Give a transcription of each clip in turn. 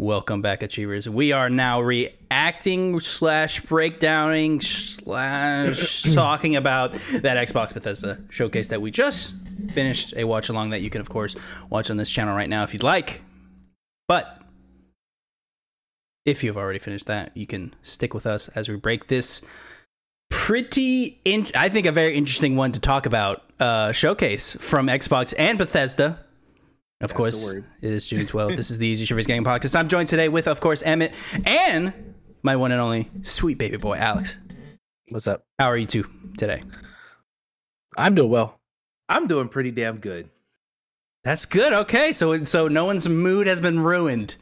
Welcome back, Achievers. We are now reacting slash breakdowning slash talking about that Xbox Bethesda showcase that we just finished a watch along that you can, of course, watch on this channel right now if you'd like. But if you've already finished that, you can stick with us as we break this pretty, in- I think, a very interesting one to talk about uh, showcase from Xbox and Bethesda. Of That's course, it is June 12th. this is the Easy Shivers Gaming Podcast. I'm joined today with, of course, Emmett and my one and only sweet baby boy, Alex. What's up? How are you two today? I'm doing well. I'm doing pretty damn good. That's good. Okay, so so no one's mood has been ruined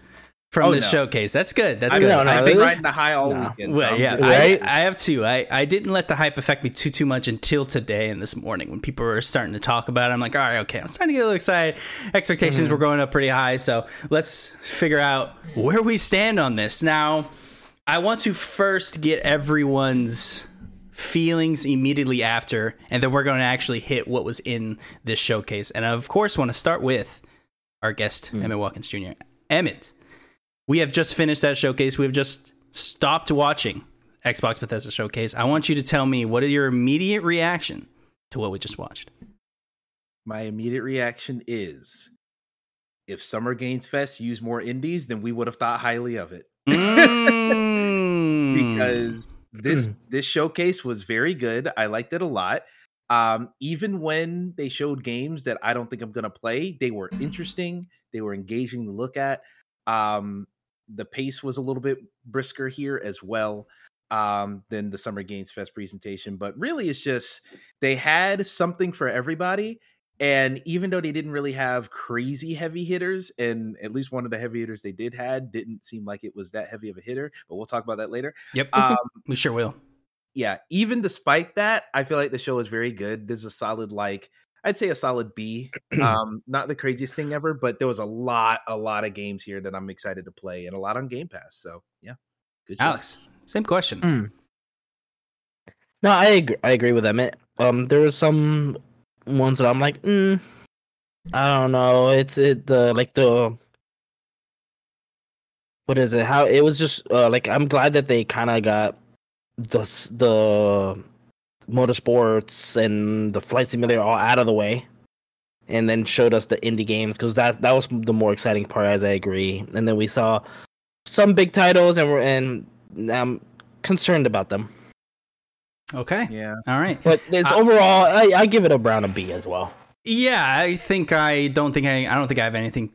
from Oh, this no. showcase. That's good. That's I've good. no, no, I've really? been riding the high all No. weekend. Well, I'm yeah, good. I, I have two. I, I didn't let the hype affect me too too much until today and this morning when people were starting to talk about it. I'm like, all right, okay, I'm starting to get a little excited. Expectations Mm-hmm. were going up pretty high, so let's figure out where we stand on this. Now, I want to first get everyone's feelings immediately after, and then we're going to actually hit what was in this showcase. And I, of course, want to start with our guest, Mm. Emmett Watkins Jr. Emmett, we have just finished that showcase. We have just stopped watching Xbox Bethesda showcase. I want you to tell me what are your immediate reaction to what we just watched. My immediate reaction is if Summer Games Fest used more indies, then we would have thought highly of it. Mm. Because this this showcase was very good. I liked it a lot. Um, even when they showed games that I don't think I'm gonna play, they were interesting. They were engaging to look at. Um, the pace was a little bit brisker here as well um, than the Summer Games Fest presentation. But really, it's just they had something for everybody. And even though they didn't really have crazy heavy hitters, and at least one of the heavy hitters they did had didn't seem like it was that heavy of a hitter, but we'll talk about that later. yep, Um, we sure will. yeah, even despite that, I feel like the show is very good. There's a solid like I'd say a solid B. Um, not the craziest thing ever, but there was a lot, a lot of games here that I'm excited to play, and a lot on Game Pass. So yeah, good. job. Alex, same question. Mm. No, I agree, I agree with Emmett. Um, there were some ones that I'm like, mm, I don't know. It's it the like the what is it? How it was just uh, like I'm glad that they kind of got the the motorsports and the flight simulator all out of the way, and then showed us the indie games because that that was the more exciting part. As I agree, and then we saw some big titles, and we're and I'm concerned about them. Okay, Yeah, all right. But it's I- overall, I, I give it a brown a B as well. Yeah, I think I don't think I I don't think I have anything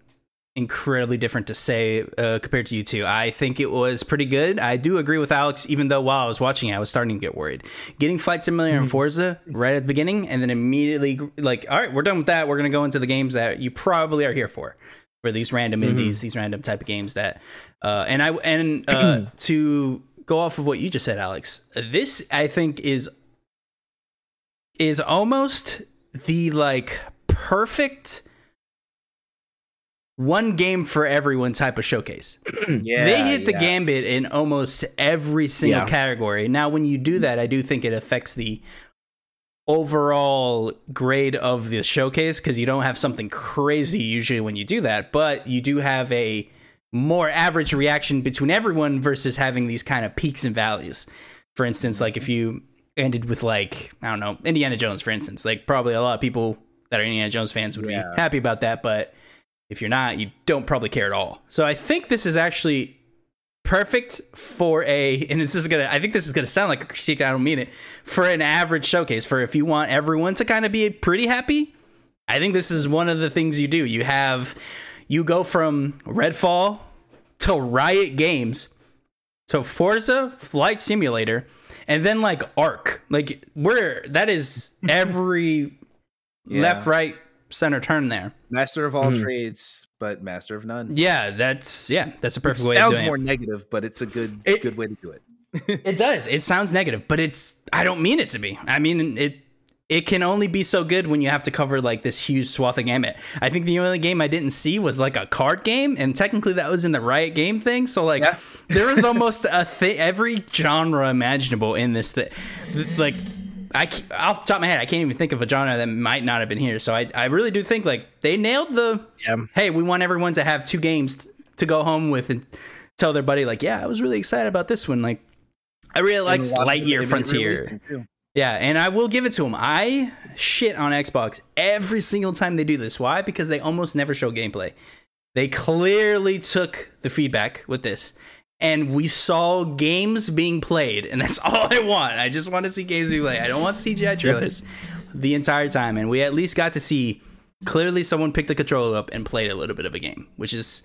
incredibly different to say uh, compared to you two. I think it was pretty good. I do agree with Alex, even though while I was watching it, I was starting to get worried. Getting Flight Simulator and Forza right at the beginning, and then immediately like, all right, we're done with that. We're gonna go into the games that you probably are here for, for these random Mhm. indies, these random type of games that. Uh, and I and uh, to go off of what you just said, Alex, this I think is is almost the like perfect one game for everyone type of showcase. yeah. they hit the yeah. gambit in almost every single Yeah. category. Now, when you do that, I do think it affects the overall grade of the showcase because you don't have something crazy usually when you do that, but you do have a more average reaction between everyone versus having these kind of peaks and valleys. For instance, like if mm-hmm. you ended with like I don't know Indiana Jones, for instance, like probably a lot of people that are Indiana Jones fans would Yeah. be happy about that, but if you're not, you don't probably care at all. So I think this is actually perfect for a and this is gonna I think this is gonna sound like a critique, I don't mean it, for an average showcase. For if you want everyone to kind of be pretty happy, I think this is one of the things you do. You have you go from Redfall to Riot Games to Forza Flight Simulator and then like Ark. Like we're that is every Yeah. left, right, center turn there. Master of all Mhm. trades, but master of none. Yeah, that's yeah, that's a Which perfect way of sounds doing more it. negative, but it's a good, It- good way to do it. It does. It sounds negative, but it's I don't mean it to be. I mean it it can only be so good when you have to cover like this huge swath of gamut. I think the only game I didn't see was like a card game, and technically that was in the Riot game thing. So like Yeah. there was almost a thing, every genre imaginable in this. That like I off the top of my head, I can't even think of a genre that might not have been here. So I I really do think like they nailed the Yeah. hey, we want everyone to have two games to go home with and tell their buddy like, yeah, I was really excited about this one. Like, I really liked Lightyear Frontier. Yeah, and I will give it to them. I shit on Xbox every single time they do this. Why? Because they almost never show gameplay. They clearly took the feedback with this. And we saw games being played, and that's all I want. I just want to see games being played. I don't want CGI trailers the entire time. And we at least got to see clearly someone picked a controller up and played a little bit of a game, which is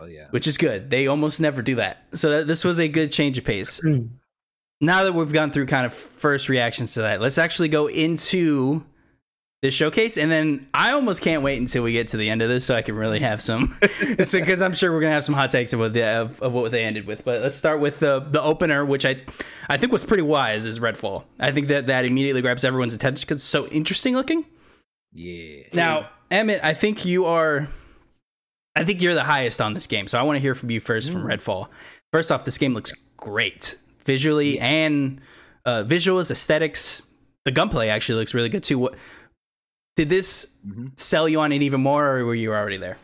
Oh yeah. which is good. They almost never do that. So that, this was a good change of pace. now that we've gone through kind of first reactions to that, let's actually go into this showcase, and then I almost can't wait until we get to the end of this so I can really have some, because I'm sure we're gonna have some hot takes of what, the, of, of what they ended with. But let's start with the the opener, which I I think was pretty wise, is Redfall. I think that that immediately grabs everyone's attention because it's so interesting looking. Yeah. Now, Emmett, I think you are. I think you're the highest on this game, so I want to hear from you first from Redfall. First off, this game looks great visually and uh, visuals, aesthetics. The gunplay actually looks really good too. What did this Mhm. sell you on it even more, or were you already there?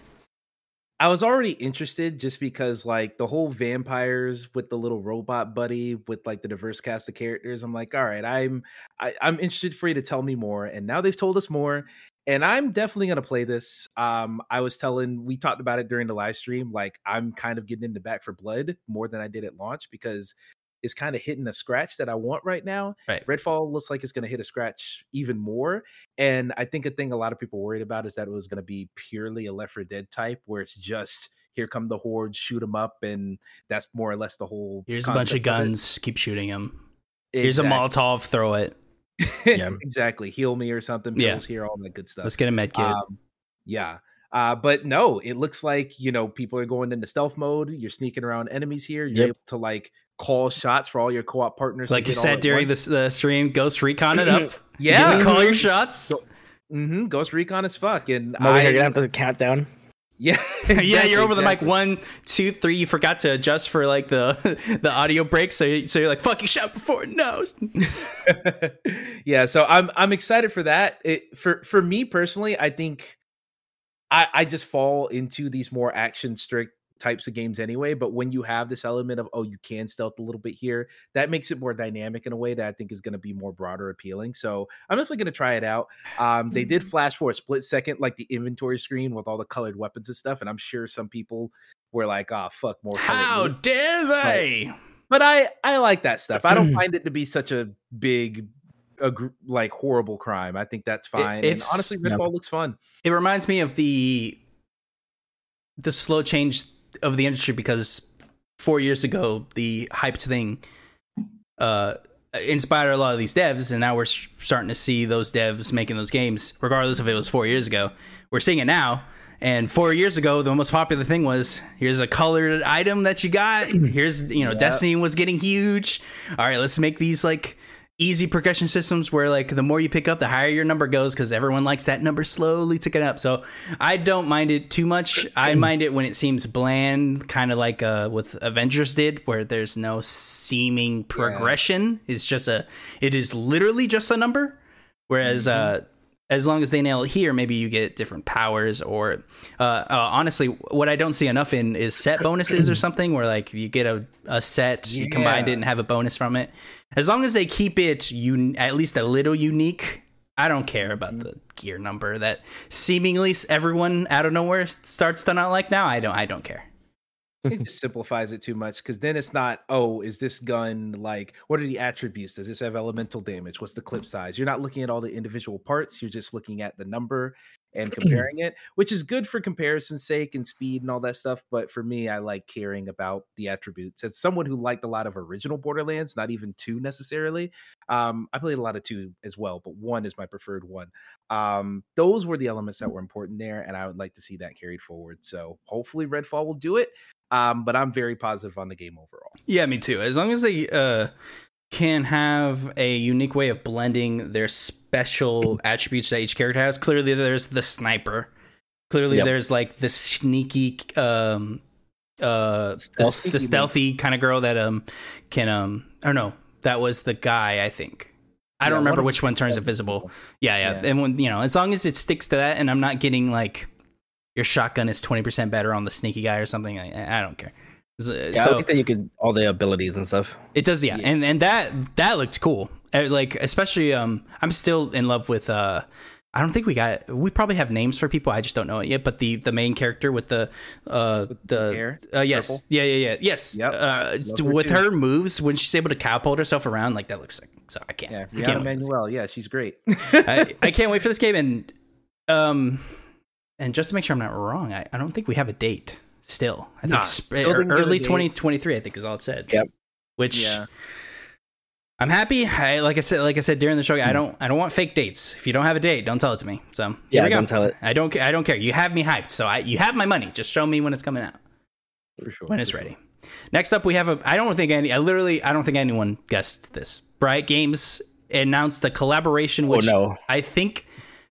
I was already interested just because like the whole vampires with the little robot buddy with like the diverse cast of characters. I'm like, all right, I'm I, I'm interested for you to tell me more. And now they've told us more. And I'm definitely gonna play this. Um, I was telling we talked about it during the live stream. Like I'm kind of getting into Back 4 Blood more than I did at launch because it's kind of hitting a scratch that I want right now. Right. Redfall looks like it's going to hit a scratch even more. And I think a thing a lot of people worried about is that it was going to be purely a Left 4 Dead type, where it's just here come the horde, shoot them up, and that's more or less the whole. Here's a bunch of concept of guns. Keep shooting them. Here's a Molotov. Throw it. Yeah. exactly. Heal me or something. Yeah. Pills here, all that good stuff. Let's get a med kit. Um, yeah. Uh, but no, it looks like you know people are going into stealth mode. You're sneaking around enemies here. You're Yep. able to like call shots for all your co-op partners. like you said during the, the stream, Ghost Recon it up. yeah, You get to call your shots. Go- hmm Ghost Recon as fuck, and I'm over here I, gonna have to count down. yeah, yeah, you're over the mic. One, two, three. You forgot to adjust for like the the audio break, so you, so you're like, "Fuck, you shout before it knows." yeah, so I'm I'm excited for that. It for for me personally, I think I I just fall into these more action strict types of games anyway. But when you have this element of oh, you can stealth a little bit here, that makes it more dynamic in a way that I think is going to be more broader appealing. So I'm definitely going to try it out. Um, they did flash for a split second, like the inventory screen with all the colored weapons and stuff, and I'm sure some people were like, "Oh fuck, more." How dare they? but I I like that stuff. I don't find it to be such a big, a, gr- like horrible crime. I think that's fine. It, it's- honestly, yeah. Redfall looks fun. It reminds me of the the slow change of the industry because four years ago the hyped thing uh inspired a lot of these devs and now we're starting to see those devs making those games regardless if it was four years ago. We're seeing it now and four years ago the most popular thing was here's a colored item that you got. Here's you know Yeah. destiny was getting huge. All right let's make these like easy progression systems where like the more you pick up the higher your number goes because everyone likes that number slowly ticking up. So i don't mind it too much. I mind it when it seems bland kind of like uh what avengers did where there's no seeming progression. It's just a it is literally just a number. Whereas uh as long as they nail it here maybe you get different powers or uh, uh honestly what i don't see enough in is set bonuses or something where like you get a, a set you combined it and have a bonus from it as long as they keep it un- at least a little unique i don't care about the gear number that seemingly everyone out of nowhere starts to not like now i don't i don't care It just simplifies it too much because then it's not. Oh, is this gun like? What are the attributes? Does this have elemental damage? What's the clip size? You're not looking at all the individual parts. You're just looking at the number and comparing it, which is good for comparison's sake and speed and all that stuff. But for me, I like caring about the attributes. As someone who liked a lot of original Borderlands, not even two necessarily, um, I played a lot of two as well, but one is my preferred one. Um, those were the elements that were important there, and I would like to see that carried forward. So hopefully, Redfall will do it. Um, but I'm very positive on the game overall. Yeah, me too. As long as they uh, can have a unique way of blending their special attributes that each character has. Clearly, there's the sniper. Clearly, Yep. there's like the sneaky, um, uh, the, Stealthy? the stealthy kind of girl that um can um. Or no, that was the guy. I think. I Yeah, don't remember which one turns invisible. Yeah, yeah, Yeah. And when you know, as long as it sticks to that, and I'm not getting like your shotgun is 20% better on the sneaky guy or something. I, I don't care. So, I like that you could all the abilities and stuff. it does, yeah. And and that that looked cool. Uh, Like especially um I'm still in love with uh I don't think we got we probably have names for people. I just don't know it yet, but the the main character with the uh the hair? uh yes. Purple? Yeah, yeah, yeah. Yes. Yep. Uh Love her with too. her moves when she's able to catapult herself around like that looks sick. So I can't. Yeah, I can't Rihanna wait for this. Manuel. Yeah, she's great. I, I can't wait for this game and um and just to make sure I'm not wrong, I, I don't think we have a date still. I think Nah, sp- still didn't give a early 2023 I think is all it said. Yep. Which yeah, I'm happy. I like I said like I said during the show. I don't I don't want fake dates. If you don't have a date, don't tell it to me. So, here Yeah, we go. don't tell it. I don't ca- I don't care. You have me hyped. So I you have my money. Just show me when it's coming out. for sure. When it's for ready. Next up we have a I don't think any I literally I don't think anyone guessed this. Riot Games announced a collaboration oh, which oh no. I think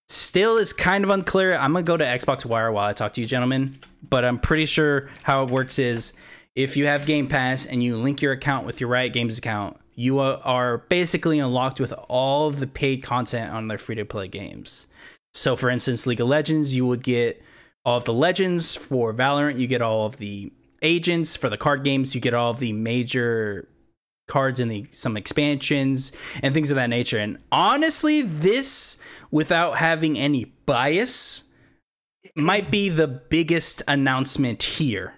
still is kind of unclear. I'm gonna go to Xbox Wire while I talk to you, gentlemen. But I'm pretty sure how it works is if you have Game Pass and you link your account with your Riot Games account, you are basically unlocked with all of the paid content on their free to play games. So, for instance, League of Legends, you would get all of the legends. For Valorant, you get all of the agents. For the card games, you get all of the major cards and the some expansions and things of that nature. And honestly, this without having any bias might be the biggest announcement here.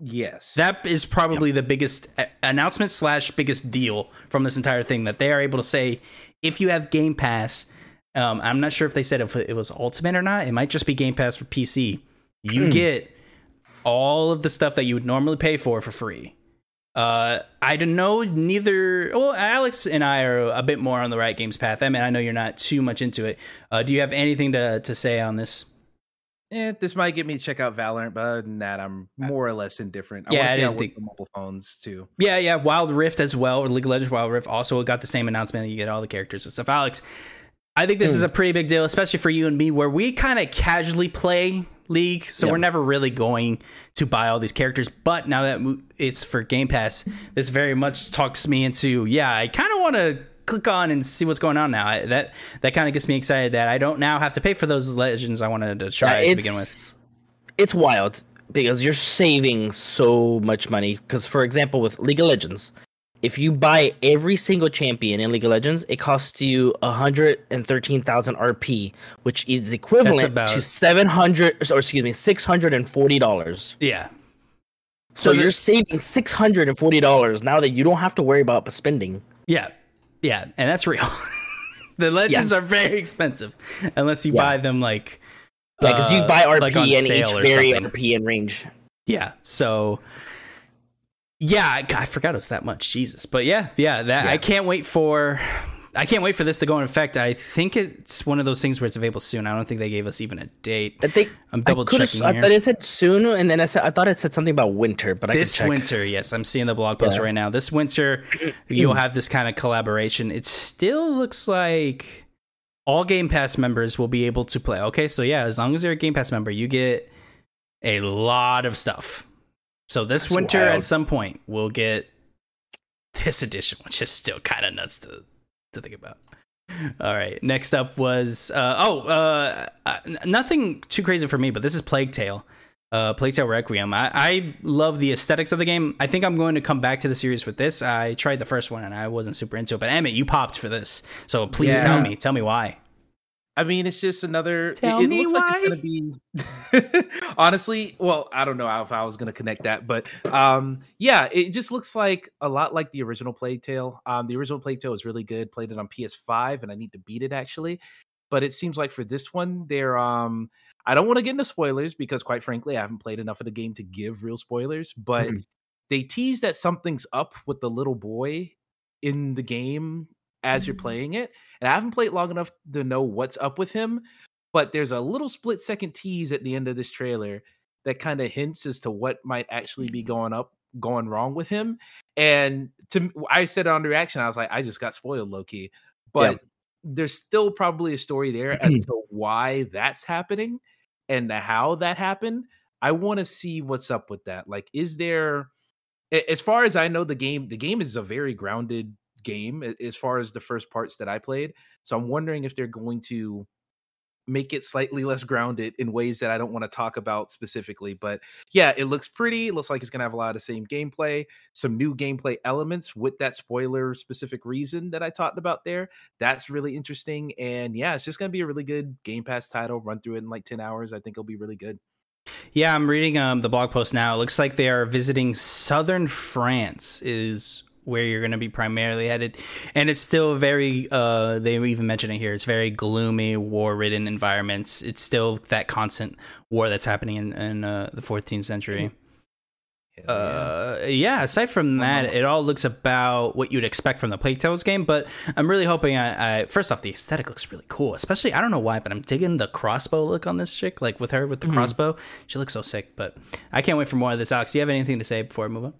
Yes, That is probably the biggest uh, announcement slash biggest deal from this entire thing that they are able to say if you have Game Pass. Um, I'm not sure if they said if it was Ultimate or not. It might just be Game Pass for PC. You get all of the stuff that you would normally pay for for free. Uh, I don't know. Neither. Well, Alex and I are a bit more on the Riot games path. I mean, I know you're not too much into it. Uh, do you have anything to to say on this? Eh, this might get me to check out Valorant, but other than that, I'm more or less indifferent. I Yeah, want I to see didn't think- mobile phones too. Yeah, yeah. Wild Rift as well, or League of Legends Wild Rift also got the same announcement that you get all the characters and stuff. Alex, I think this is a pretty big deal, especially for you and me, where we kind of casually play League, so Yeah. we're never really going to buy all these characters. But now that it's for Game Pass, this very much talks me into yeah, I kind of want to click on and see what's going on now. I, that that kind of gets me excited that I don't now have to pay for those legends I wanted to try Yeah, to begin with. it's wild because you're saving so much money. Because for example, with League of Legends, if you buy every single champion in League of Legends, it costs you 113,000 RP, which is equivalent about- to 700 or excuse me, 640 dollars. Yeah. So, So you're saving 640 dollars now that you don't have to worry about spending. Yeah, yeah, and that's real. the legends Yes. are very expensive unless you Yeah. buy them like Yeah, because you uh, buy RP like on and sale each or vary something. RP in range. Yeah, so yeah, I, I forgot it was that much. Jesus, but yeah, yeah, that Yeah. I can't wait for. I can't wait for this to go in effect. I think it's one of those things where it's available soon. I don't think they gave us even a date. I think I'm double I checking I thought it said soon, and then I said I thought it said something about winter, but I this winter yes i'm seeing the blog post Yeah. right now this winter you'll have this kind of collaboration it still looks like all game pass members will be able to play okay so yeah as long as you're a game pass member you get a lot of stuff so this That's winter wild. at some point we'll get this edition which is still kind of nuts to, to think about all right next up was uh, oh uh, uh, nothing too crazy for me but this is plague tale uh, Plague Tale Requiem. I, I love the aesthetics of the game. I think I'm going to come back to the series with this. I tried the first one and I wasn't super into it, but Emmett, you popped for this, so please Yeah. tell me, tell me why. I mean, it's just another. it- Tell it, me looks why. like it's gonna be. honestly, well, I don't know how, if I was gonna connect that, but um, yeah, it just looks like a lot like the original Plague Tale. Um, the original Plague Tale was really good. Played it on PS5, and I need to beat it actually. But it seems like for this one, they're um, I don't want to get into spoilers because, quite frankly, I haven't played enough of the game to give real spoilers. But Mhm. they tease that something's up with the little boy in the game as you're playing it. And I haven't played long enough to know what's up with him, but there's a little split second tease at the end of this trailer that kind of hints as to what might actually be going up, going wrong with him. And to I said on the reaction, I was like, I just got spoiled, Loki. key. But there's still probably a story there as to why that's happening and how that happened. I want to see what's up with that. Like, is there as far as I know, the game the game is a very grounded game as far as the first parts that I played. So I'm wondering if they're going to make it slightly less grounded in ways that I don't want to talk about specifically. But yeah, it looks pretty. It looks like it's going to have a lot of the same gameplay, some new gameplay elements with that spoiler specific reason that I talked about there. That's really interesting. And yeah, it's just going to be a really good Game Pass title. Run through it in like 10 hours. I think it'll be really good. Yeah, I'm reading um, the blog post now. It looks like they are visiting southern France, is where you're going to be primarily headed and it's still very uh they even mention it here it's very gloomy war ridden environments it's still that constant war that's happening in, in uh, the 14th century uh, yeah. Aside from that, it all looks about what you'd expect from the Plague Tales game. But I'm really hoping. I, I, first off, the aesthetic looks really cool. Especially, I don't know why, but I'm digging the crossbow look on this chick. Like with her with the mm-hmm. crossbow, she looks so sick. But I can't wait for more of this. Alex, do you have anything to say before I move on?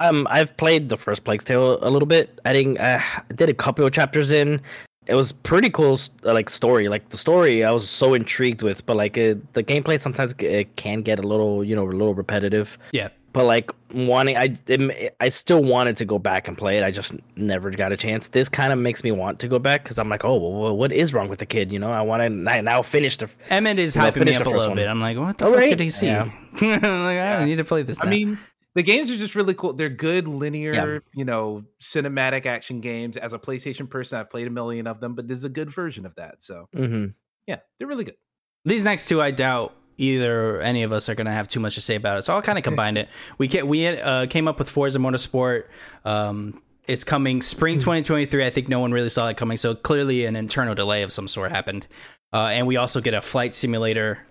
Um, I've played the first Plague's Tale a little bit. I didn't. Uh, I did a couple of chapters in. It was pretty cool, uh, like story. Like the story, I was so intrigued with. But like uh, the gameplay, sometimes it can get a little, you know, a little repetitive. Yeah. But like wanting, I it, I still wanted to go back and play it. I just never got a chance. This kind of makes me want to go back because I'm like, oh, well, what is wrong with the kid? You know, I want to now finish the. Emmett is hyping me up a little one. bit. I'm like, what the oh, fuck right? did he see? Yeah. like, I yeah. need to play this. Now. I mean the games are just really cool. They're good linear, yeah. you know, cinematic action games. As a PlayStation person, I've played a million of them, but this is a good version of that. So, mm-hmm. yeah, they're really good. These next two, I doubt either any of us are going to have too much to say about it. So I'll kind of combine it. We get we uh, came up with Forza Motorsport. Um, it's coming spring mm-hmm. 2023. I think no one really saw it coming, so clearly an internal delay of some sort happened. Uh, and we also get a flight simulator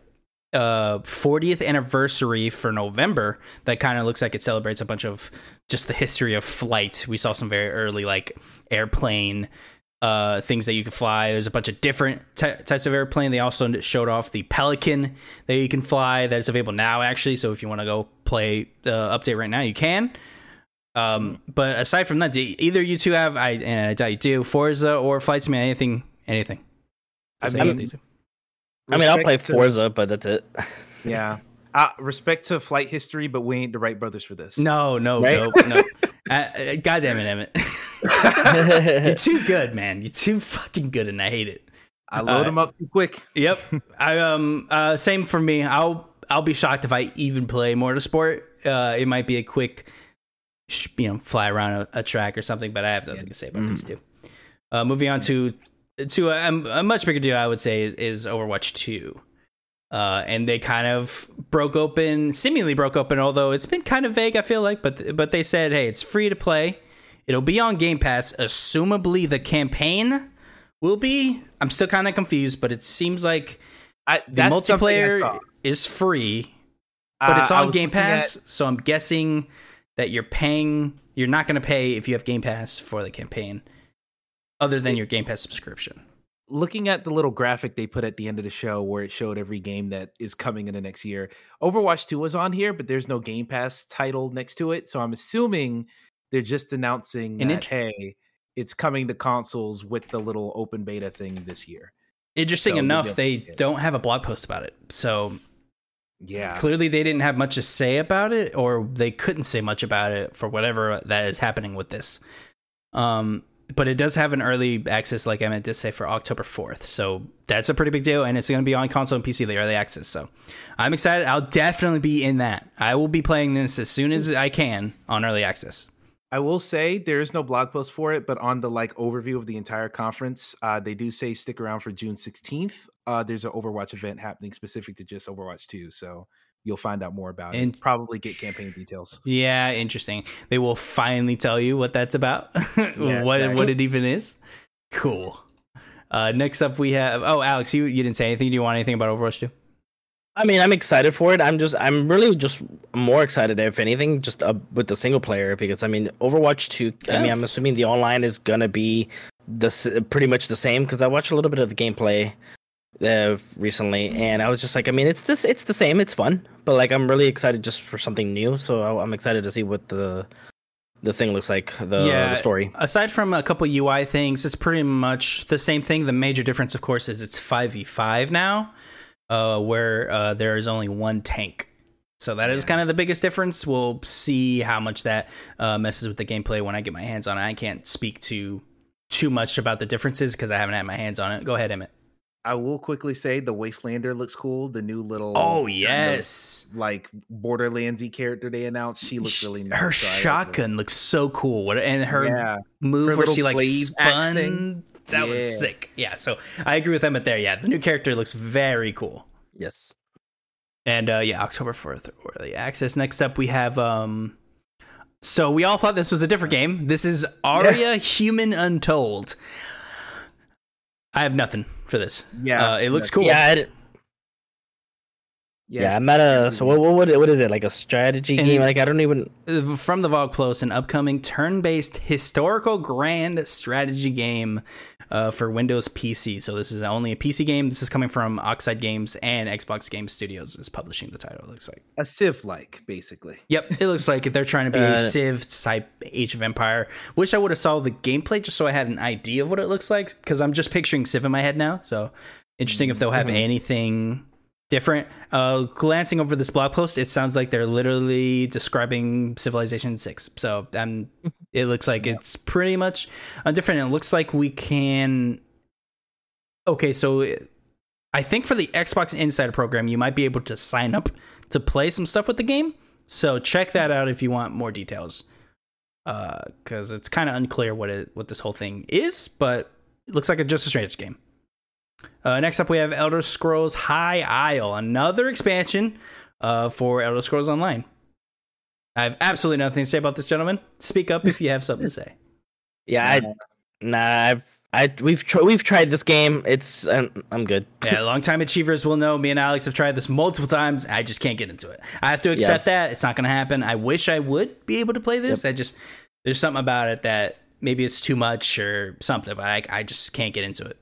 uh 40th anniversary for November that kind of looks like it celebrates a bunch of just the history of flight. We saw some very early like airplane uh things that you can fly. There's a bunch of different t- types of airplane. They also showed off the Pelican that you can fly that's available now actually. So if you want to go play the update right now, you can. Um, but aside from that, do either you two have I and I doubt you do Forza or Flight Sim anything anything? I mean, I mean, I'll play Forza, to, but that's it. Yeah. Uh, respect to flight history, but we ain't the Wright brothers for this. No, no, right? no, no. Uh, uh, God damn it, Emmett. You're too good, man. You're too fucking good, and I hate it. I load uh, them up too quick. Yep. I um uh same for me. I'll I'll be shocked if I even play Motorsport. Uh, it might be a quick, you know, fly around a, a track or something. But I have nothing yeah. to say about mm. these two. Uh, moving on to to a, a, much bigger deal, I would say, is, is Overwatch 2. Uh, and they kind of broke open, seemingly broke open, although it's been kind of vague, I feel like. But but they said, hey, it's free to play. It'll be on Game Pass. Assumably, the campaign will be. I'm still kind of confused, but it seems like I, the multiplayer is free, but uh, it's on Game Pass. At... So I'm guessing that you're paying. You're not going to pay if you have Game Pass for the campaign other than your Game Pass subscription. Looking at the little graphic they put at the end of the show where it showed every game that is coming in the next year, Overwatch 2 was on here, but there's no Game Pass title next to it. So I'm assuming they're just announcing that, int- hey, it's coming to consoles with the little open beta thing this year. Interesting so enough, they don't have a blog post about it. So yeah. Clearly they didn't have much to say about it or they couldn't say much about it for whatever that is happening with this. Um but it does have an early access, like I meant to say, for October 4th. So that's a pretty big deal, and it's going to be on console and PC, the early access. So I'm excited. I'll definitely be in that. I will be playing this as soon as I can on early access. I will say there is no blog post for it, but on the like overview of the entire conference, uh, they do say stick around for June 16th. Uh, there's an Overwatch event happening specific to just Overwatch 2. So you'll find out more about it. and it. Probably get campaign details. Yeah, interesting. They will finally tell you what that's about. yeah, what exactly. what it even is. Cool. Uh, next up, we have. Oh, Alex, you you didn't say anything. Do you want anything about Overwatch 2? I mean, I'm excited for it. I'm just, I'm really just more excited, if anything, just uh, with the single player because I mean, Overwatch 2. Yeah. I mean, I'm assuming the online is gonna be the pretty much the same because I watched a little bit of the gameplay uh, recently, and I was just like, I mean, it's this, it's the same, it's fun, but like, I'm really excited just for something new. So I'm excited to see what the the thing looks like, the, yeah, the story. Aside from a couple UI things, it's pretty much the same thing. The major difference, of course, is it's five v five now, uh, where uh, there is only one tank. So that yeah. is kind of the biggest difference. We'll see how much that uh, messes with the gameplay when I get my hands on it. I can't speak to too much about the differences because I haven't had my hands on it. Go ahead, Emmett. I will quickly say the Wastelander looks cool. The new little Oh kind of, yes, like Borderlandsy character they announced. She looks really nice. her so I like shotgun looks so cool. What and her Yeah, move Her where she like glaive axe spun. thing. That Yeah. was sick. Yeah, so I agree with Emmett there. Yeah, the new character looks very cool. Yes. And uh, yeah, October fourth, early access. Next up, we have. um So we all thought this was a different game. This is Ara Human Untold. I have nothing for this. Yeah, uh, it looks cool. Yeah, it, yeah. yeah. I'm at a. So what? What? What what is it? Like a strategy And- game? Like I don't even. Uh, From the Vogue Plus, an upcoming turn-based historical grand strategy game uh, for Windows PC. So this is only a PC game. This is coming from Oxide Games and Xbox Game Studios is publishing the title. It looks like. a Civ like basically. Yep, it looks like they're trying to be Uh, a Civ type Age of Empire. Wish I would have saw the gameplay just so I had an idea of what it looks like because I'm just picturing Civ in my head now. So interesting if they'll have anything different. Uh, glancing over this blog post, it sounds like they're literally describing Civilization Six. So um, it looks like it's pretty much uh, different. It looks like we can. Okay, so I think for the Xbox Insider program, you might be able to sign up to play some stuff with the game. So check that out if you want more details, because it's kind of unclear what it what this whole thing is, but it looks like a just a strange game. Uh, next up, we have Elder Scrolls High Isle, another expansion uh, for Elder Scrolls Online. I have absolutely nothing to say about this, gentlemen. Speak up if you have something to say. Yeah, I. Nah, I've. I we've tr- we've tried this game. It's I'm, I'm good. Yeah, longtime achievers will know me and Alex have tried this multiple times. I just can't get into it. I have to accept that. It's not going to happen. I wish I would be able to play this. I just, there's something about it that maybe it's too much or something, but I, I just can't get into it.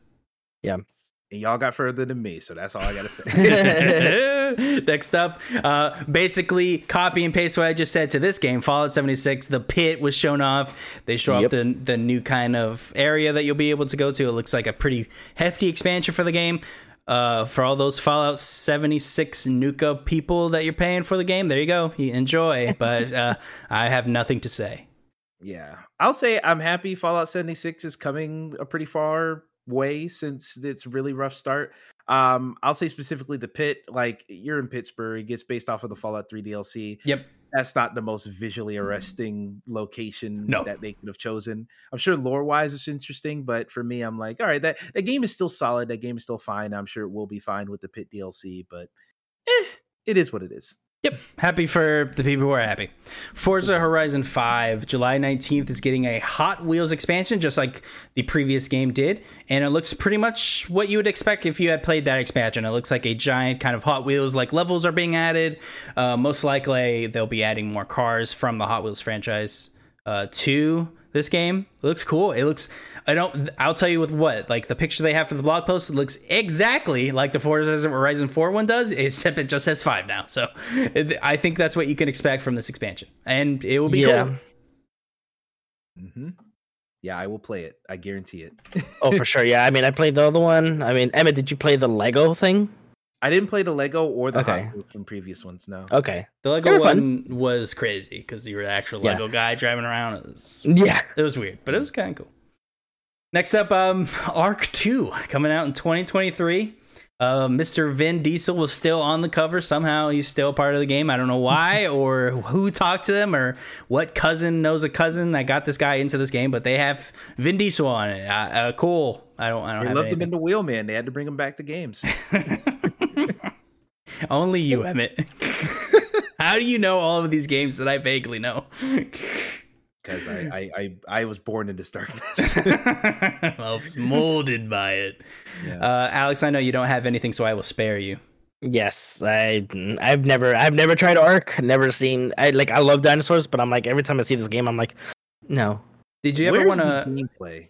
And y'all got further than me, so that's all I gotta say. Next up, uh, basically copy and paste what I just said to this game. Fallout 76, the pit was shown off. They show Yep. off the the new kind of area that you'll be able to go to. It looks like a pretty hefty expansion for the game. Uh, for all those Fallout 76 Nuka people that you're paying for the game, there you go. You enjoy, but uh, I have nothing to say. yeah, I'll say I'm happy. Fallout 76 is coming a pretty far way since its really rough start. Um, I'll say specifically the pit. Like you're in Pittsburgh, it gets based off of the Fallout 3 DLC. Yep. that's not the most visually arresting location No. that they could have chosen. I'm sure lore wise it's interesting, but for me, I'm like, all right, that that game is still solid. That game is still fine. I'm sure it will be fine with the pit DLC, but eh, it is what it is. Yep, happy for the people who are happy. Forza Horizon 5, July 19th, is getting a Hot Wheels expansion, just like the previous game did. And it looks pretty much what you would expect if you had played that expansion. It looks like a giant kind of Hot Wheels, like levels are being added. Uh, most likely, they'll be adding more cars from the Hot Wheels franchise uh, to this game. Looks cool. It looks. I don't. I'll tell you with what like the picture they have for the blog post. It looks exactly like the Forza Horizon Four one does, except it just has five now. So it, I think that's what you can expect from this expansion, and it will be Yeah. cool. hmm Yeah, I will play it. I guarantee it. Oh, for sure. Yeah. I mean, I played the other one. I mean, Emma, did you play the Lego thing? I didn't play the Lego or the Okay. Hot from previous ones. No. Okay. The Lego They were one was crazy because you were the actual Yeah. Lego guy driving around. It was Yeah. it was weird, but it was kind of cool. Next up, um, Ark Two coming out in 2023. Uh, Mr. Vin Diesel was still on the cover. Somehow he's still part of the game. I don't know why or who talked to them or what cousin knows a cousin that got this guy into this game, but they have Vin Diesel on it. Uh, uh, cool. I don't. I don't They have loved him in the Wheelman. They had to bring him back to games. Only you, Emmett. How do you know all of these games that I vaguely know? Because I, I, I, I was born into darkness. well, molded by it. Yeah. Uh, Alex, I know you don't have anything, so I will spare you. Yes. I I've never I've never tried Ark. Never seen. I like I love dinosaurs, but I'm like every time I see this game, I'm like, no. Did you ever want to? the gameplay?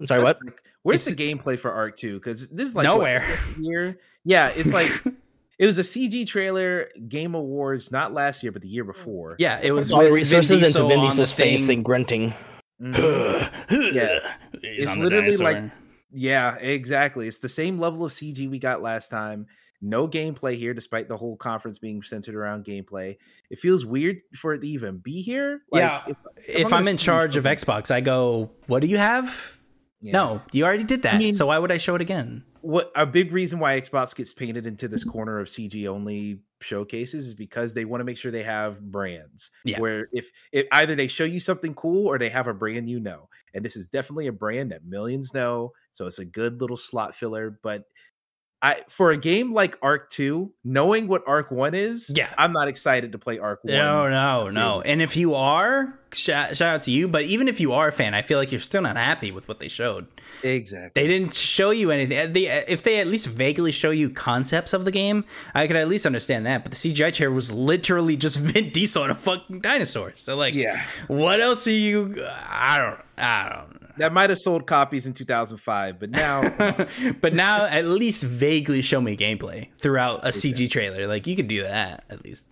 I'm sorry. What? Like, Where's It's- the gameplay for Ark 2? Because this is like Nowhere. the year. Yeah, it's like it was a CG trailer Game Awards, not last year, but the year before. Yeah, it was All the with resources into Diesel Vin Diesel's face thing. and grunting. Mhm. yeah, It's literally like- Yeah, exactly. It's the same level of CG we got last time. No gameplay here, despite the whole conference being centered around gameplay. It feels weird for it to even be here. Yeah. if, if I'm I'm in see charge of Xbox, I go, "What do you have?" Yeah. No, you already did that. mean- so why would I show it again? what a big reason why Xbox gets painted into this corner of CG only showcases is because they want to make sure they have brands. Yeah. Where if, if either they show you something cool or they have a brand you know. And this is definitely a brand that millions know. So it's a good little slot filler. But I for a game like Ark 2, knowing what Ark 1 is, Yeah. I'm not excited to play Ark 1. No, no, no. And if you are, shout, shout out to you. But even if you are a fan, I feel like you're still not happy with what they showed. Exactly. They didn't show you anything. Uh, they, uh, if they at least vaguely show you concepts of the game, I could at least understand that. But the CGI chair was literally just Vin Diesel and a fucking dinosaur. So like, Yeah. what else are you? I don't. I don't. That might have sold copies in 2005, but now but now at least vaguely show me gameplay throughout a CG trailer. Like you could do that at least.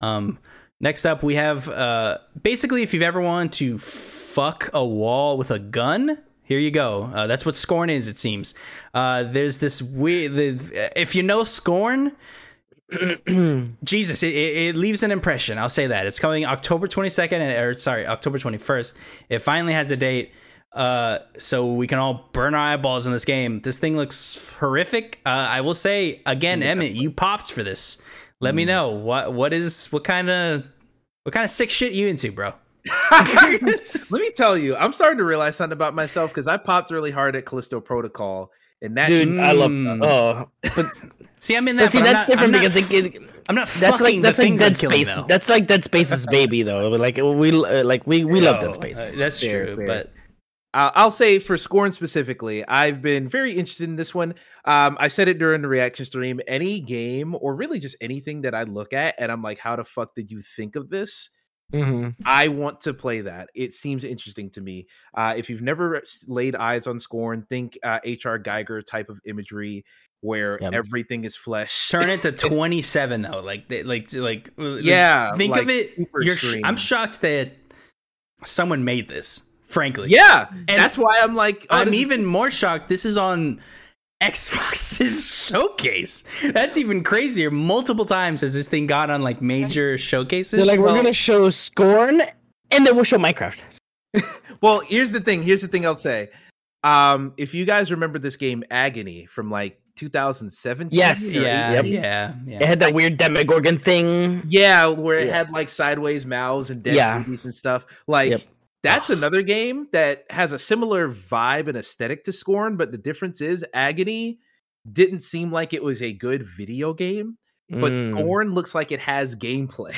Um, next up we have uh, basically if you've ever wanted to fuck a wall with a gun. Here you go. Uh, that's what Scorn is. It seems. Uh, there's this weird. The, if you know Scorn, Jesus, it, it, it leaves an impression. I'll say that it's coming October 22nd, and- or sorry, October 21st. It finally has a date, uh, so we can all burn our eyeballs in this game. This thing looks horrific. Uh, I will say again, Emmett, you popped for this. Let me know what what is what kind of what kind of sick shit you into, bro. Let me tell you, I'm starting to realize something about myself because I popped really hard at Callisto Protocol, and that Dude, I love. Mm. Oh, but, See, I'm in that. but see, but that's not- different I'm not because it, it, I'm not that's like that's the like things Dead Space. though. That's like Dead Space's baby, though. Like we uh, like we we love Dead Oh, Space. uh, that's Fair, true, fair. but Uh, I'll say for Scorn specifically, I've been very interested in this one. Um, I said it during the reaction stream. Any game, or really just anything that I look at, and I'm like, "How the fuck did you think of this?" hmm I want to play that. It seems interesting to me. Uh, if you've never laid eyes on Scorn, think uh, H.R. Giger type of imagery where Yep. everything is flesh. turn it to 27 though. Like, they, like, like, like, Yeah, Think like of it. You're sh- I'm shocked that someone made this. Frankly, Yeah, And that's why I'm like, oh, I'm this is even more shocked. This is on Xbox's showcase. That's even crazier. Multiple times has this thing got on like major showcases. They're like, we're gonna show Scorn, and then we'll show Minecraft. Well, here's the thing. Here's the thing I'll say. Um, if you guys remember this game Agony from like 2017, Yes. yeah, Yep. yeah, yeah. It had that weird Demogorgon thing. Yeah, where it Yeah. had like sideways mouths and dead Yeah. babies and stuff. Like Yep. That's another game that has a similar vibe and aesthetic to Scorn, but the difference is Agony didn't seem like it was a good video game, but Mm, Scorn looks like it has gameplay.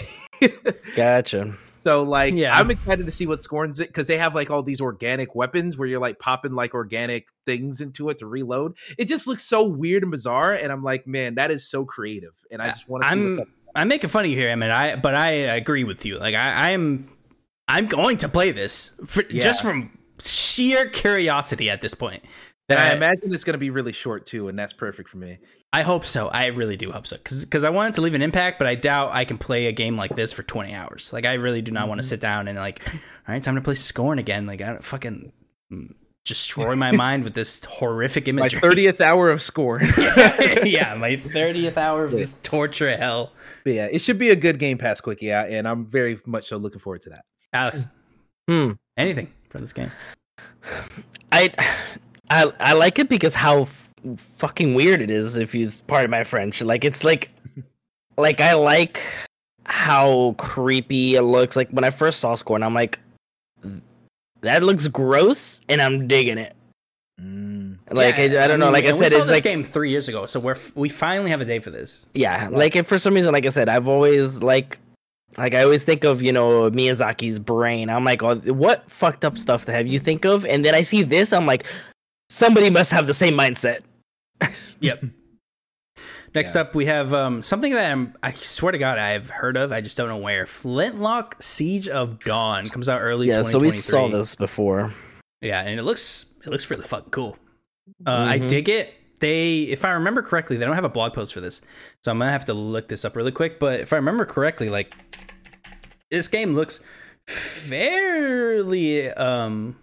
gotcha. so like Yeah. I'm excited to see what Scorn's it because they have like all these organic weapons where you're like popping like organic things into it to reload. It just looks so weird and bizarre, and I'm like, man, that is so creative. And I just want to see I'm up. I'm making fun of you here, I mean, I but I agree with you. Like I I'm I'm going to play this for, just from sheer curiosity at this point. That I That- imagine it's going to be really short too, and that's perfect for me. I hope so. I really do hope so. Because I wanted to leave an impact, but I doubt I can play a game like this for 20 hours. Like, I really do not want to sit down and, like, all right, time to play Scorn again. Like, I don't fucking mm, destroy my mind with this horrific My thirtieth hour of Scorn. yeah, my 30th hour of this torture hell. But yeah, it should be a good Game Pass quickie, yeah, and I'm very much so looking forward to that. Alex, Hmm. anything from this game? I, I, I like it because how f- fucking weird it is. If you part of my French, like it's like, like I like how creepy it looks. Like when I first saw Scorn, I'm like, that looks gross, and I'm digging it. Like Yeah, I, I don't know. mean, Like I said, saw it's this like game three years ago, so we're we finally have a day for this. yeah. Like if for some reason, like I said, I've always like. Like I always think of you know Miyazaki's brain. I'm like, oh, what fucked up stuff to have you think of? And then I see this, I'm like, somebody must have the same mindset. Yep. Next Yeah. up, we have um, something that I'm, I swear to God I've heard of. I just don't know where. Flintlock Siege of Dawn comes out early. Yeah, so we saw this before. Yeah, and it looks it looks really fucking cool. Uh, I Mhm. dig it. They, if I remember correctly, they don't have a blog post for this, so I'm gonna have to look this up really quick. But if I remember correctly, like this game looks fairly um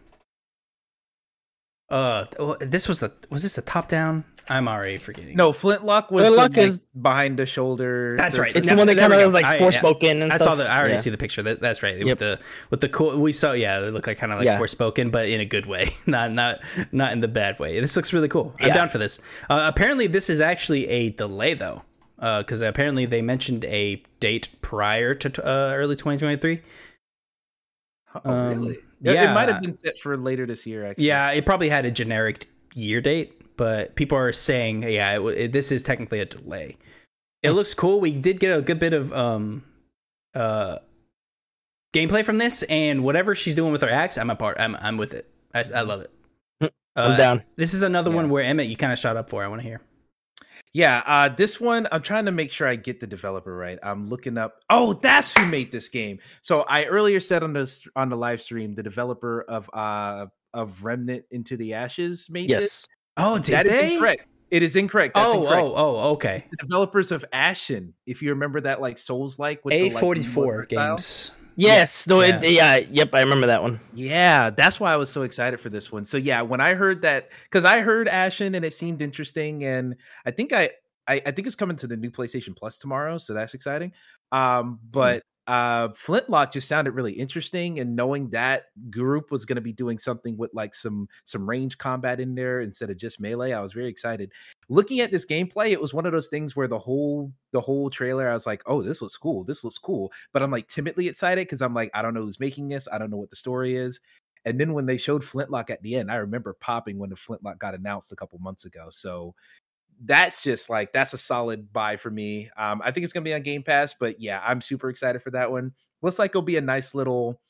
uh oh, this was the was this the top down I'm already forgetting. No, Flintlock was Flintlock the, like, is- behind the shoulder. That's the- right. It's Yeah, the one that kind of go. was like I- yeah. Forspoken and I saw the. I already Yeah. see the picture. That, that's right. Yep. With the with the cool. We saw. Yeah, it looked like kind of like Yeah. Forspoken, but in a good way. Not not not in the bad way. This looks really cool. I'm down for this. Uh, apparently, this is actually a delay though, because apparently they mentioned a date prior to t- uh, early 2023. Oh, Um, really? Yeah, yeah. it might have been set for later this year. Actually, Yeah, it probably had a generic year date, but people are saying, yeah, it, it, this is technically a delay. It looks cool. We did get a good bit of um, uh, gameplay from this, and whatever she's doing with her axe, I'm a part. I'm I'm with it. I, I love it. Hmm. I'm down. This is another one where Emmett, you kind of shot up for. I want to hear. Yeah, uh, this one I'm trying to make sure I get the developer right. I'm looking up. Oh, that's who made this game. So I earlier said on the on the live stream, the developer of uh of Remnant Into the Ashes made this. Yes. Oh, did That is they? incorrect. It is incorrect. That's Oh, incorrect. oh, oh, okay. The developers of Ashen, if you remember that like Souls like with A forty four art style. games. Yes. No. Yeah. It, yeah. Yep. I remember that one. Yeah, that's why I was so excited for this one. So yeah, when I heard that, because I heard Ashen and it seemed interesting, and I think I, I I think it's coming to the new PlayStation Plus tomorrow, so that's exciting. Um, but uh Flintlock just sounded really interesting, and knowing that group was going to be doing something with like some some range combat in there instead of just melee, I was very excited. Looking at this gameplay, it was one of those things where the whole the whole trailer, I was like, oh, this looks cool, this looks cool, but I'm like timidly excited because I'm like, I don't know who's making this, I don't know what the story is. And then when they showed Flintlock at the end, I remember popping when the Flintlock got announced a couple months ago. So that's just like that's a solid buy for me. Um, I think it's gonna be on Game Pass, but yeah, I'm super excited for that one. Looks like it'll be a nice little.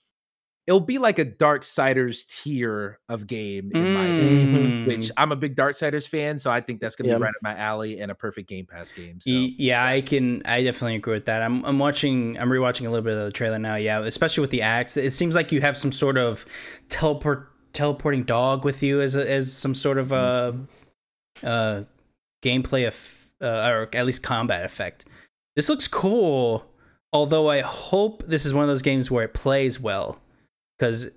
It'll be like a Darksiders tier of game in my opinion, Mm. which I'm a big Darksiders fan, so I think that's gonna Yeah. be right up my alley and a perfect Game Pass game. So Yeah, I can. I definitely agree with that. I'm. I'm watching. I'm rewatching a little bit of the trailer now. Yeah, especially with the axe. It seems like you have some sort of teleport teleporting dog with you as a, as some sort of uh uh gameplay of uh, or at least combat effect. This looks cool. Although I hope this is one of those games where it plays well because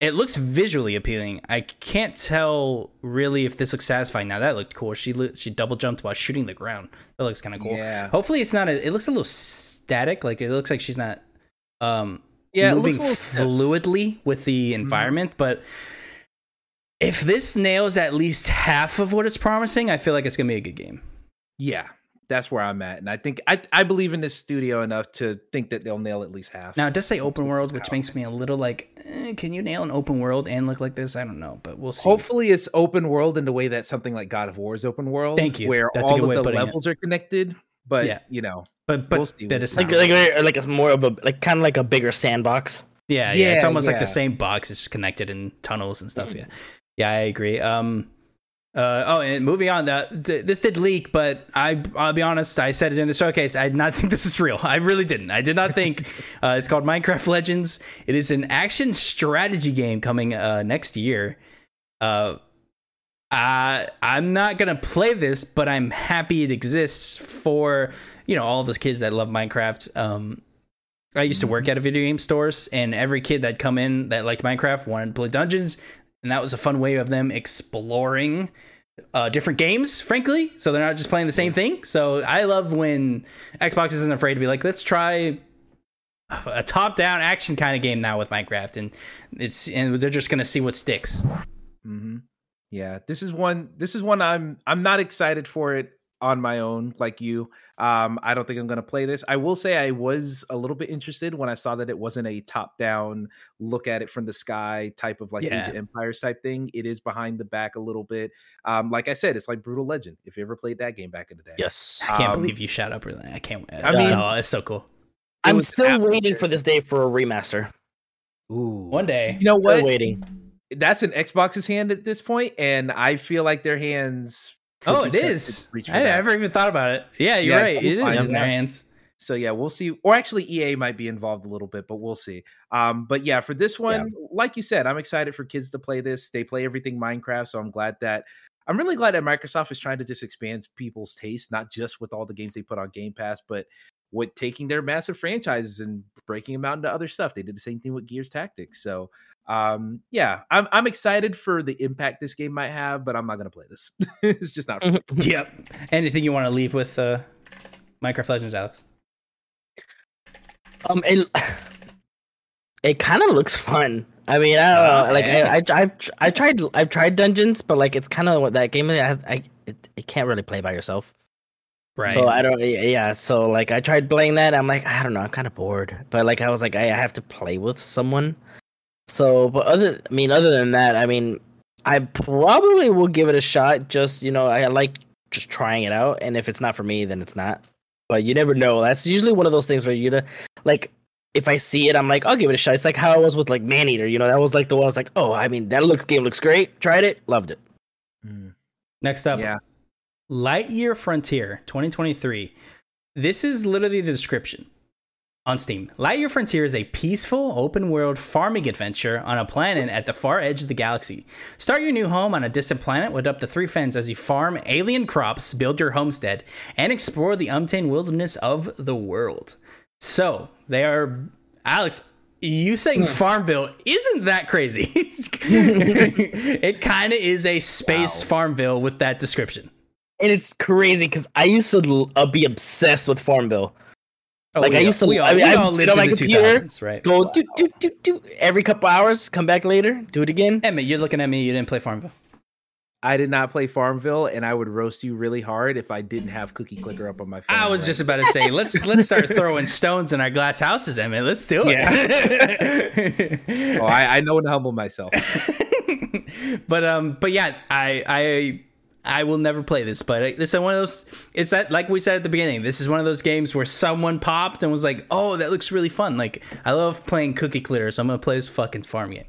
it looks visually appealing. I can't tell really if this looks satisfying. Now that looked cool. She she double jumped while shooting the ground. That looks kind of cool. Yeah. Hopefully it's not. A, it looks a little static. Like it looks like she's not um Yeah, moving looks a little stiff. Mm-hmm. fluidly with the environment. But if this nails at least half of what it's promising, I feel like it's gonna be a good game. yeah, that's where I'm at, and I think I I believe in this studio enough to think that they'll nail at least half. Now it does say open world, which makes me a little like, eh, can you nail an open world and look like this? I don't know, but we'll see. Hopefully, it's open world in the way that something like God of War is open world. Thank you. Where That's all of of the putting it. levels are connected. But Yeah. you know, but but we'll see. that it's Like like like it's more of a like kind of like a bigger sandbox. Yeah, yeah, it's Yeah, almost like the same box. It's just connected in tunnels and stuff. Yeah, yeah, I agree. Um, uh, oh, and moving on. Th- this did leak, but I, I'll be honest. I said it in the showcase. I did not think this was real. I really didn't. I did not think. uh, it's called Minecraft Legends. It is an action strategy game coming uh, next year. Uh, I, I'm not gonna play this, but I'm happy it exists for you know all those kids that love Minecraft. Um, I used to work at a video game stores, and every kid that come in that liked Minecraft wanted to play dungeons, and that was a fun way of them exploring uh, different games. Frankly, so they're not just playing the same thing. So I love when Xbox isn't afraid to be like, let's try a top-down action kind of game now with Minecraft, and it's and they're just gonna see what sticks. hmm yeah, this is one. This is one. I'm I'm not excited for it on my own, like you. Um, I don't think I'm gonna play this. I will say I was a little bit interested when I saw that it wasn't a top-down look at it from the sky type of like Yeah. Age of Empires type thing. It is behind the back a little bit. Um, like I said, it's like Brutal Legend. If you ever played that game back in the day, Yes. I can't Um, believe you shot up really. I can't. I I mean- mean, so, it's so cool. It I'm still absolutely- waiting for this day for a remaster. Ooh, One day, You know what? Still what? waiting. That's an Xbox's hand at this point, and I feel like their hands. Oh, it is. to reach for I never even thought about it. Yeah, you're Yeah, right. It is in their hands. So yeah, we'll see. Or actually, EA might be involved a little bit, but we'll see. Um, but yeah, for this one, like you said, I'm excited for kids to play this. They play everything Minecraft, so I'm glad that I'm really glad that Microsoft is trying to just expand people's taste, not just with all the games they put on Game Pass, but with taking their massive franchises and breaking them out into other stuff. They did the same thing with Gears Tactics. So um yeah i'm i'm excited for the impact this game might have but i'm not gonna play this it's just not for me. yep. Anything you want to leave with uh, Minecraft Legends, Alex? Um, it it kind of looks fun. I mean, I don't Oh, know. Like yeah. I, I, I've I've tried I've tried dungeons, but like it's kind of what that game it has. I it, it can't really play by yourself. Right. So I don't. Yeah. So like I tried playing that. I'm like I don't know. I'm kind of bored. But like I was like I, I have to play with someone. So, but other I mean, other than that, I mean, I probably will give it a shot. Just you know, I like just trying it out, and if it's not for me, then it's not. But you never know. That's usually one of those things where you to like if I see it, I'm like, I'll give it a shot. It's like how I was with like Man Eater. You know, that was like the one I was like, oh, I mean, that looks game looks great. Tried it, loved it. Hmm. Next up, yeah Lightyear Frontier 2023. This is literally the description on Steam. Lightyear Frontier is a peaceful, open world farming adventure on a planet at the far edge of the galaxy. Start your new home on a distant planet with up to three friends as you farm alien crops, build your homestead, and explore the untamed wilderness of the world. So, they are. Alex, you saying hmm. Farmville isn't that crazy. it kind of is a space Wow. Farmville with that description. And it's crazy because I used to uh, be obsessed with Farmville. Like, I used to- we all, I mean, we I all sit lived on in my the computer, 2000s, right? Go do do do do every couple hours, come back later, do it again. Emmett, you're looking at me. You didn't play Farmville. i did not play farmville and i would roast you really hard if i didn't have cookie clicker up on my phone I was right just about to say, let's let's start throwing stones in our glass houses, Emmett. Let's do it. Yeah. oh, I, I know when to humble myself but um, but yeah, I I I will never play this. But is one of those. It's that like we said at the beginning. This is one of those games where someone popped and was like, "Oh, that looks really fun." Like I love playing Cookie Clicker, so I'm gonna play this fucking farm game.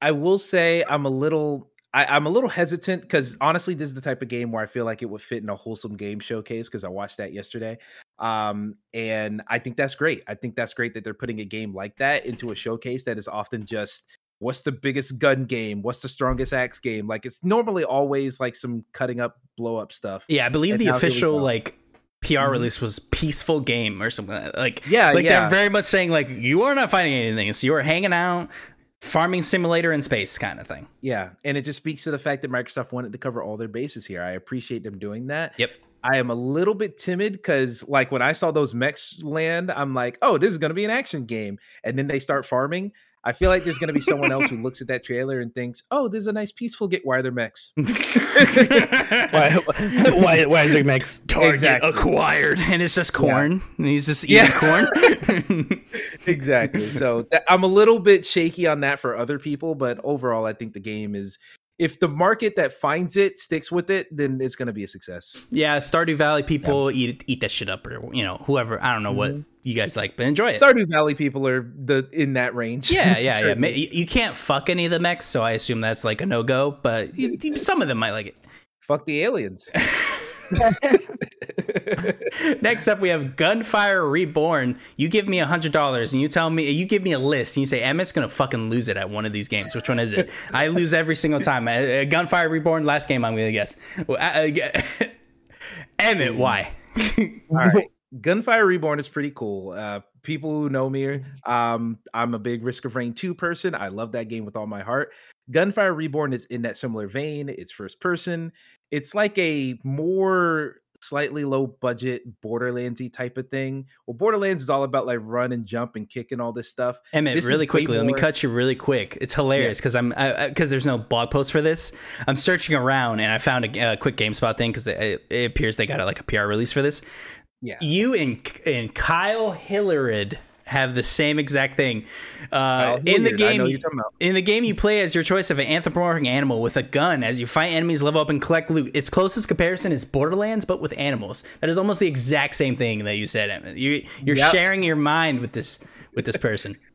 I will say I'm a little I, I'm a little hesitant because honestly, this is the type of game where I feel like it would fit in a wholesome game showcase because I watched that yesterday. Um, and I think that's great. I think that's great that they're putting a game like that into a showcase that is often just what's the biggest gun game, what's the strongest axe game. Like it's normally always like some cutting up, blow up stuff. Yeah, I believe And the now here we official like PR Mhm. release was peaceful game or something like that. like Yeah, like yeah. they're very much saying like you are not fighting anything, so you are hanging out, farming simulator in space kind of thing. Yeah, and it just speaks to the fact that Microsoft wanted to cover all their bases here. I appreciate them doing that. Yep. I am a little bit timid because, like, when I saw those mechs land, I'm like, "Oh, this is going to be an action game," and then they start farming. I feel like there's going to be someone else who looks at that trailer and thinks, "Oh, this is a nice peaceful get." Why are there mechs? why, why, why is it mix? Target Exactly. acquired, and it's just corn, and he's just eating Yeah. corn. exactly. So th- I'm a little bit shaky on that for other people, but overall, I think the game is. If the market that finds it sticks with it, then it's going to be a success. yeah, Stardew Valley people eat eat that shit up, or you know, whoever. I don't know what mm-hmm. you guys like, but enjoy it. Stardew Valley people are the in that range. yeah, yeah, yeah. You you can't fuck any of the mechs, so I assume that's like a no go. But you- you- some of them might like it. Fuck the aliens. Next up, we have Gunfire Reborn. You give me a hundred dollars, and you tell me you give me a list, and you say Emmett's gonna fucking lose it at one of these games. Which one is it? I lose every single time. Uh, uh, Gunfire Reborn. Last game, I'm gonna guess. Well, uh, Emmett, why? All right. Gunfire Reborn is pretty cool. Uh, people who know me, um, I'm a big Risk of Rain 2 person. I love that game with all my heart. Gunfire Reborn is in that similar vein. It's first person. It's like a more slightly low budget Borderlandsy type of thing. Well, Borderlands is all about like run and jump and kick and all this stuff. Emmett, This really quickly, let me cut you really quick. It's hilarious because I'm because there's no blog post for this. I'm searching around and I found a, a quick GameSpot thing because it, it appears they got a, like a PR release for this. Yeah. You and and Kyle Hillerud have the same exact thing. Uh, in the game, about. in the game, you play as your choice of an anthropomorphic animal with a gun as you fight enemies, level up, and collect loot. Its closest comparison is Borderlands, but with animals. That is almost the exact same thing that you said. You you're Yep. sharing your mind with this with this person.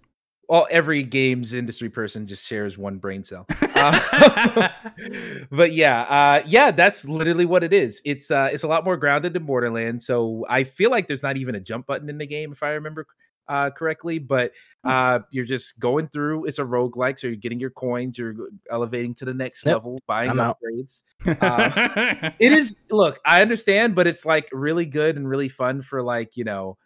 Well, every games industry person just shares one brain cell. Uh, but yeah, uh, yeah, that's literally what it is. It's uh, it's a lot more grounded than Borderlands. So I feel like there's not even a jump button in the game, if I remember uh, correctly. But Hmm. uh, you're just going through. It's a roguelike, so you're getting your coins. You're elevating to the next Yep, level, buying I'm upgrades. Uh, it is look i understand but it's like really good and really fun for like you know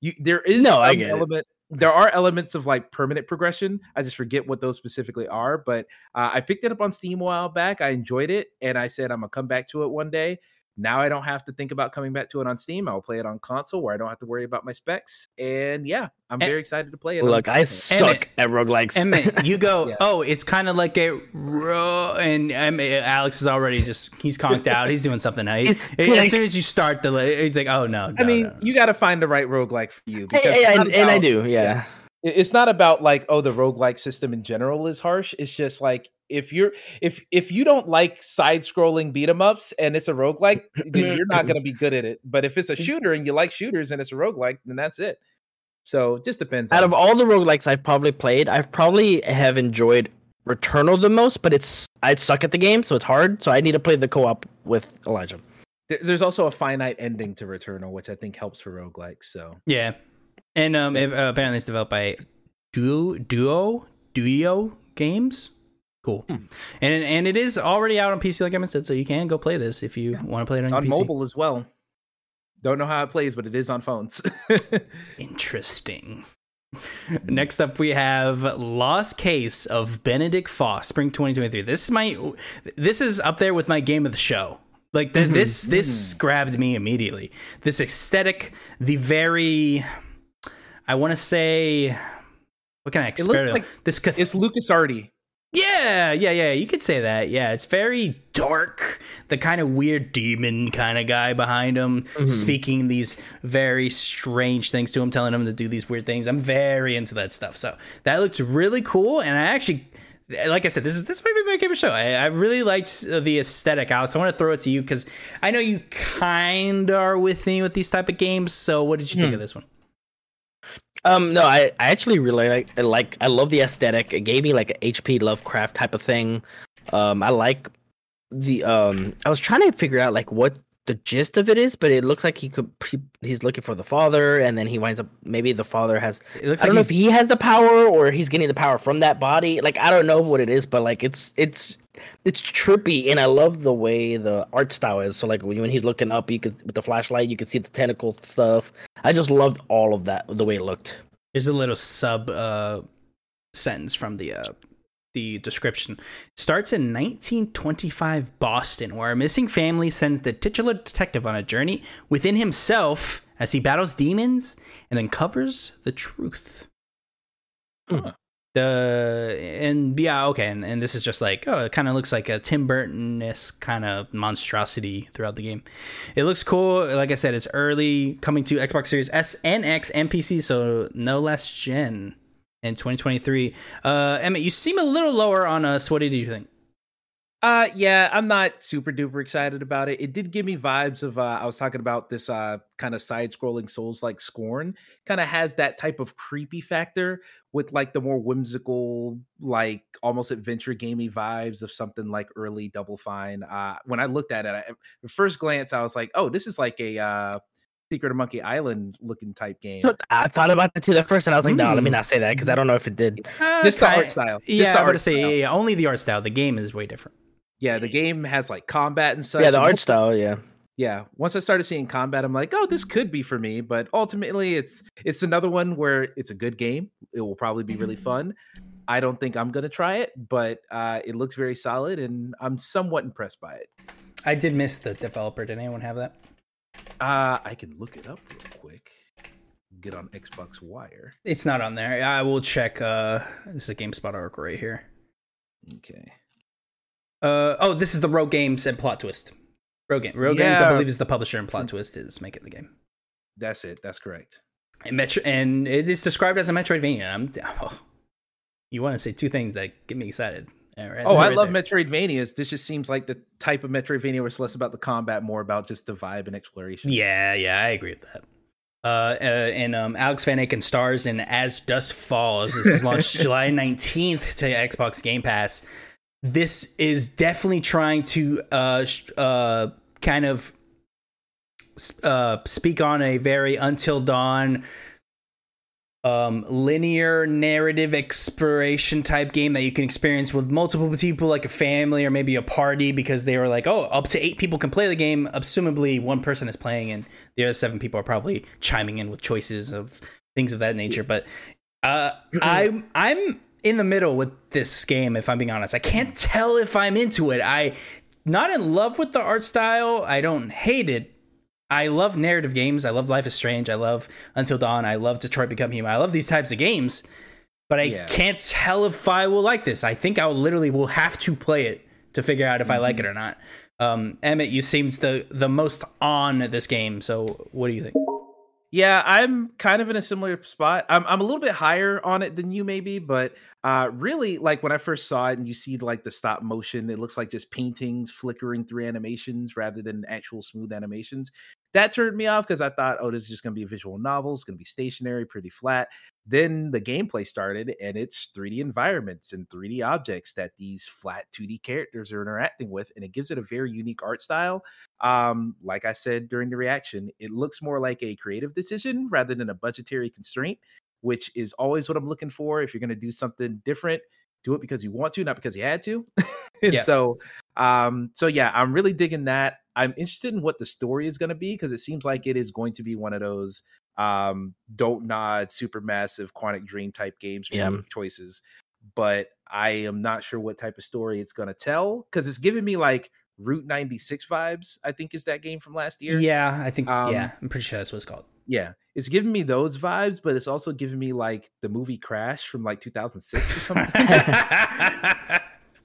You there is No, I get it. element. There are elements of like permanent progression. I just forget what those specifically are, but uh, I picked it up on Steam a while back. I enjoyed it, and I said I'm gonna come back to it one day. Now I don't have to think about coming back to it on Steam. I'll play it on console where I don't have to worry about my specs. And yeah, I'm And- very excited to play it. Look, I console. suck at roguelikes. Emmett, you go. Yeah. Oh, it's kind of like a ro- and um, Alex is already just he's conked out. He's doing something now. He- He's as soon as you start the, he's like, oh no. I mean, no, no. you got to find the right roguelike for you. Hey, Because hey, it's and, not and I do, yeah. it- it's not about like oh the roguelike system in general is harsh it's just like if you're if if you don't like side scrolling beat 'em ups and it's a roguelike then you're not going to be good at it but if it's a shooter and you like shooters and it's a roguelike then that's it so it just depends Out on of all the roguelikes I've probably played, I've probably have enjoyed Returnal the most, but it's I suck at the game, so it's hard. So I need to play the co-op with Elijah. There's also a finite ending to returnal which i think helps for roguelikes so yeah, and um, it, uh, apparently it's developed by Duo Duo Duo Games. Cool, Hmm. and and it is already out on PC, like Emmett said, so you can go play this if you want to play it on, on mobile as well don't know how it plays but it is on phones Interesting. Next up, we have Last Case of Benedict Fox, Spring 2023. This is my, this is up there with my game of the show. Like th- Mhm. this, this grabbed me immediately. This aesthetic, the very, I want to say, what can I looks expect? like this cath- it's lucas arty yeah, yeah, yeah. You could say that. Yeah, it's very dark. The kind of weird demon kind of guy behind him, Mm-hmm. speaking these very strange things to him, telling him to do these weird things. I'm very into that stuff. So that looks really cool, and I actually. Like I said, this is this might be my favorite show. I, I really liked the aesthetic, Alex. I want to throw it to you because I know you kind of are with me with these type of games. So, what did you think Hmm. of this one? Um, no, I, I actually really like like I love the aesthetic. It gave me like a HP Lovecraft type of thing. Um, I like the um. I was trying to figure out like what the gist of it is, but it looks like he could he, he's looking for the father, and then he winds up maybe the father has. It looks I like don't know if he has the power or he's getting the power from that body. Like I don't know what it is, but like it's it's it's trippy, and I love the way the art style is. So like when, when he's looking up, you could with the flashlight, you could see the tentacle stuff. I just loved all of that, the way it looked. Here's a little sub uh, sentence from the uh, the description. Starts in 1925 Boston, where a missing family sends the titular detective on a journey within himself as he battles demons and uncovers the truth. Huh. The and yeah okay and, and this is just like oh it kind of looks like a Tim Burton esque kind of monstrosity throughout the game. It looks cool. Like I said, it's early coming to Xbox Series S and X and PC, so no less gen in 2023. Uh, Emmett, you seem a little lower on us. What did you think? Uh yeah, I'm not super duper excited about it. It did give me vibes of uh I was talking about this uh kind of side-scrolling souls like Scorn. Kind of has that type of creepy factor with like the more whimsical like almost adventure gamey vibes of something like early Double Fine. Uh when I looked at it I, at first glance I was like, "Oh, this is like a uh Secret of Monkey Island looking type game." So I thought about that too at first, and I was like, no, let me Mm. not say that because I don't know if it did. Just the Uh, art style. Just Yeah, the I would say style. yeah, yeah, only the art style. The game is way different. Yeah, the game has like combat and such. yeah, the and art style, yeah. yeah once i started seeing combat i'm like oh this could be for me but ultimately it's it's another one where it's a good game it will probably be really fun i don't think i'm gonna try it but uh it looks very solid and i'm somewhat impressed by it I did miss the developer. Did anyone have that? Uh i can look it up real quick get on xbox wire It's not on there. I will check. Uh, this is a GameSpot article right here. okay Uh, oh, this is the Rogue Games and Plot Twist. Rogue, Game, Rogue Games, I believe, is the publisher, and Plot Twist is making the game. that's it that's correct And, Metro- and it is described as a Metroidvania. I'm, oh, you want to say two things that get me excited. Right, oh i love there. metroidvanias this just seems like the type of metroidvania where it's less about the combat more about just the vibe and exploration Yeah, yeah, I agree with that. Uh, uh, and um, Alex Van Aken stars in As Dusk Falls. This is launched July 19th to Xbox Game Pass. This is definitely trying to uh, sh- uh, kind of uh, speak on a very Until Dawn um, linear narrative exploration type game that you can experience with multiple people, like a family or maybe a party, because they were like, oh, up to eight people can play the game. Assumably, one person is playing, and the other seven people are probably chiming in with choices of things of that nature. But uh, I'm I'm in the middle with this game. If I'm being honest, I can't tell if I'm into it. I not in love with the art style. I don't hate it, I love narrative games. I love Life is Strange. I love Until Dawn. I love Detroit Become Human. I love these types of games, but I yeah. can't tell if I will like this. I think I will literally will have to play it to figure out if mm-hmm. I like it or not. Um, Emmett, you seems the the most on this game. So what do you think? Yeah, I'm kind of in a similar spot. I'm I'm a little bit higher on it than you maybe, but uh really like when I first saw it and you see like the stop motion, it looks like just paintings flickering through animations rather than actual smooth animations that turned me off because I thought, oh, this is just going to be a visual novel. It's going to be stationary, pretty flat. Then the gameplay started, and it's 3D environments and 3D objects that these flat 2D characters are interacting with, and it gives it a very unique art style. Um, like I said during the reaction, it looks more like a creative decision rather than a budgetary constraint, which is always what I'm looking for. If you're going to do something different, do it because you want to, not because you had to. yeah. So, um, so yeah, I'm really digging that. I'm interested in what the story is going to be because it seems like it is going to be one of those um, Dontnod, super massive Quantic Dream type games yeah. choices. But I am not sure what type of story it's going to tell because it's giving me like Route 96 vibes. I think is that game from last year. Yeah, I think. Um, yeah, I'm pretty sure that's what it's called. Yeah, it's giving me those vibes, but it's also giving me like the movie Crash from like 2006 or something.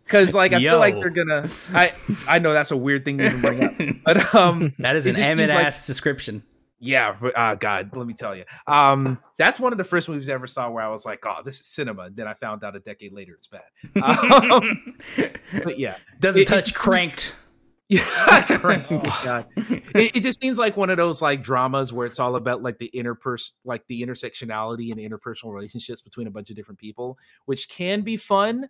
because like I Yo. feel like they're gonna. I I know that's a weird thing to even bring up, but um, that is an Emmett like, ass description. Yeah, uh, God, let me tell you, um, that's one of the first movies I ever saw where I was like, "Oh, this is cinema." And then I found out a decade later it's bad. Um, but yeah, doesn't it, touch it, cranked. Yeah, oh, God. It, it, just seems like one of those like dramas where it's all about like the interpers like the intersectionality and interpersonal relationships between a bunch of different people, which can be fun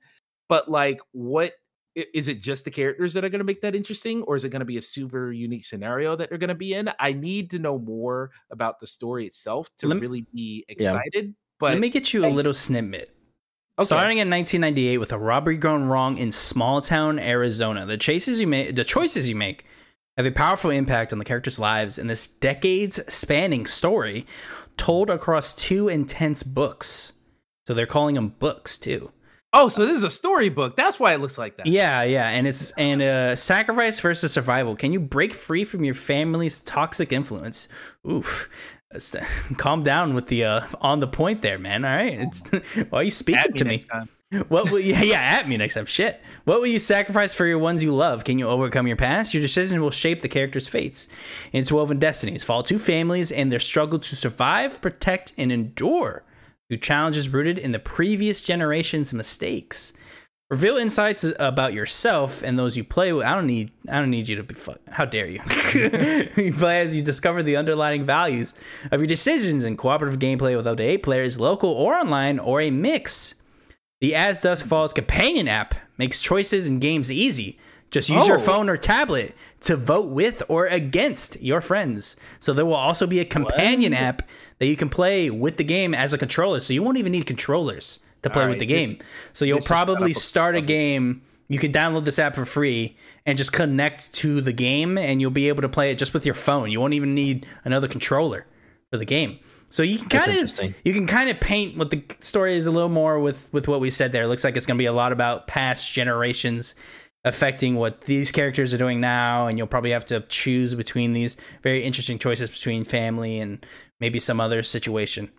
but like what is it just the characters that are going to make that interesting or is it going to be a super unique scenario that they're going to be in i need to know more about the story itself to me, really be excited yeah. but let me get you a little snippet okay. starting in 1998 with a robbery gone wrong in small town arizona the chases you make the choices you make have a powerful impact on the characters lives in this decades spanning story told across two intense books so they're calling them books too Oh, so this is a storybook. That's why it looks like that. Yeah, yeah, and it's and uh, sacrifice versus survival. Can you break free from your family's toxic influence? Oof. Calm down with the uh, on the point there, man. All right, it's why are you speaking to me? what will yeah, yeah at me next time? Shit. What will you sacrifice for your ones you love? Can you overcome your past? Your decisions will shape the character's fates. Interwoven destinies follow two families and their struggle to survive, protect, and endure through challenges rooted in the previous generation's mistakes. Reveal insights about yourself and those you play with. I don't need. I don't need you to be. Fu- How dare you? play as you discover the underlying values of your decisions in cooperative gameplay with up to eight players, local or online, or a mix. The As Dusk Falls companion app makes choices in games easy. Just use oh. your phone or tablet to vote with or against your friends. So there will also be a companion what? app that you can play with the game as a controller. So you won't even need controllers to play right, with the game. So you'll probably start a game. You can download this app for free and just connect to the game, and you'll be able to play it just with your phone. You won't even need another controller for the game. So you can kind of you can kind of paint what the story is a little more with with what we said there. It looks like it's going to be a lot about past generations affecting what these characters are doing now and you'll probably have to choose between these very interesting choices between family and maybe some other situation.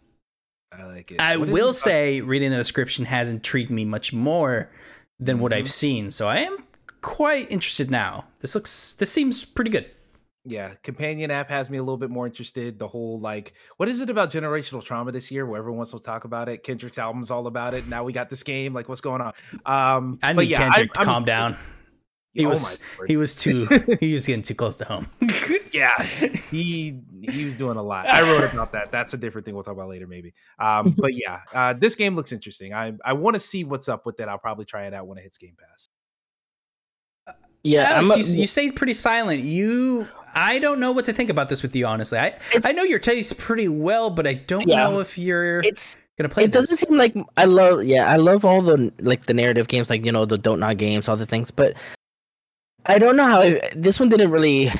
I like it. I what will say reading the description has intrigued me much more than mm-hmm. what I've seen, so I am quite interested now. This looks this seems pretty good. Yeah, companion app has me a little bit more interested. The whole like, what is it about generational trauma this year? Where everyone wants to talk about it. Kendrick's album's all about it. Now we got this game. Like, what's going on? Um, I need yeah, Kendrick I, to calm down. He oh was he was too he was getting too close to home. yeah, he he was doing a lot. I wrote about that. That's a different thing we'll talk about later, maybe. Um, but yeah, uh, this game looks interesting. I I want to see what's up with it. I'll probably try it out when it hits Game Pass. Yeah, Alex, a- you, you say pretty silent. You, I don't know what to think about this with you. Honestly, I I know your taste pretty well, but I don't Yeah. know if you're it's gonna play it this. doesn't seem like I love yeah I love all the like the narrative games like you know the Dontnod games all the things but I don't know how this one didn't really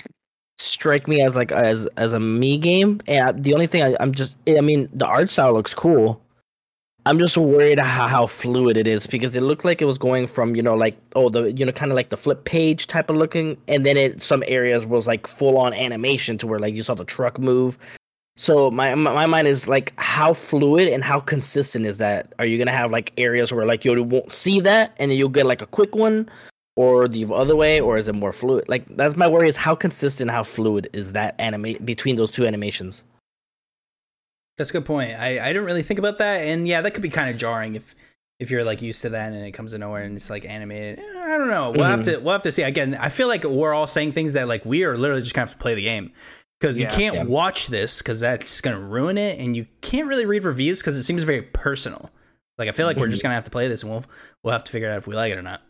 strike me as like as as a me game and I- the only thing I, I'm just I mean the art style looks cool I'm just worried how, how fluid it is because it looked like it was going from you know like oh the you know kind of like the flip page type of looking and then it some areas was like full on animation to where like you saw the truck move so my my my mind is like how fluid and how consistent is that? Are you gonna have like areas where like you won't see that and then you'll get like a quick one, or the other way, or is it more fluid? Like that's my worry is how consistent, how fluid is that animate between those two animations? That's a good point. I, I didn't really think about that, and yeah, that could be kind of jarring if if you're like used to that and it comes to nowhere and it's like animated. I don't know. We'll have Mhm. to we'll have to see. Again, I feel like we're all saying things that like we are literally just gonna have to play the game because Yeah. you can't Yeah. watch this because that's gonna ruin it, and you can't really read reviews because it seems very personal. Like I feel like we're just gonna have to play this, and we'll we'll have to figure out if we like it or not.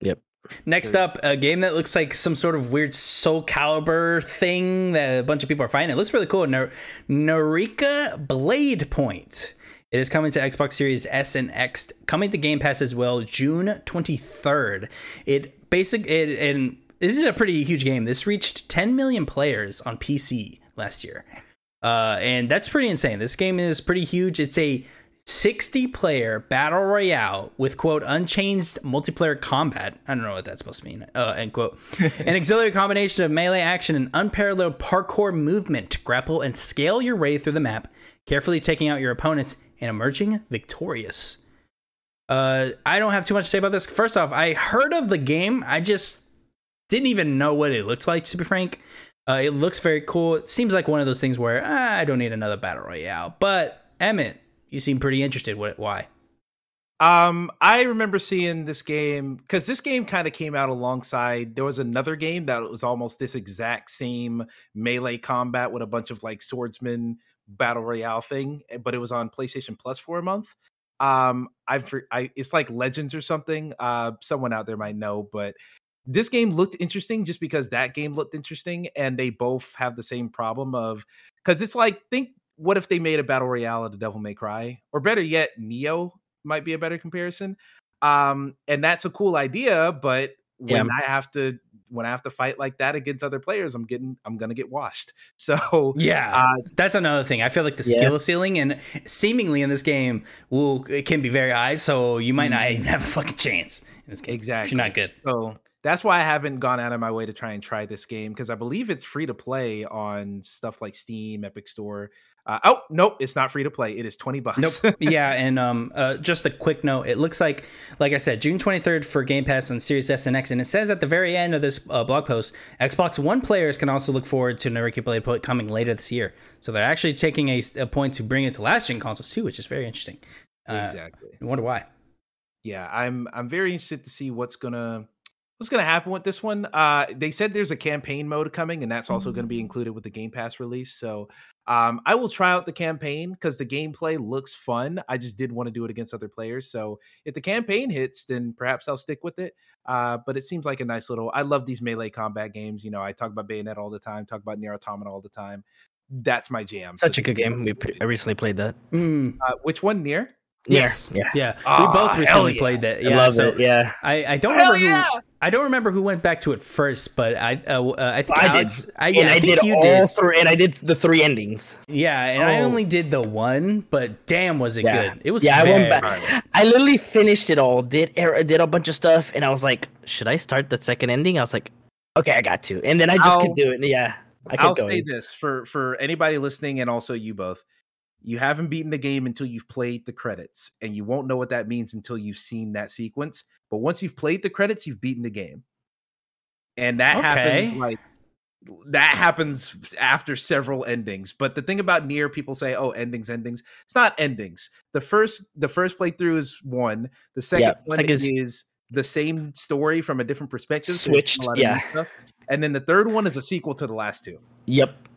Yep. Next up, a game that looks like some sort of weird Soulcalibur thing that a bunch of people are fighting. It looks really cool. Nar- Naraka Blade Point. It is coming to Xbox Series S and X, coming to Game Pass as well, June twenty third. It basic it and this is a pretty huge game. This reached 10 million players on PC last year, uh, and that's pretty insane. This game is pretty huge. It's a 60 player battle royale with quote unchanged multiplayer combat. I don't know what that's supposed to mean. Uh, end quote. An auxiliary combination of melee action and unparalleled parkour movement. To grapple and scale your way through the map, carefully taking out your opponents and emerging victorious. Uh, I don't have too much to say about this. First off, I heard of the game. I just didn't even know what it looked like. To be frank, uh, it looks very cool. It seems like one of those things where ah, I don't need another battle royale. But Emmett, you seem pretty interested. What? Why? Um, I remember seeing this game because this game kind of came out alongside. There was another game that was almost this exact same melee combat with a bunch of like swordsman battle royale thing, eh, but it was on PlayStation Plus for a month. Um, I've I it's like Legends or something. Uh, someone out there might know, but this game looked interesting just because that game looked interesting, and they both have the same problem of because it's like think what if they made a battle royale of the Devil May Cry, or better yet, Nioh might be a better comparison. Um, and that's a cool idea, but when Yeah. I have to when I have to fight like that against other players, I'm getting I'm gonna get washed. So Yeah, uh, that's another thing. I feel like the Yes. skill ceiling and seemingly in this game will it can be very high, so you might not even have a fucking chance in this game. Exactly. If you're not good. So that's why I haven't gone out of my way to try and try this game because I believe it's free to play on stuff like Steam, Epic Store. Uh, oh nope, it's not free to play. It is twenty bucks. Nope. yeah, and um, uh, just a quick note. It looks like, like I said, June 23rd for Game Pass on Series S and X, and it says at the very end of this uh, blog post, Xbox One players can also look forward to Naraka Blade Point coming later this year. So they're actually taking a, a point to bring it to last gen consoles too, which is very interesting. Uh, exactly. I wonder why. yeah i'm i'm very interested to see what's gonna what's gonna happen with this one uh they said there's a campaign mode coming and that's also gonna be included with the game pass release so um i will try out the campaign because the gameplay looks fun i just did want to do it against other players so if the campaign hits then perhaps i'll stick with it uh but it seems like a nice little i love these melee combat games you know i talk about bayonet all the time talk about Nier Automata all the time that's my jam So Such a good game. We pre- I recently played that. Mm, uh, which one Nier yes. Yeah. Yeah. Ah, we both recently yeah. played that. I Yeah. love so it. Yeah. I, I don't Hell remember yeah! who I don't remember who went back to it first, but I uh, uh, I think I did. I, yeah, and I, I think did you all did. three, and I did the three endings. Yeah, and I Oh. only did the one, but damn, was it Yeah. good? It was. Yeah, I went back. I literally finished it all. Did er- did a bunch of stuff, and I was like, should I start the second ending? I was like, okay, I got to, and then I just I'll- could do it. Yeah, I kept I'll going. say this for for anybody listening and also you both. You haven't beaten the game until you've played the credits, and you won't know what that means until you've seen that sequence. But once you've played the credits, you've beaten the game, and that happens like that happens after several endings. But the thing about Nier people say, "Oh, endings, endings." It's not endings. The first the first playthrough is one. The second Yeah, one second is, is- the same story from a different perspective. Switched, a lot of yeah. stuff. And then the third one is a sequel to the last two. Yep.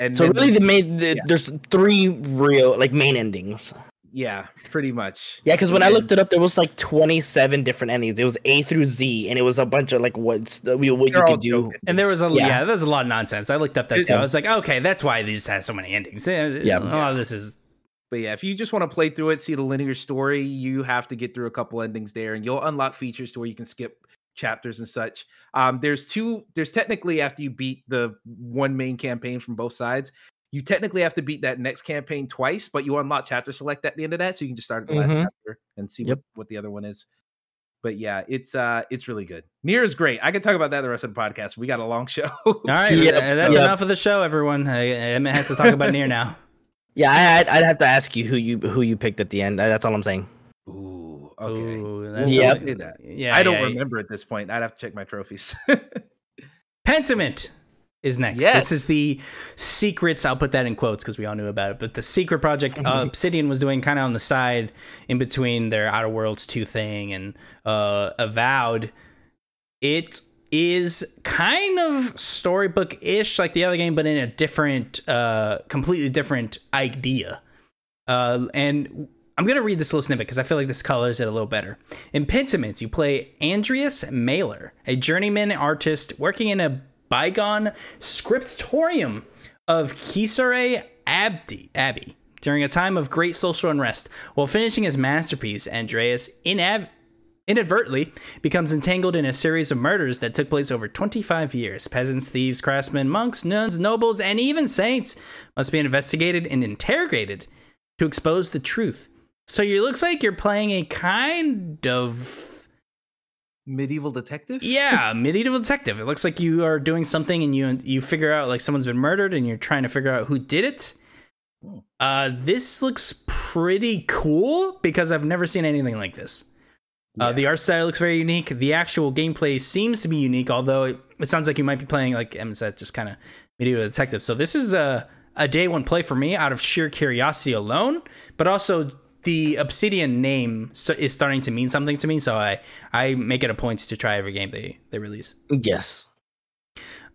And So really, the main the, yeah. there's three real like main endings. Yeah, pretty much. Yeah, because when I looked it up, there was like 27 different endings. It was A through Z, and it was a bunch of like what's the, what you could do. And there was a yeah. Yeah. there was a lot of nonsense. I looked up that too. Yeah. I was like, okay, that's why these has so many endings. Yeah, Yeah. a lot of this is But yeah, if you just want to play through it, see the linear story, you have to get through a couple endings there, and you'll unlock features to where you can skip chapters and such. Um, there's two. There's technically after you beat the one main campaign from both sides, you technically have to beat that next campaign twice, but you unlock chapter select at the end of that, so you can just start at the last Mhm. chapter and see Yep. what, what the other one is. But yeah, it's uh, it's really good. Nier is great. I could talk about that the rest of the podcast. We got a long show. all right. Yeah. uh, that's Yeah. enough of the show, everyone. I, Emmett has to talk about Nier now. Yeah, I, I'd, I'd have to ask you who you who you picked at the end. That's all I'm saying. Ooh, okay. Ooh, that's Yep. something- that. Yeah, I don't yeah. remember at this point. I'd have to check my trophies. Pentiment is next. Yes. This is the secrets. I'll put that in quotes because we all knew about it. But the secret project uh, Obsidian was doing kind of on the side in between their Outer Worlds 2 thing and uh, Avowed. It is kind of storybook ish like the other game, but in a different, uh, completely different idea. Uh, and I'm going to read this little snippet because I feel like this colors it a little better. In Pentiment, you play Andreas Maler, a journeyman artist working in a bygone scriptorium of Kisare Abdi, Abbey during a time of great social unrest. While finishing his masterpiece, Andreas inav- inadvertently becomes entangled in a series of murders that took place over 25 years. Peasants, thieves, craftsmen, monks, nuns, nobles, and even saints must be investigated and interrogated to expose the truth. So it looks like you're playing a kind of Medieval detective? yeah, medieval detective. It looks like you are doing something and you you figure out like someone's been murdered and you're trying to figure out who did it. Hmm. Uh, this looks pretty cool because I've never seen anything like this. Uh, the art style looks very unique. The actual gameplay seems to be unique, although it, it sounds like you might be playing, like Em said, just kind of medieval detective. So this is a, a day one play for me out of sheer curiosity alone, but also the Obsidian name is starting to mean something to me. So I, I make it a point to try every game they, they release. Yes.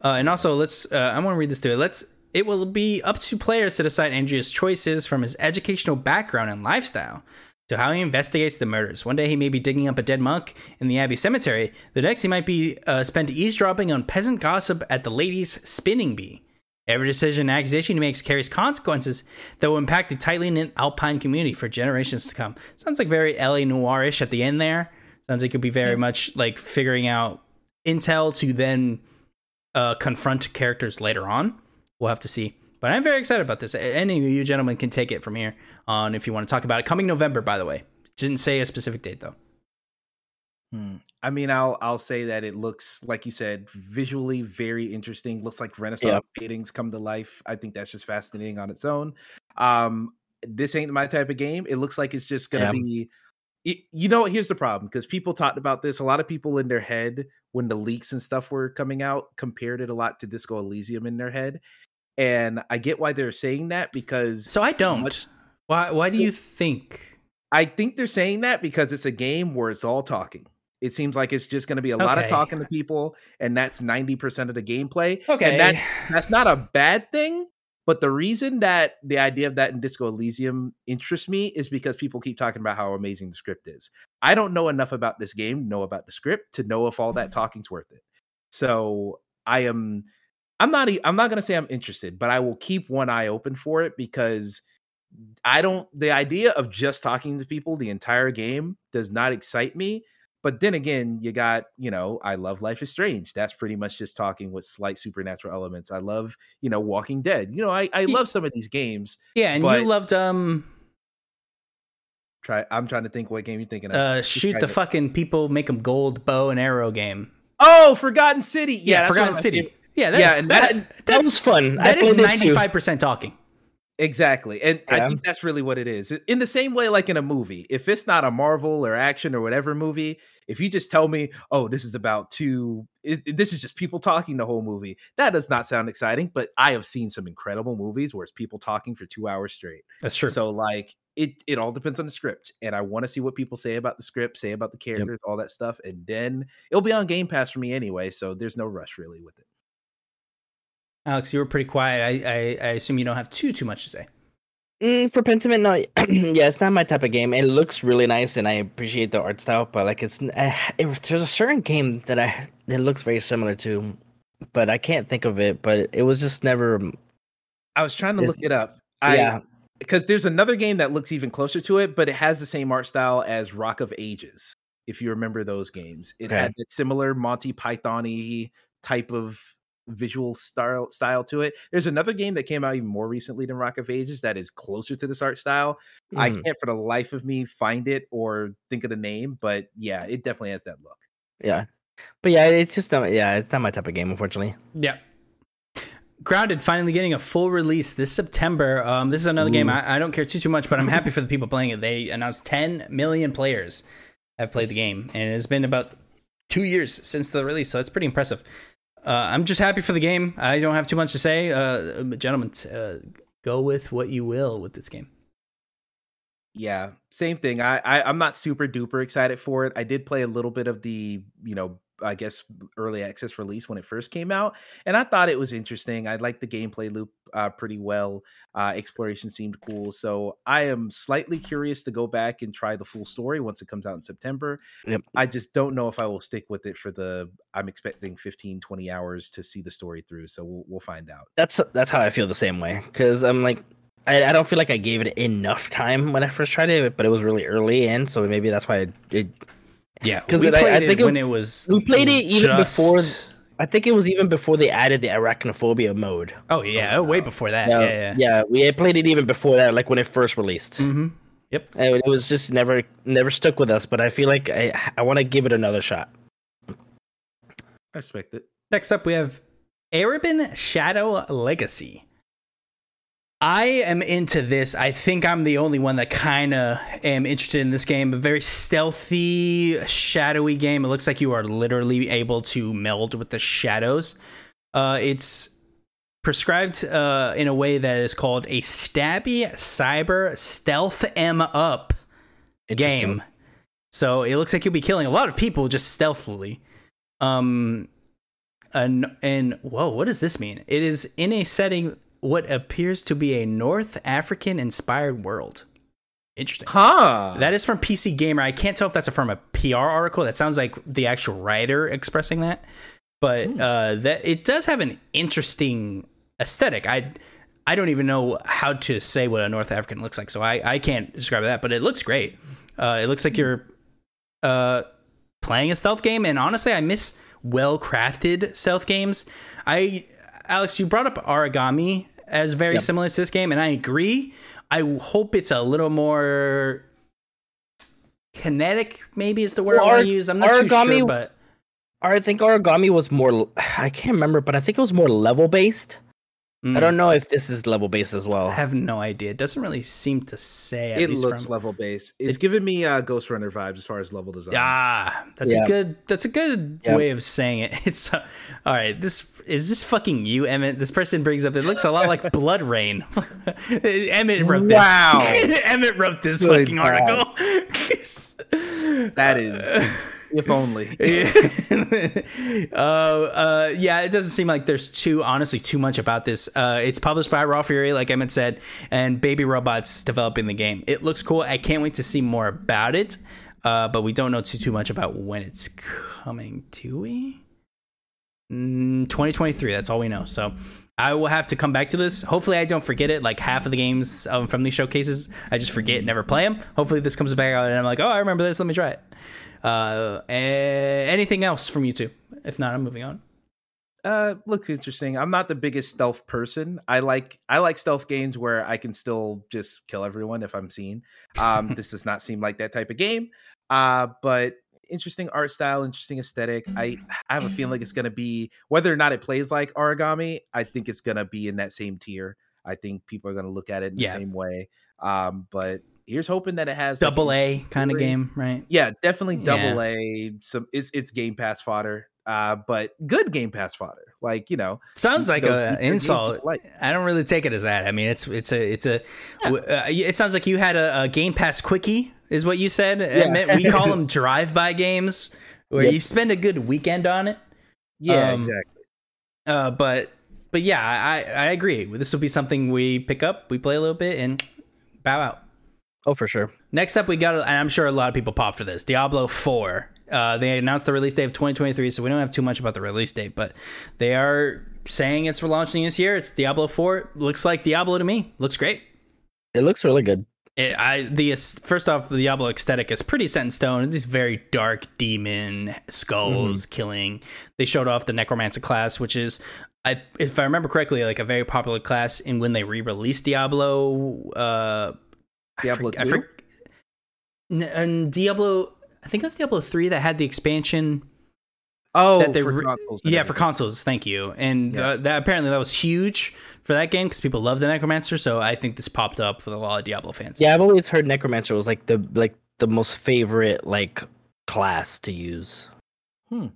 Uh, and also, let's. Uh, I want to read this to it. Let's. It will be up to players to decide Andrea's choices from his educational background and lifestyle to how he investigates the murders. One day he may be digging up a dead monk in the Abbey Cemetery. The next he might be uh, spent eavesdropping on peasant gossip at the ladies' spinning bee. Every decision and accusation he makes carries consequences that will impact the tightly knit alpine community for generations to come. Sounds like very LA noirish at the end there. Sounds like you'll be very much like figuring out intel to then uh, confront characters later on. We'll have to see. But I'm very excited about this. Any of you gentlemen can take it from here on if you want to talk about it. Coming November, by the way. Didn't say a specific date though. Hmm. I mean, I'll I'll say that it looks like you said visually very interesting. Looks like Renaissance paintings come to life. I think that's just fascinating on its own. Um, this ain't my type of game. It looks like it's just gonna Yeah. be. You know, what? here's the problem because people talked about this. A lot of people in their head when the leaks and stuff were coming out compared it a lot to Disco Elysium in their head, and I get why they're saying that because So I don't. much- why why do you think? I think they're saying that because it's a game where it's all talking. It seems like it's just going to be a lot of talking to people, and that's ninety percent of the gameplay. Okay. and that that's not a bad thing. But the reason that the idea of that in Disco Elysium interests me is because people keep talking about how amazing the script is. I don't know enough about this game, know about the script to know if all that mm-hmm. talking's worth it. So I am, I'm not, I'm not going to say I'm interested, but I will keep one eye open for it because I don't. The idea of just talking to people the entire game does not excite me. But then again, you got, you know, I love Life is Strange. That's pretty much just talking with slight supernatural elements. I love, you know, Walking Dead. You know, I, I love some of these games. yeah, and but- you loved um Try I'm trying to think what game you're thinking of. uh shoot the Describe it. fucking people make them gold bow and arrow game. Oh, Forgotten City. Yeah, Yeah, Forgotten City. favorite- Yeah, that, Yeah, and that's that- That was fun. I that is played it too. 95% talking. Exactly. And I think that's really what it is. In the same way, like in a movie, if it's not a Marvel or action or whatever movie, if you just tell me, oh, this is about two, it, this is just people talking the whole movie, that does not sound exciting. But I have seen some incredible movies where it's people talking for two hours straight. That's true. So, like, it, it all depends on the script. And I want to see what people say about the script, say about the characters, all that stuff. And then it'll be on Game Pass for me anyway. So there's no rush really with it. Alex, you were pretty quiet. I, I I assume you don't have too too much to say. Mm, for Pentiment, no. yeah, it's not my type of game. It looks really nice, and I appreciate the art style, but like it's uh, it, there's a certain game that I it looks very similar to, but I can't think of it. But it was just never. I was trying to look it up. I, yeah, because there's another game that looks even closer to it, but it has the same art style as Rock of Ages. If you remember those games, it Okay. had that similar Monty Python-y type of visual style style to it. There's another game that came out even more recently than Rock of Ages that is closer to this art style. I Mhm. can't for the life of me find it or think of the name, but yeah, it definitely has that look. yeah, but yeah, it's just not. Yeah, it's not my type of game, unfortunately. Yeah. Grounded finally getting a full release this September. Um, this is another game I, I don't care too too much, but I'm happy for the people playing it. They announced 10 million players have played the game, and it's been about two years since the release, so that's pretty impressive. Uh, I'm just happy for the game. I don't have too much to say, uh, gentlemen. Uh, go with what you will with this game. Yeah, same thing. I, I I'm not super duper excited for it. I did play a little bit of the, you know, I guess early access release when it first came out, and I thought it was interesting. I liked the gameplay loop uh, pretty well. Uh, exploration seemed cool, so I am slightly curious to go back and try the full story once it comes out in September. Yep. I just don't know if I will stick with it for the. I'm expecting 15, 20 hours to see the story through, so we'll we'll find out. That's that's how I feel the same way because I'm like. I, I don't feel like I gave it enough time when I first tried it, but it was really early in, so maybe that's why it, it Yeah, 'Cause we it- I- played I it think it- when it was. we played it even just- before- I think it was even before they added the arachnophobia mode. Oh yeah, way before that. Yeah, Yeah, yeah. yeah, we played it even before that, like when it first released. Mm-hmm. Yep. And it was just never never stuck with us, but I feel like I I want to give it another shot. I respect it. Next up, we have Ereban Shadow Legacy. I am into this. I think I'm the only one that kind of am interested in this game. A very stealthy, shadowy game. It looks like you are literally able to meld with the shadows. Uh, it's prescribed uh, in a way that is called a stabby cyber stealth M up game. So it looks like you'll be killing a lot of people just stealthily. Um, and and whoa, what does this mean? It is in a setting what appears to be a North African inspired world. Interesting. Huh. That is from PC Gamer. I can't tell if that's from a PR article. That sounds like the actual writer expressing that. But uh, that it does have an interesting aesthetic. I I don't even know how to say what a North African looks like, so I, I can't describe that. But it looks great. Uh, it looks like you're uh, playing a stealth game, and honestly, I miss well crafted stealth games. I Alex, you brought up Aragami as very Yep. similar to this game, and I agree. I hope it's a little more kinetic. Maybe is the word Well, I want to use. I'm not too Aragami- sure, but I think Aragami was more. I can't remember, but I think it was more level based. Mm, I don't know if this is level based as well. I have no idea. It doesn't really seem to say. At it least looks from, level based. It's giving me uh, Ghostrunner vibes as far as level design. Ah, that's Yeah. a good. That's a good Yeah. way of saying it. It's uh, all right. This is this fucking you, Emmett. This person brings up. It looks a lot like Blood Rain. Emmett wrote this. Wow. Emmett wrote this Good fucking God. article. That is, if only. uh, uh, yeah, it doesn't seem like there's too honestly too much about this. Uh, it's published by Raw Fury, like Emmett said, and Baby Robots developing the game. It looks cool. I can't wait to see more about it. Uh, but we don't know too too much about when it's coming. Do we? Mm, 2023. That's all we know. So I will have to come back to this. Hopefully, I don't forget it. Like half of the games um, from these showcases, I just forget, never play them. Hopefully, this comes back out and I'm like, oh, I remember this. Let me try it. Uh, anything else from you two? If not, I'm moving on. Uh, looks interesting. I'm not the biggest stealth person. I like I like stealth games where I can still just kill everyone if I'm seen. Um, this does not seem like that type of game. Uh, but interesting art style, interesting aesthetic. I I have a feeling like it's gonna be whether or not it plays like Aragami. I think it's gonna be in that same tier. I think people are gonna look at it in the Yeah. same way. Um, but here's hoping that it has like, Double A kind of game, right? Yeah, definitely Yeah. double A. Some it's it's Game Pass fodder. Uh, but good Game Pass fodder. Like you know, Sounds like those a insult. like. I don't really take it as that. I mean, it's it's a it's a. w- Uh, it sounds like you had a, a Game Pass quickie, is what you said. Meant- we call them drive-by games, where Yep. You spend a good weekend on it. yeah, Um, exactly. Uh, but but yeah, I I agree. This will be something we pick up, we play a little bit, and bow out. Oh, for sure. Next up, we got, and I'm sure a lot of people pop for this Diablo 4. Uh, they announced the release date of 2023, so we don't have too much about the release date, but they are saying it's relaunching this year. It's Diablo 4. Looks like Diablo to me. Looks great. It looks really good. It, I the first off, the Diablo aesthetic is pretty set in stone. It's these very dark demon skulls Mm-hmm. killing. They showed off the necromancer class, which is, I, if I remember correctly, like a very popular class. And when they re-released Diablo, uh, Diablo forg- I 2? forg- N- and Diablo, I think it was Diablo three that had the expansion. Oh, that they for re- consoles. yeah, for consoles. Thank you. And Yeah. uh, that apparently that was huge for that game because people love the necromancer. So I think this popped up for a lot of Diablo fans. Yeah, I've always heard Necromancer was like the like the most favorite like class to use. Yeah,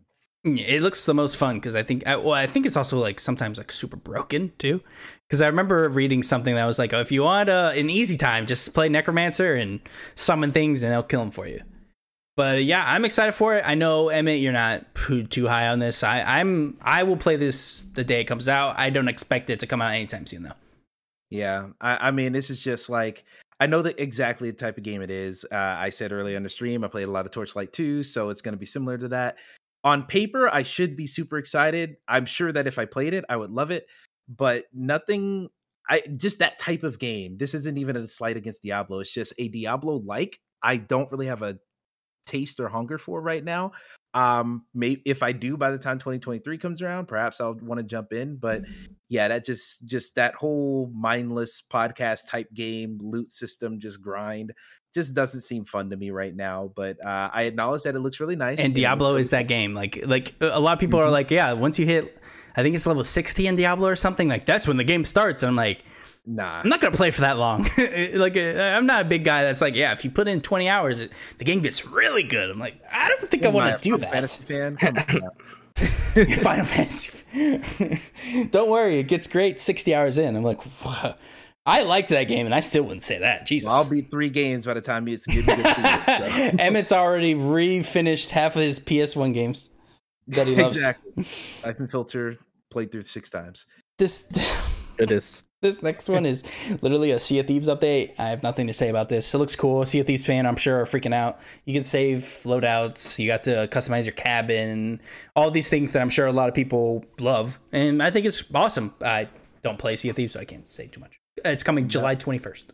It looks the most fun because I think, I, well, I think it's also like sometimes like super broken too. Because I remember reading something that was like, oh, if you want uh, an easy time, just play Necromancer and summon things and they'll kill them for you. But yeah, I'm excited for it. I know Emmett, you're not too high on this. I, I'm I will play this the day it comes out. I don't expect it to come out anytime soon though. Yeah, I, I mean, this is just like I know that exactly the type of game it is. Uh, I said earlier on the stream, I played a lot of Torchlight 2, so it's going to be similar to that. On paper, I should be super excited. I'm sure that if I played it, I would love it, but nothing. I just that type of game. This isn't even a slight against Diablo. It's just a Diablo like. I don't really have a taste or hunger for right now. Um, maybe if I do by the time 2023 comes around, perhaps I'll want to jump in. But yeah, that just just that whole mindless podcast type game loot system, just grind, just doesn't seem fun to me right now. But uh, I acknowledge that it looks really nice. And Diablo is that game. Like like a lot of people are Mhm. like, yeah, once you hit, I think it's level 60 in Diablo or something. Like that's when the game starts. And I'm like. nah. I'm not gonna play for that long. like, uh, I'm not a big guy that's like, yeah, if you put in 20 hours, it, the game gets really good. I'm like, I don't think I Am I want to do Final Fantasy that. fan. Come on now. Final Fantasy. don't worry, it gets great 60 hours in. I'm like, what? I liked that game, and I still wouldn't say that. Jesus. I'll beat three games by the time it's good. good to you, so. Emmett's already refinished half of his PS1 games that he loves. exactly. I've been filter played through six times. This. It is. This next one is literally a Sea of Thieves update. I have nothing to say about this. It looks cool. Sea of Thieves fan, I'm sure, are freaking out. You can save loadouts. You got to customize your cabin. All these things that I'm sure a lot of people love, and I think it's awesome. I don't play Sea of Thieves, so I can't say too much. It's coming July 21st.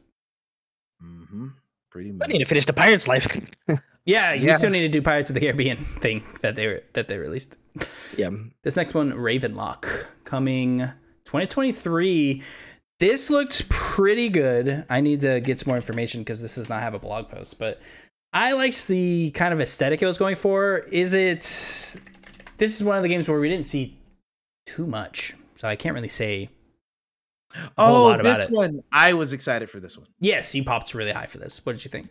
Mm-hmm. Pretty I need to finish the Pirate's Life. Yeah, you Yeah. still need to do Pirates of the Caribbean thing that they were, that they released. yeah. This next one, Ravenlock, coming 2023. This looks pretty good. I need to get some more information because this does not have a blog post, but I liked the kind of aesthetic it was going for. Is it? This is one of the games where we didn't see too much, so I can't really say. a whole Oh, lot about this it. one. I was excited for this one. Yes, you popped really high for this. What did you think?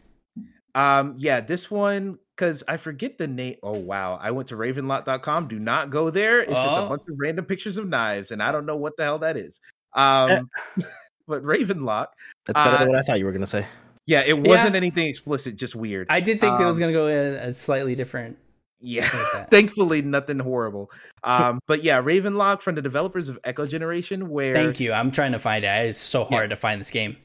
Um, yeah, this one because I forget the name. Oh wow, I went to ravenlock.com. Do not go there. It's just a Oh. bunch of random pictures of knives, and I don't know what the hell that is. Um, but Ravenlock, That's better Uh, than what I thought you were gonna say. yeah, it wasn't anything explicit, just weird. I did think it was Um, going to go in a slightly different. yeah, like thankfully nothing horrible. Um, but yeah, Ravenlock from the developers of Echo Generation, where Thank you. I'm trying to find it. It's so hard Yes. to find this game.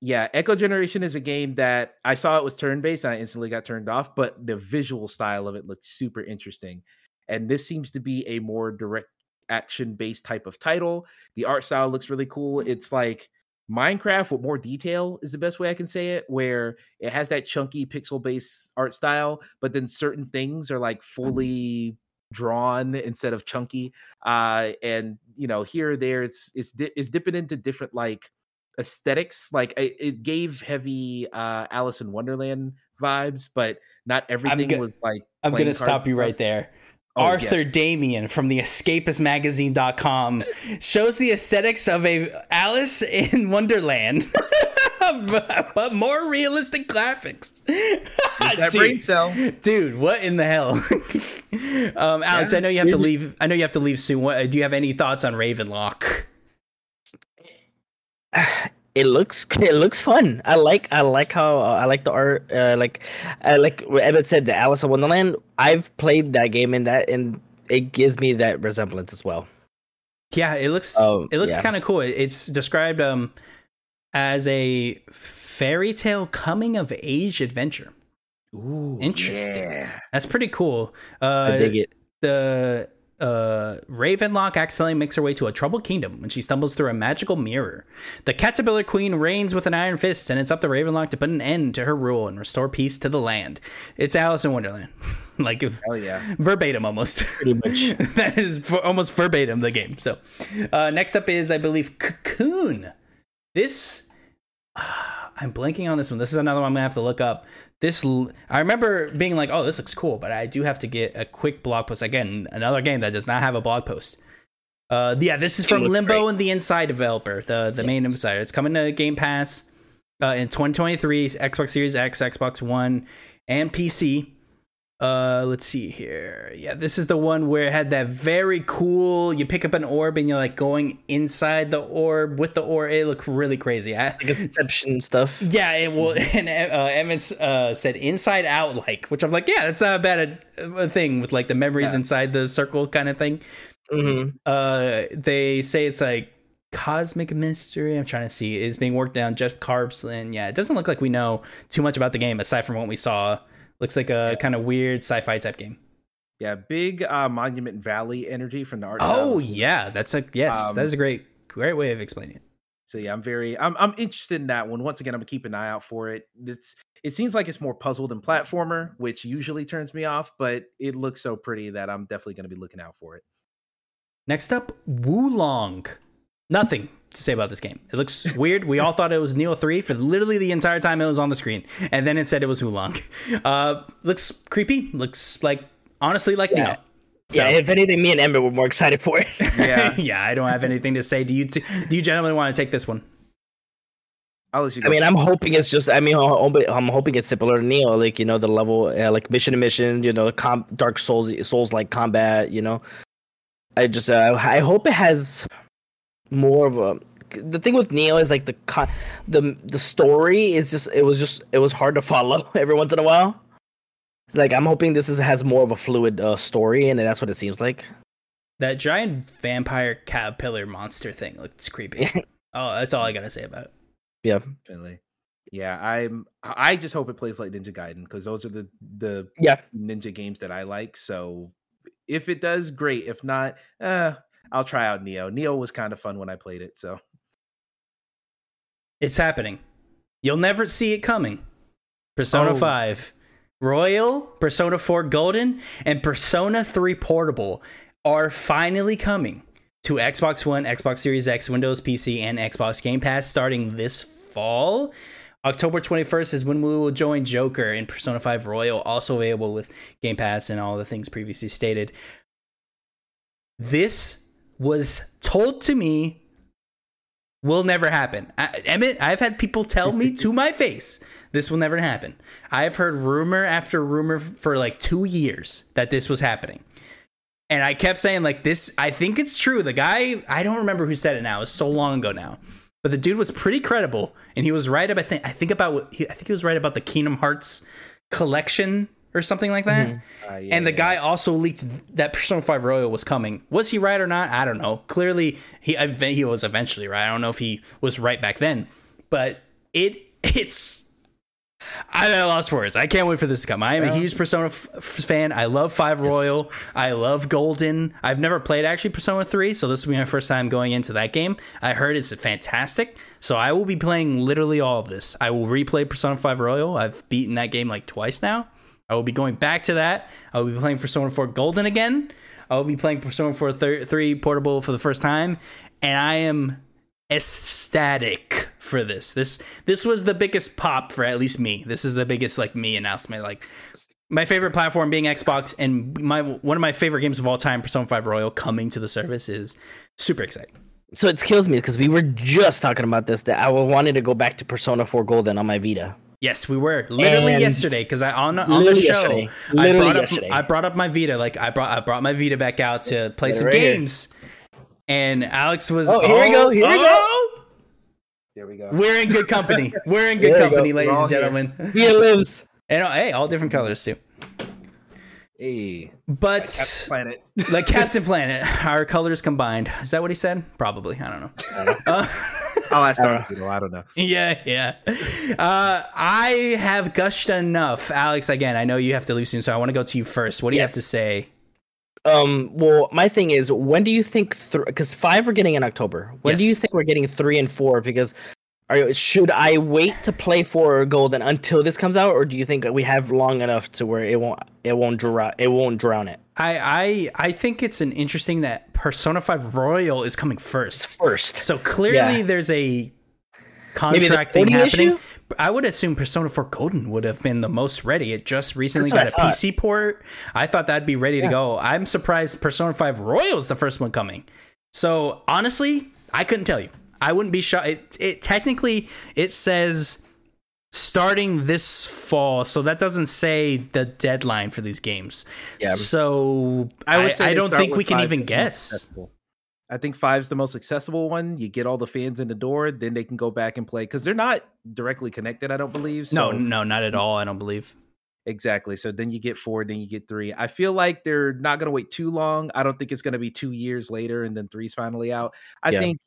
Yeah, Echo Generation is a game that I saw it was turn based and I instantly got turned off, but the visual style of it looked super interesting. And this seems to be a more direct action based type of title. The art style looks really cool. It's like Minecraft with more detail is the best way I can say it, where it has that chunky pixel based art style, but then certain things are like fully drawn instead of chunky. Uh, and you know, here or there, it's it's di- it's dipping into different like aesthetics like it, it gave heavy uh alice in wonderland vibes but not everything go- was like I'm going to stop you right there. Oh, Arthur yes. Damien from the escapistmagazine.com shows the aesthetics of a Alice in Wonderland. but more realistic graphics. that brain dude, cell dude, what in the hell? um, Alex, Yeah. I know you have to leave. I know you have to leave soon. What, do you have any thoughts on Ravenlock? It looks it looks fun. I like I like how uh, I like the art. Uh, like I like what Evan said, the Alice in Wonderland. I've played that game and that and it gives me that resemblance as well. Yeah, it looks Oh, it looks yeah. kind of cool. It's described um as a fairy tale coming of age adventure. Ooh, Interesting. yeah. That's pretty cool. Uh, I dig it. the uh, Ravenlock accidentally makes her way to a troubled kingdom when she stumbles through a magical mirror. The Caterpillar Queen reigns with an iron fist, and it's up to Ravenlock to put an end to her rule and restore peace to the land. It's Alice in Wonderland, like if- Hell yeah. verbatim almost. Pretty much. that is almost verbatim the game. So, uh, next up is I believe Cocoon. This I'm blanking on this one. This is another one I'm gonna have to look up. This l- I remember being like, "Oh, this looks cool," but I do have to get a quick blog post again. Another game that does not have a blog post. Uh, yeah, this is from Limbo great. and the Inside developer, the the main Yes. insider. It's coming to Game Pass uh, in 2023, Xbox Series X, Xbox One, and PC. Uh, let's see here. Yeah, this is the one where it had that very cool. You pick up an orb and you're like going inside the orb with the orb. It looked really crazy. I, Like Inception stuff. yeah, it will. And uh, Evans uh, said inside out, like, which I'm like, yeah, that's not a bad a, a thing with like the memories Yeah. inside the circle kind of thing. hmm Uh, they say it's like cosmic mystery. I'm trying to see is being worked on Jeppe Carlsen. Yeah, it doesn't look like we know too much about the game aside from what we saw. Looks like a kind of weird sci-fi type game. Yeah, big uh, Monument Valley energy from the art. Oh yeah, that's a yes. Um, that is a great great way of explaining it. So yeah, I'm very I'm I'm interested in that one. Once again, I'm gonna keep an eye out for it. It's it seems like it's more puzzle than platformer, which usually turns me off, but it looks so pretty that I'm definitely gonna be looking out for it. Next up, Wo Long. Nothing to say about this game. It looks weird. We all thought it was Nioh 3 for literally the entire time it was on the screen. And then it said it was Wo Long. Uh, looks creepy. Looks like, honestly, like Yeah. Nioh. So, Yeah, if anything, me and Ember were more excited for it. Yeah, yeah, I don't have anything to say. Do you, t- do you gentlemen want to take this one? I'll let you go. I mean, I'm hoping it's just. I mean, I'm hoping, I'm hoping it's similar to Nioh, like you know, the level, uh, like mission to mission, you know, com- Dark Souls, Souls like combat. You know, I just, uh, I hope it has more of a. The thing with Nioh is like the con- the the story is just it was just it was hard to follow every once in a while. It's like I'm hoping this is has more of a fluid uh, story, and that's what it seems like. That giant vampire caterpillar monster thing looks creepy. oh, that's all I got to say about it. Yeah, Definitely. Yeah, I'm. I just hope it plays like Ninja Gaiden because those are the the yeah. ninja games that I like. So if it does, great. If not, uh, I'll try out Nioh. Nioh was kind of fun when I played it. So It's happening. You'll never see it coming. Persona Oh. 5 Royal, Persona 4 Golden, and Persona 3 Portable are finally coming to Xbox One, Xbox Series X, Windows PC, and Xbox Game Pass starting this fall. October 21st is when we will join Joker in Persona 5 Royal, also available with Game Pass and all the things previously stated. This was told to me will never happen. I, Emmett, I've had people tell me to my face this will never happen. I've heard rumor after rumor for like two years that this was happening. And I kept saying, like, this, I think it's true. The guy, I don't remember who said it now. It was so long ago now. But the dude was pretty credible. And he was right about, I think, I think about, I think he was right about the Kingdom Hearts collection or something like that. uh, yeah, And the yeah. guy also leaked that Persona 5 Royal was coming. Was he right or not? I don't know. Clearly, he he was eventually right. I don't know if he was right back then, but it it's I'm lost words. I can't wait for this to come. I am a huge Persona f- fan. I love 5 Royal. I love Golden. I've never played actually Persona 3, so this will be my first time going into that game. I heard it's fantastic, so I will be playing literally all of this. I will replay Persona 5 Royal. I've beaten that game like twice now. I will be going back to that. I will be playing Persona 4 Golden again. I will be playing Persona 4 thir- 3 Portable for the first time, and I am ecstatic for this. This this was the biggest pop for at least me. This is the biggest like me announcement. Like my favorite platform being Xbox, and my one of my favorite games of all time, Persona 5 Royal, coming to the service is super exciting. So it kills me because we were just talking about this that I wanted to go back to Persona 4 Golden on my Vita. Yes, we were literally And- yesterday because I on on the show yesterday. I brought up yesterday. I brought up my Vita like I brought I brought my Vita back out to play Yeah, some right here. games, and Alex was Oh, here we go, here we go. oh, There we go. We're in good company. We're in good company, go. ladies and gentlemen. Here lives. And uh, hey, all different colors too. Hey, But Captain Planet. like Captain Planet, our colors combined. Is that what he said? Probably. I don't know. Uh, I'll ask I don't Vito, I don't know. yeah, yeah. Uh, I have gushed enough, Alex. Again, I know you have to leave soon, so I want to go to you first. What do you have to say? Um. Well, my thing is, when do you think? Because five we're getting in October. When do you think we're getting three and four? Because are, should I wait to play for Golden until this comes out, or do you think we have long enough to where it won't it won't drown it won't drown it I, I I think it's an interesting that Persona 5 Royal is coming first. first? So clearly Yeah. there's a contract thing happening. issue? I would assume Persona 4 Golden would have been the most ready. It just recently got a I PC port. I thought that'd be ready to go. I'm surprised Persona 5 Royal is the first one coming. So honestly, I couldn't tell you. I wouldn't be shocked. It, it technically it says starting this fall, so that doesn't say the deadline for these games. Yeah. So I, I would I, say don't think we can even as the most guess. I think five's the most accessible one. You get all the fans in the door, then they can go back and play because they're not directly connected. I don't believe. No, no, not at all. I don't believe. exactly. So then you get four, then you get three. I feel like they're not going to wait too long. I don't think it's going to be two years later and then three's finally out. I Yeah. think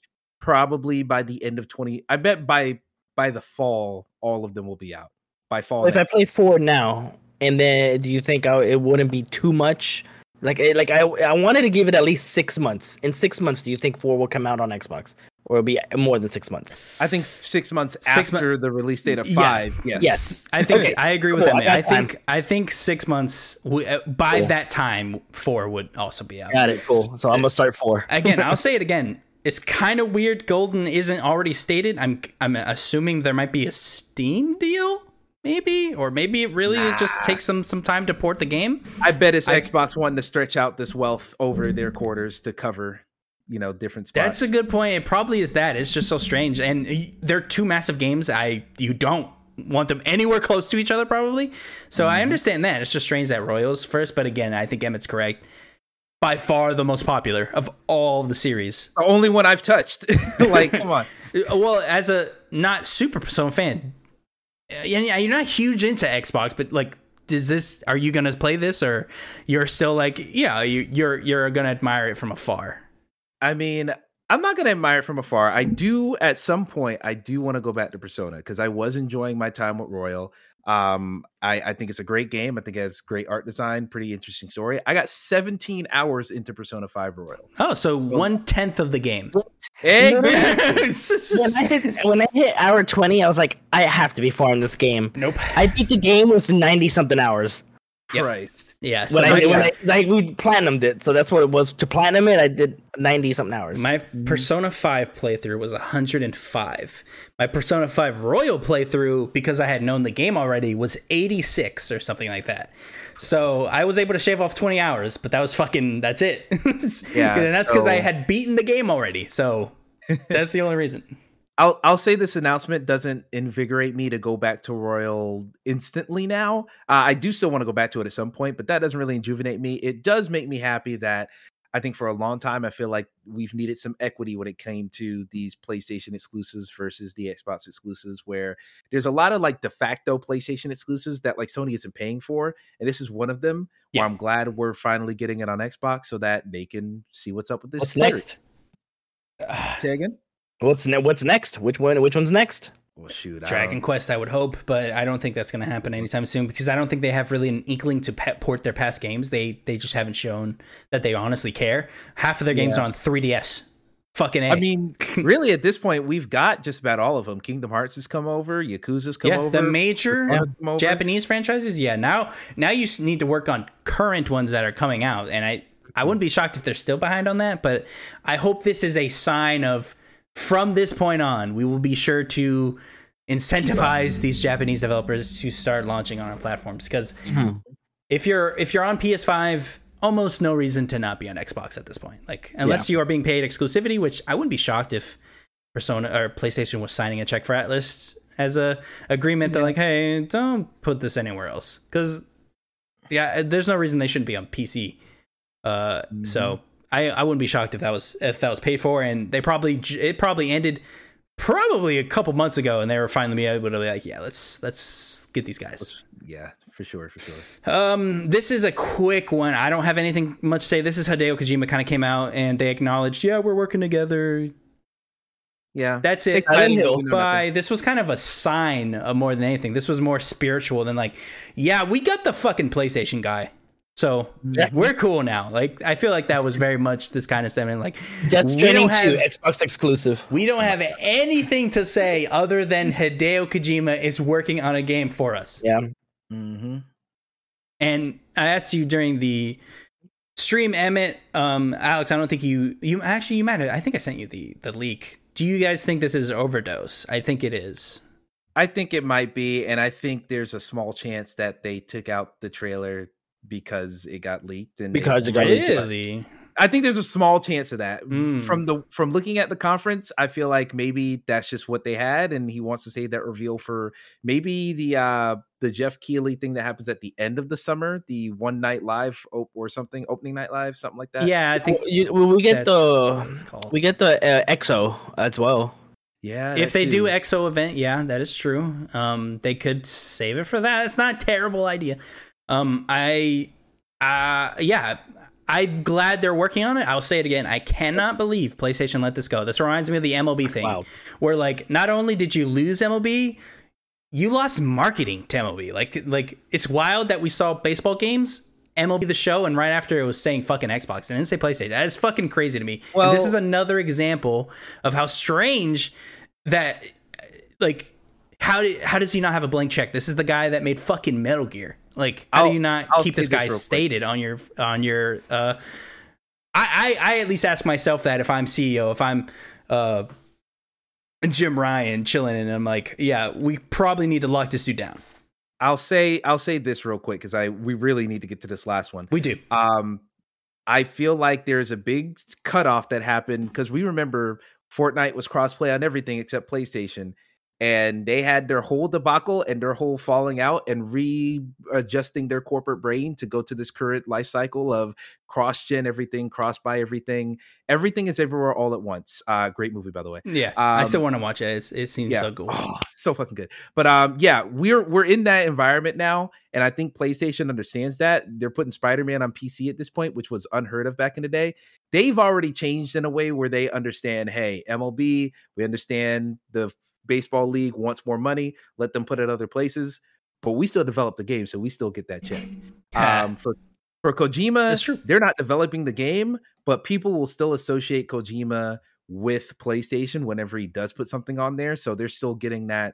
probably by the end of twenty. I bet by by the fall, all of them will be out by fall. if I play four now, and then do you think I, it wouldn't be too much? Like, it- like I, I wanted to give it at least six months. In six months, do you think four will come out on Xbox, or it'll be more than six months? I think six months Six after the release date of Yeah. five. Yes. Yes. I think Okay, I agree with cool, that. I man. I, got time. think I think six months w- uh, by Cool. that time four would also be out. Got it. Cool. So I'm gonna start four. Again, I'll say it again. It's kind of weird. Golden isn't already stated. I'm I'm assuming there might be a Steam deal, maybe, or maybe it really just takes some some time to port the game. I bet it's I- Xbox wanting to stretch out this wealth over their quarters to cover, you know, different spots. That's a good point. It probably is that. It's just so strange, and they're two massive games. I you don't want them anywhere close to each other, probably. So I mm-hmm. understand that. It's just strange that Royals first, but again, I think Emmett's correct. By far the most popular of all the series. the only one I've touched. like, come on. Uh, Well, as a not super Persona fan, yeah, you're not huge into Xbox, but like, does this? Are you gonna play this, or you're still like, yeah, you, you're you're gonna admire it from afar? I mean, I'm not going to admire it from afar. I do, at some point, I do want to go back to Persona because I was enjoying my time with Royal. Um, I, I think it's a great game. I think it has great art design, pretty interesting story. I got 17 hours into Persona 5 Royal. Oh, so one tenth of the game. Exactly. when I hit when I hit hour twenty, I was like, I have to be far in this game. nope. I beat the game with ninety something hours. Yep. Christ. Yeah. So When I, when I like we platinumed it, so that's what it was. To platinum it, I did ninety something hours. my Persona 5 playthrough was 105. My Persona 5 Royal playthrough, because I had known the game already, was 86 or something like that. So I was able to shave off 20 hours, but that was fucking, that's it. Yeah, and that's because I had beaten the game already. So that's the only reason. I'll I'll say this announcement doesn't invigorate me to go back to Royal instantly now. Uh, I do still want to go back to it at some point, but that doesn't really rejuvenate me. It does make me happy that I think for a long time I feel like we've needed some equity when it came to these PlayStation exclusives versus the Xbox exclusives where there's a lot of like de facto PlayStation exclusives that like Sony isn't paying for and this is one of them Yeah. where I'm glad we're finally getting it on Xbox so that they can see what's up with this What's series. next? Say again? What's ne- What's next? Which one? Which one's next? Well shoot. Dragon don't- Quest, I would hope, but I don't think that's going to happen anytime soon because I don't think they have really an inkling to port their past games. They they just haven't shown that they honestly care. Half of their games Yeah. are on 3DS. Fucking A. I mean, really, at this point, we've got just about all of them. Kingdom Hearts has come over. Yakuza's come yeah, over. the major. Japanese franchises. Yeah, now now you need to work on current ones that are coming out, and I I wouldn't be shocked if they're still behind on that. But I hope this is a sign of from this point on, we will be sure to incentivize these Japanese developers to start launching on our platforms. Because if you're if you're on PS5, almost no reason to not be on Xbox at this point. Like unless you are being paid exclusivity, which I wouldn't be shocked if Persona or PlayStation was signing a check for Atlus as a agreement that like, hey, don't put this anywhere else. Because yeah, there's no reason they shouldn't be on PC. Uh, so I I wouldn't be shocked if that was if that was paid for, and they probably it probably ended probably a couple months ago, and they were finally able to be like, yeah, let's let's get these guys. yeah, for sure, for sure. Um, this is a quick one. I don't have anything much to say. This is Hideo Kojima kind of came out and they acknowledged, yeah, we're working together. Yeah, That's it. Silent Hill. You know By this was kind of a sign of more than anything. This was more spiritual than like, yeah, we got the fucking PlayStation guy. So Yeah. we're cool now. Like I feel like that was very much this kind of sentiment. Like Death we Stranding don't 2, have Xbox exclusive. we don't have anything to say other than Hideo Kojima is working on a game for us. Yeah. Mm-hmm. And I asked you during the stream, Emmett, um, Alex. I don't think you you actually you might have. I think I sent you the the leak. Do you guys think this is overdose? I think it is. I think it might be, and I think there's a small chance that they took out the trailer because it got leaked. And Because it got leaked. Really? I think there's a small chance of that. Mm. From the from looking at the conference, I feel like maybe that's just what they had, and he wants to save that reveal for maybe the uh the Geoff Keighley thing that happens at the end of the summer, the one night live op- or something, opening night live, something like that. Yeah, I think Well, you, well, we get that's what the it's called. we get the uh, EXO as well. yeah. if that they do. EXO event, yeah, that is true. Um, they could save it for that. It's not a terrible idea. Um, I, uh, yeah, I'm glad they're working on it. I'll say it again. I cannot believe PlayStation let this go. This reminds me of the MLB thing, Wow. where like not only did you lose MLB, you lost marketing to MLB. Like, like it's wild that we saw baseball games. MLB the show, and right after it was saying fucking Xbox, and didn't say PlayStation. That is fucking crazy to me. Well- and this is another example of how strange that like how did how does he not have a blank check? This is the guy that made fucking Metal Gear. Like how do I'll- you not I'll keep this this guy quick. stated on your on your uh I, I I at least ask myself that if I'm CEO, if I'm uh Jim Ryan chilling and I'm like, yeah, we probably need to lock this dude down. I'll say I'll say this real quick because I we really need to get to this last one. We do. Um, I feel like there's a big cutoff that happened because we remember Fortnite was crossplay on everything except PlayStation, and they had their whole debacle and their whole falling out and readjusting their corporate brain to go to this current life cycle of cross gen everything, cross buy everything. Everything is everywhere all at once. Uh, great movie by the way. Yeah. I Um, still want to watch it. It's, it seems yeah. so cool. Oh, so fucking good. But um, yeah, we're we're in that environment now, and I think PlayStation understands that. They're putting Spider-Man on PC at this point, which was unheard of back in the day. They've already changed in a way where they understand, hey, MLB, we understand the baseball league wants more money, let them put it other places, but we still develop the game, so we still get that check. Um, for for Kojima, they're not developing the game, but people will still associate Kojima with PlayStation whenever he does put something on there. So they're still getting that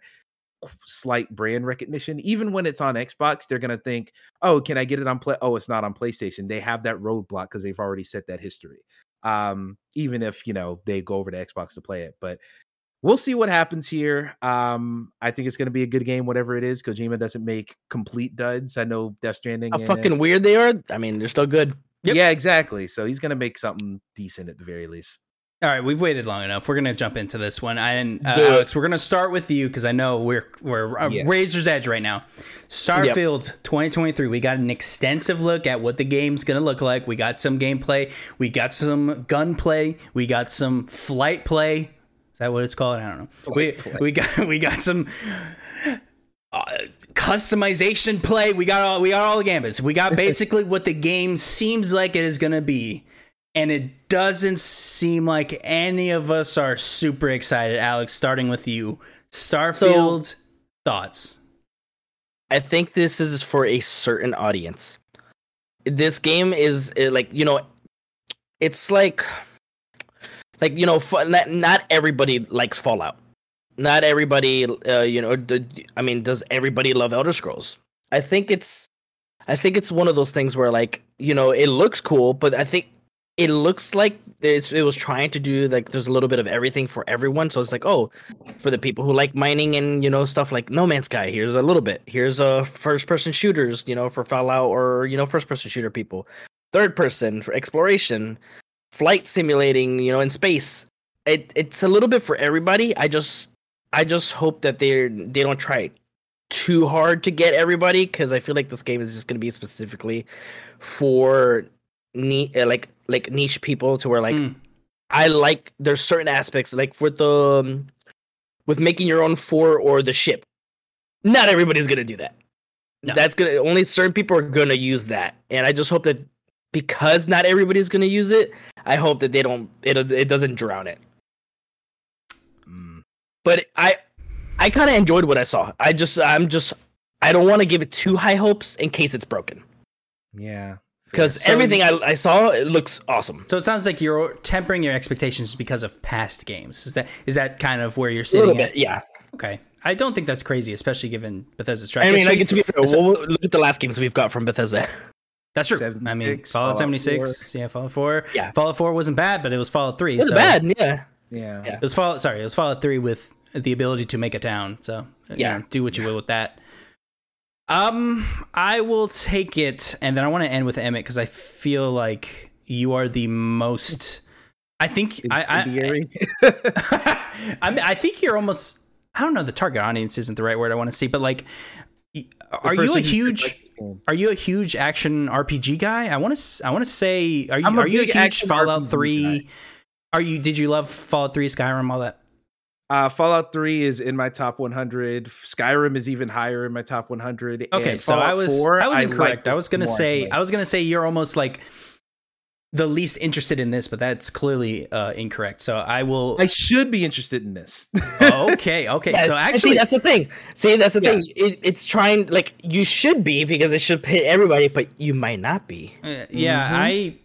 slight brand recognition. Even when it's on Xbox, they're gonna think, "Oh, can I get it on play? Oh, it's not on PlayStation." They have that roadblock because they've already set that history. Um, even if you know they go over to Xbox to play it, but we'll see what happens here. Um, I think it's gonna be a good game, whatever it is. Kojima doesn't make complete duds. I know Death Stranding. How and- fucking weird they are. I mean, they're still good. Yep. yeah, exactly. So he's gonna make something decent at the very least. All right, we've waited long enough. We're gonna jump into this one, and uh, Do. Alex, we're gonna start with you because I know we're we're uh, Yes. razor's edge right now. Starfield 2023. We got an extensive look at what the game's gonna look like. We got some gameplay. We got some gunplay. We got some flight play. Is that what it's called? I don't know. we play. we got we got some. Uh, customization play we got all we got all the gambits we got basically what the game seems like it is going to be and it doesn't seem like any of us are super excited. Alex, starting with you, Starfield thoughts. I think this is for a certain audience. This game is like you know, it's like, like you know, not not everybody likes Fallout. Not everybody, uh, you know. i mean, does everybody love Elder Scrolls? I think it's, I think it's one of those things where like you know it looks cool, but I think it looks like it was trying to do like there's a little bit of everything for everyone. So it's like oh, for the people who like mining and you know stuff like No Man's Sky. Here's a little bit. Here's a first person shooters, you know, for Fallout or you know first person shooter people. Third person for exploration, flight simulating, you know, in space. It it's a little bit for everybody. I just I just hope that they they don't try too hard to get everybody because I feel like this game is just going to be specifically for ni- uh, like like niche people to where like Mm. I like there's certain aspects like with the um, with making your own fort or the ship. Not everybody's gonna do that. No. That's gonna only certain people are gonna use that, and I just hope that because not everybody's gonna use it, I hope that they don't it it doesn't drown it. Mm. But I I kind of enjoyed what I saw. I just I'm just I don't want to give it too high hopes in case it's broken Yeah. because So- everything I, I saw it looks awesome. So it sounds like you're tempering your expectations because of past games. Is that is that kind of where you're A little sitting at? bit, yeah. Okay. I don't think that's crazy, especially given Bethesda's track. I mean. I get to be fair. Well, look at the last games we've got from Bethesda. That's true. I mean, 76, Fallout Fallout 76, yeah, Fallout 4. Yeah. Fallout 4 wasn't bad, but it was Fallout 3. It was so bad, yeah. Yeah. Yeah. It was Fallout, sorry, it was Fallout 3 with the ability to make a town. So, you Yeah. know, do what you will with that. Um, I will take it, and then I want to end with Emmett because I feel like you are the most. I think I, I, Incendiary. I, mean, I think you're almost. I don't know. The target audience isn't the right word I want to see, but like, y- are you a person who huge? Like this game. Are you a huge action RPG guy? I want to. I want to say. Are you? A Are you a huge Fallout RPG Three? guy. Are you? Did you love Fallout Three, Skyrim, all that? Uh, Fallout 3 is in my top 100. Skyrim is even higher in my top 100. Okay, so I was 4, I was incorrect. I this was gonna more, say I was gonna say you're almost like the least interested in this, but that's clearly uh, incorrect. So I will. I should be interested in this. okay, okay. Yeah, so actually, see, that's the thing. See, that's the Yeah. thing. It, it's trying like you should be because it should pay everybody, but you might not be. uh, yeah, Mhm. I.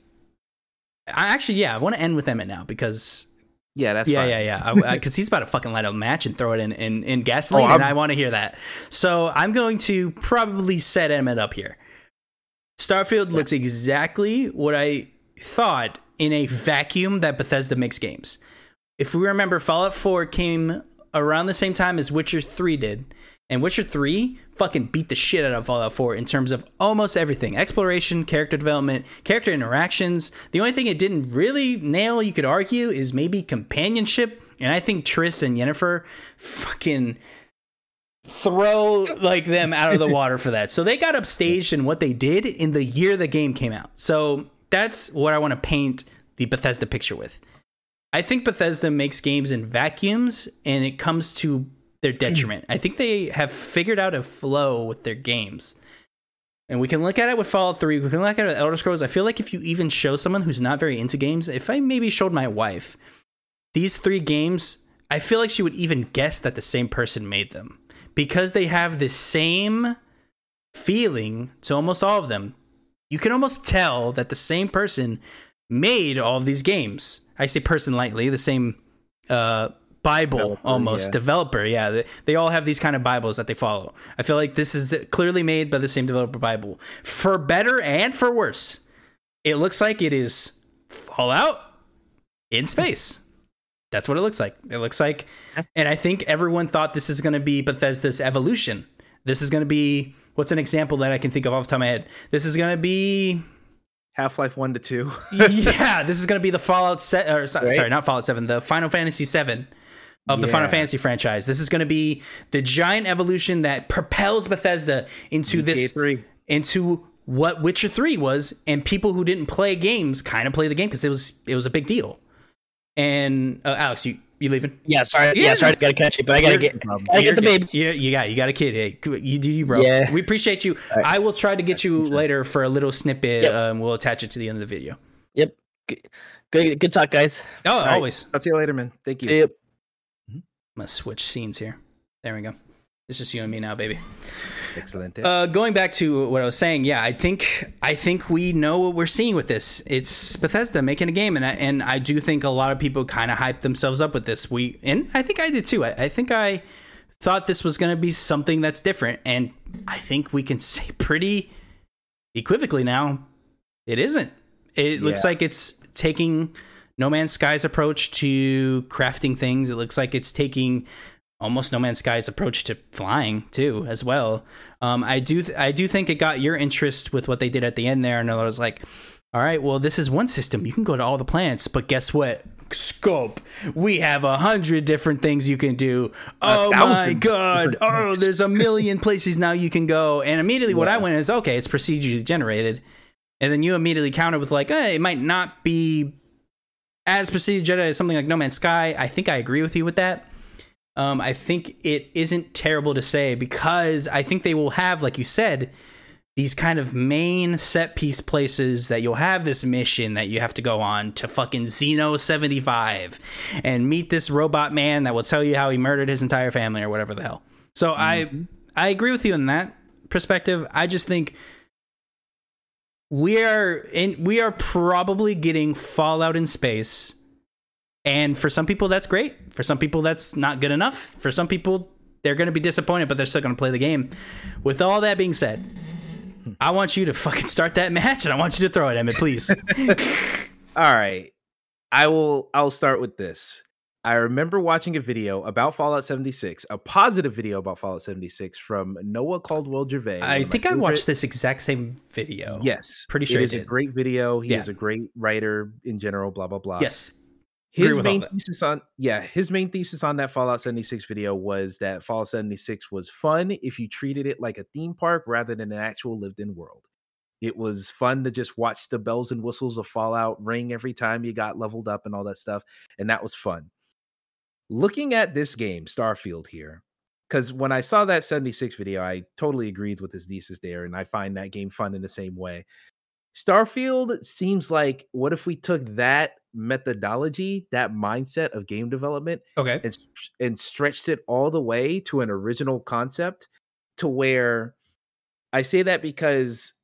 I actually, yeah, I want to end with Emmett now because yeah, that's yeah, fine. yeah, yeah. Because he's about to fucking light a match and throw it in in, in gasoline, Oh, and I'm- I want to hear that. So I'm going to probably set Emmett up here. Starfield looks exactly what I thought in a vacuum that Bethesda makes games. If we remember, Fallout 4 came around the same time as Witcher 3 did. And Witcher 3 fucking beat the shit out of Fallout 4 in terms of almost everything exploration, character development, character interactions. The only thing it didn't really nail, you could argue, is maybe companionship. And I think Triss and Yennefer fucking throw like them out of the water for that. So they got upstaged in what they did in the year the game came out. So that's what I want to paint the Bethesda picture with. I think Bethesda makes games in vacuums and it comes to their detriment. I think they have figured out a flow with their games. And we can look at it with Fallout 3, we can look at it with Elder Scrolls. I feel like if you even show someone who's not very into games, if I maybe showed my wife these three games, I feel like she would even guess that the same person made them because they have the same feeling to almost all of them. You can almost tell that the same person made all of these games. I say person lightly, the same uh, Bible Developer, almost yeah. developer. Yeah, they, they all have these kind of Bibles that they follow. I feel like this is clearly made by the same developer Bible, for better and for worse. It looks like it is Fallout in space. That's what it looks like. It looks like, and I think everyone thought this is going to be Bethesda's evolution. This is going to be what's an example that I can think of off the top of my head. This is going to be Half Life 1 to 2. yeah, this is going to be the Fallout set or so- Right. sorry, not Fallout 7, the Final Fantasy 7 of the Yeah. Final Fantasy franchise. This is going to be the giant evolution that propels Bethesda into this GTA 3. into what Witcher 3 was and people who didn't play games kind of play the game cuz it was it was a big deal. And uh, Alex, you you leaving? Yeah, sorry. Yeah. Yeah, sorry. I gotta catch you, but I gotta You're- get. problem. I get the You're babes. Yeah, you got you got a kid. Hey, you do you, bro. Yeah. We appreciate you. right. I will try to get you later for a little snippet. Yep. Um, we'll attach it to the end of the video. Yep. Good, good, good talk, guys. Oh, All right. always. I'll see you later, man. Thank you. See you. I'm gonna switch scenes here. There we go. It's just you and me now, baby. Excellent. Uh, going back to what I was saying, yeah, I think I think we know what we're seeing with this. It's Bethesda making a game, and I, and I do think a lot of people kind of hyped themselves up with this. We and I think I did too. I, I think I thought this was going to be something that's different, and I think we can say pretty equivocally now, it isn't. It looks like it's taking No Man's Sky's approach to crafting things. It looks like it's taking almost No Man's Sky's approach to flying too, as well. Um, I do, I do think it got your interest with what they did at the end there, and I was like, all right, well, this is one system. You can go to all the planets, but guess what? Scope. We have a hundred different things you can do. Oh my god! Oh, there's a million places now you can go. And immediately, what I went is, okay, it's procedurally generated, and then you immediately counter with like, eh, it might not be as procedurally generated as something like No Man's Sky. I think I agree with you with that. Um, I think it isn't terrible to say because I think they will have, like you said, these kind of main set piece places that you'll have this mission that you have to go on to fucking Xeno 75 and meet this robot man that will tell you how he murdered his entire family or whatever the hell. So mm-hmm. I I agree with you in that perspective. I just think we are in we are probably getting Fallout in space. And for some people that's great. For some people that's not good enough. For some people they're going to be disappointed but they're still going to play the game. With all that being said, I want you to fucking start that match and I want you to throw it, Emmett, please. All right. I will I'll start with this. I remember watching a video about Fallout 76, a positive video about Fallout 76 from Noah Caldwell Gervais. I think I watched this exact same video. Yes. Pretty sure it is a great video. He yeah. is a great writer in general, blah, blah, blah. Yes his main thesis on yeah his main thesis on that fallout 76 video was that fallout 76 was fun if you treated it like a theme park rather than an actual lived-in world. It was fun to just watch the bells and whistles of fallout ring every time you got leveled up and all that stuff and that was fun. Looking at this game starfield here because when i saw that 76 video i totally agreed with his thesis there and i find that game fun in the same way. Starfield seems like what if we took that methodology, that mindset of game development, okay, and and stretched it all the way to an original concept to where I say that because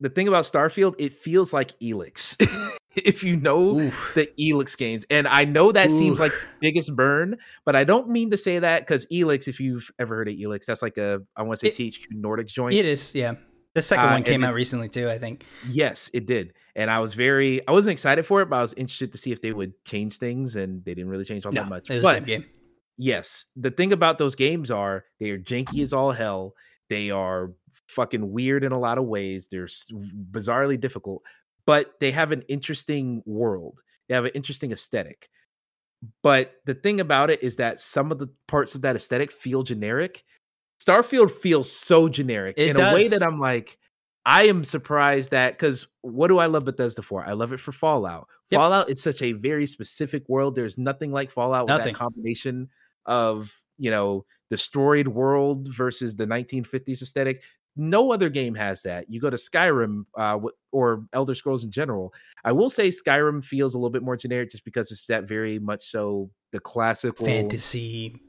the thing about Starfield, it feels like Elex. if you know Oof. the Elex games, and I know that Oof. seems like biggest burn, but I don't mean to say that because Elex, if you've ever heard of Elex, that's like a I want to say it, THQ Nordic joint. It is, yeah. The second uh, one came out recently too, I think. Yes, it did. And I was very I wasn't excited for it, but I was interested to see if they would change things and they didn't really change all no, that much. It was but, the same game. Yes. The thing about those games are they are janky as all hell. They are fucking weird in a lot of ways. They're bizarrely difficult, but they have an interesting world. They have an interesting aesthetic. But the thing about it is that some of the parts of that aesthetic feel generic Starfield feels so generic it in does. a way that I'm like, I am surprised that because what do I love Bethesda for? I love it for Fallout. Yep. Fallout is such a very specific world. There's nothing like Fallout with nothing. that combination of you know destroyed world versus the 1950s aesthetic. No other game has that. You go to Skyrim uh, or Elder Scrolls in general. I will say Skyrim feels a little bit more generic just because it's that very much so the classical fantasy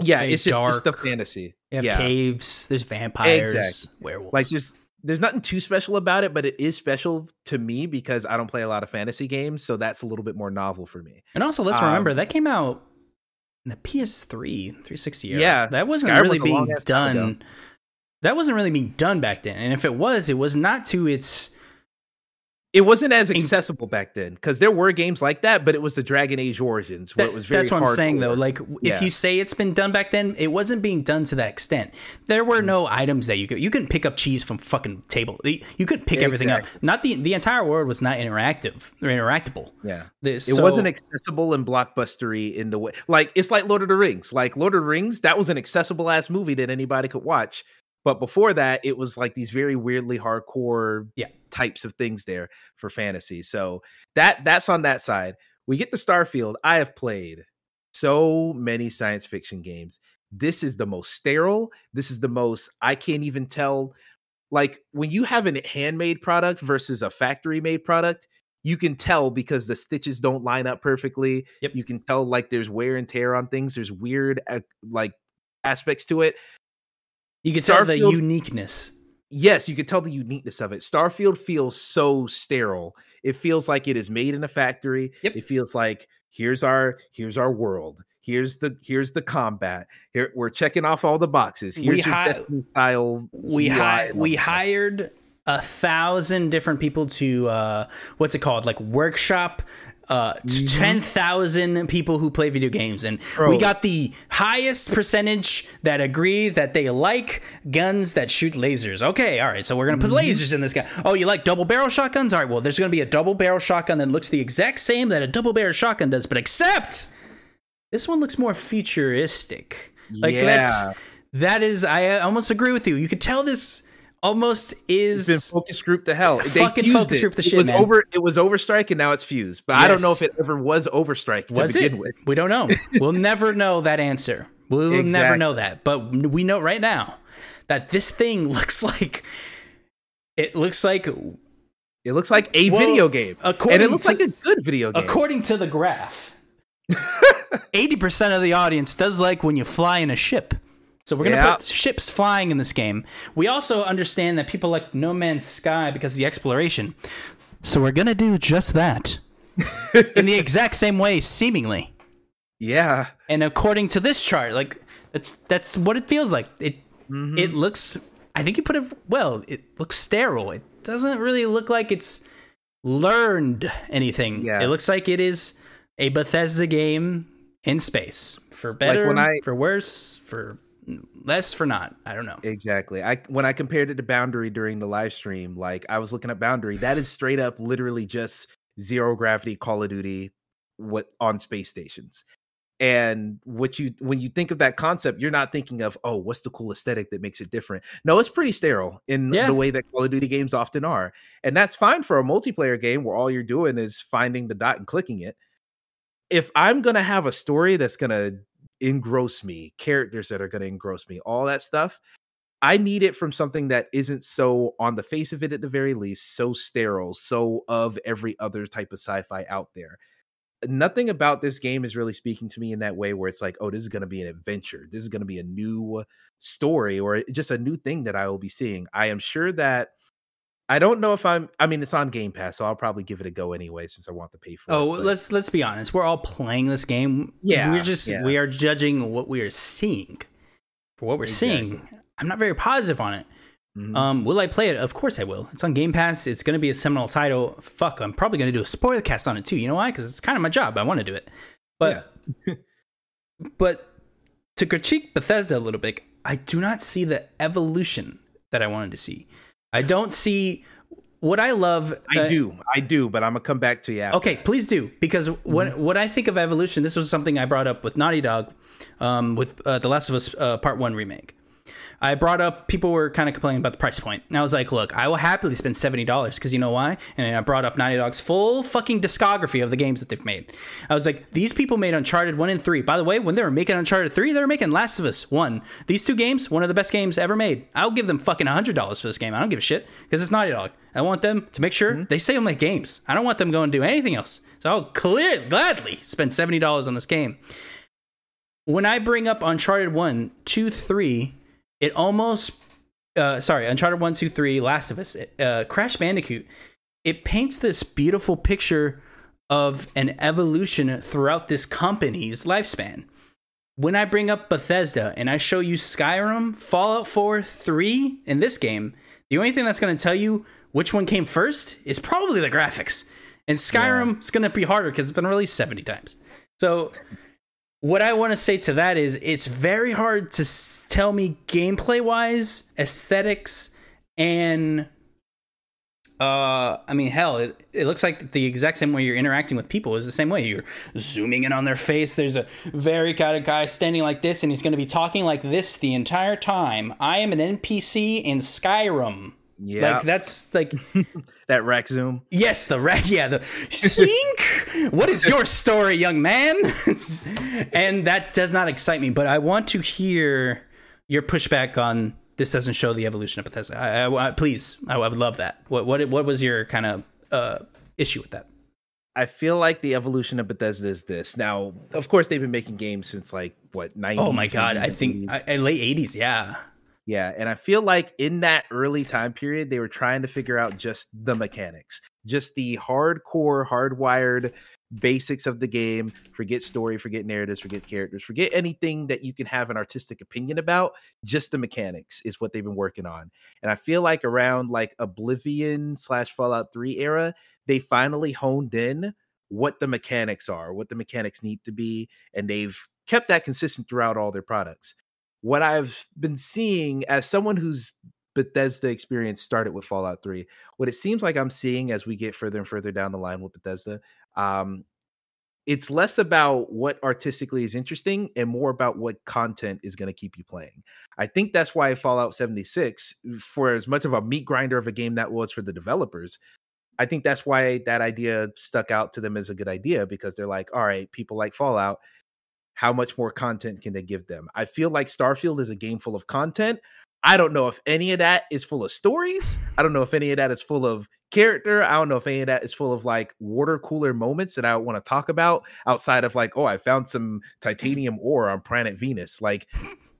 yeah, it's just dark. it's the fantasy. You have yeah. caves. There's vampires, exactly. werewolves. Like just there's nothing too special about it, but it is special to me because I don't play a lot of fantasy games, so that's a little bit more novel for me. And also, let's um, remember that came out in the PS3 360 era. Yeah, that wasn't Skyrim really was being done. That wasn't really being done back then, and if it was, it was not to its it wasn't as accessible back then because there were games like that, but it was the Dragon Age Origins where that, it was very. That's what I'm saying though. Like if you say it's been done back then, it wasn't being done to that extent. There were mm. no items that you could you couldn't pick up cheese from fucking table. You couldn't pick exactly. everything up. Not the the entire world was not interactive or interactable. Yeah, this, it so, wasn't accessible and blockbustery in the way like it's like Lord of the Rings. Like Lord of the Rings, that was an accessible ass movie that anybody could watch. But before that, it was like these very weirdly hardcore yeah. Types of things there for fantasy. So that that's on that side. We get to Starfield. I have played so many science fiction games. This is the most sterile. This is the most I can't even tell. Like when you have a handmade product versus a factory made product, you can tell because the stitches don't line up perfectly. Yep. You can tell like there's wear and tear on things. There's weird uh, like aspects to it. You can tell the uniqueness. Yes, you can tell the uniqueness of it. Starfield feels so sterile. It feels like it is made in a factory. Yep. It feels like here's our here's our world. Here's the here's the combat. Here we're checking off all the boxes. Here's we your hi- Destiny style. We hi- we hired a thousand different people to uh what's it called like workshop uh, mm-hmm. 10,000 people who play video games. And Bro. we got the highest percentage that agree that they like guns that shoot lasers. Okay, all right, so we're going to put mm-hmm. lasers in this guy. Oh, you like double barrel shotguns? All right, well, there's going to be a double barrel shotgun that looks the exact same that a double barrel shotgun does, but except this one looks more futuristic. Like, yeah. that's. That is, I almost agree with you. You could tell this almost is it's been focus group to hell. They fucking focus it. group the shit. It was man. over. It was overstrike, and now it's fused. But yes. I don't know if it ever was overstrike to was begin it? with. We don't know. we'll never know that answer. We'll never know that, but we know right now that this thing looks like it looks like It looks like a Well, video game, and it looks to- like a good video game. according to the graph. 80% of the audience does like when you fly in a ship. So we're going to Yeah. put ships flying in this game. We also understand that people like No Man's Sky because of the exploration. So we're going to do just that. in the exact same way seemingly. yeah, And according to this chart, like that's that's what it feels like. It Mm-hmm. it looks I think you put it well. It looks sterile. It doesn't really look like it's learned anything. Yeah. It looks like it is a Bethesda game in space. For better, when I- for worse, for less, for not. I don't know. Exactly. I when I compared it to Boundary during the live stream, like I was looking at Boundary, that is straight up literally just zero gravity Call of Duty what on space stations. And what you when you think of that concept, you're not thinking of, oh, what's the cool aesthetic that makes it different? No, it's pretty sterile in Yeah. the way that Call of Duty games often are. And that's fine for a multiplayer game where all you're doing is finding the dot and clicking it. If I'm gonna have a story that's gonna engross me, characters that are gonna engross me, all that stuff, I need it from something that isn't so on the face of it at the very least, so sterile, so of every other type of sci-fi out there. Nothing about this game is really speaking to me in that way where it's like, oh, this is going to be an adventure. This is going to be a new story or just a new thing that I will be seeing. I am sure that I don't know if I'm I mean it's on Game Pass, so I'll probably give it a go anyway since I want to pay for Oh, it. but- let's let's be honest. We're all playing this game. Yeah, we're just yeah. we are judging what we are seeing. For what we're seeing, I'm not very positive on it. Mhm. Um, will I play it? Of course I will. It's on Game Pass. It's going to be a seminal title. Fuck, I'm probably going to do a spoiler cast on it too. You know why? Because it's kind of my job. I want to do it. But but to critique Bethesda a little bit, I do not see the evolution that I wanted to see. I don't see what I love. I uh, do. I do, but I'm to come back to you after. Okay, please do because what what I think of evolution. This was something I brought up with Naughty Dog, um, with uh, the Last of Us uh, Part One remake. I brought up people were kind of complaining about the price point. and I was like, "Look, I will happily spend seventy dollars because you know why?" And I brought up Naughty Dog's full fucking discography of the games that they've made. I was like, "These people made Uncharted one and three. By the way, when they were making Uncharted three, they were making Last of Us one. These two games, one of the best games ever made. I'll give them fucking hundred dollars for this game. I don't give a shit because it's Naughty Dog. I want them to make sure mm-hmm. they stay on my games. I don't want them going to do anything else. So I'll clear gladly spend seventy dollars on this game." when I bring up Uncharted 1, 2, 3, it almost uh sorry, Uncharted 1, 2, 3, Last of Us, uh Crash Bandicoot, it paints this beautiful picture of an evolution throughout this company's lifespan. When I bring up Bethesda and I show you Skyrim, Fallout 4, 3 in this game, the only thing that's going to tell you which one came first is probably the graphics. And Skyrim is going to be harder because it's been released 70 times. So what I want to say to that is it's very hard to s- tell me gameplay wise, aesthetics, and uh, I mean, hell, it, it looks like the exact same way you're interacting with people is the same way. You're zooming in on their face. There's a very kind of guy standing like this, and he's going to be talking like this the entire time. I am an NPC in Skyrim. Yeah. Like that's like that rack zoom. Yes, the rack. Yeah, the sink. what is your story, young man? and that does not excite me. But I want to hear your pushback on this. Doesn't show the evolution of Bethesda. I, I, I- please, I, I would love that. What what what was your kind of uh, issue with that? I feel like the evolution of Bethesda is this. Now, of course, they've been making games since like what 90s. Oh my god, I think I, late eighties. Yeah. Yeah, and I feel like in that early time period, they were trying to figure out just the mechanics, just the hardcore, hardwired basics of the game. Forget story, forget narratives, forget characters, forget anything that you can have an artistic opinion about. Just the mechanics is what they've been working on. And I feel like around like Oblivion slash Fallout 3 era, they finally honed in what the mechanics are, what the mechanics need to be, and they've kept that consistent throughout all their products what I've been seeing as someone whose Bethesda experience started with Fallout 3, what it seems like I'm seeing as we get further and further down the line with Bethesda, um, it's less about what artistically is interesting and more about what content is going to keep you playing. I think that's why Fallout 76, for as much of a meat grinder of a game that was for the developers, I think that's why that idea stuck out to them as a good idea because they're like, all right, people like Fallout how much more content can they give them? I feel like Starfield is a game full of content. I don't know if any of that is full of stories. I don't know if any of that is full of character. I don't know if any of that is full of like water cooler moments that I want to talk about outside of like, oh, I found some titanium ore on planet Venus. Like,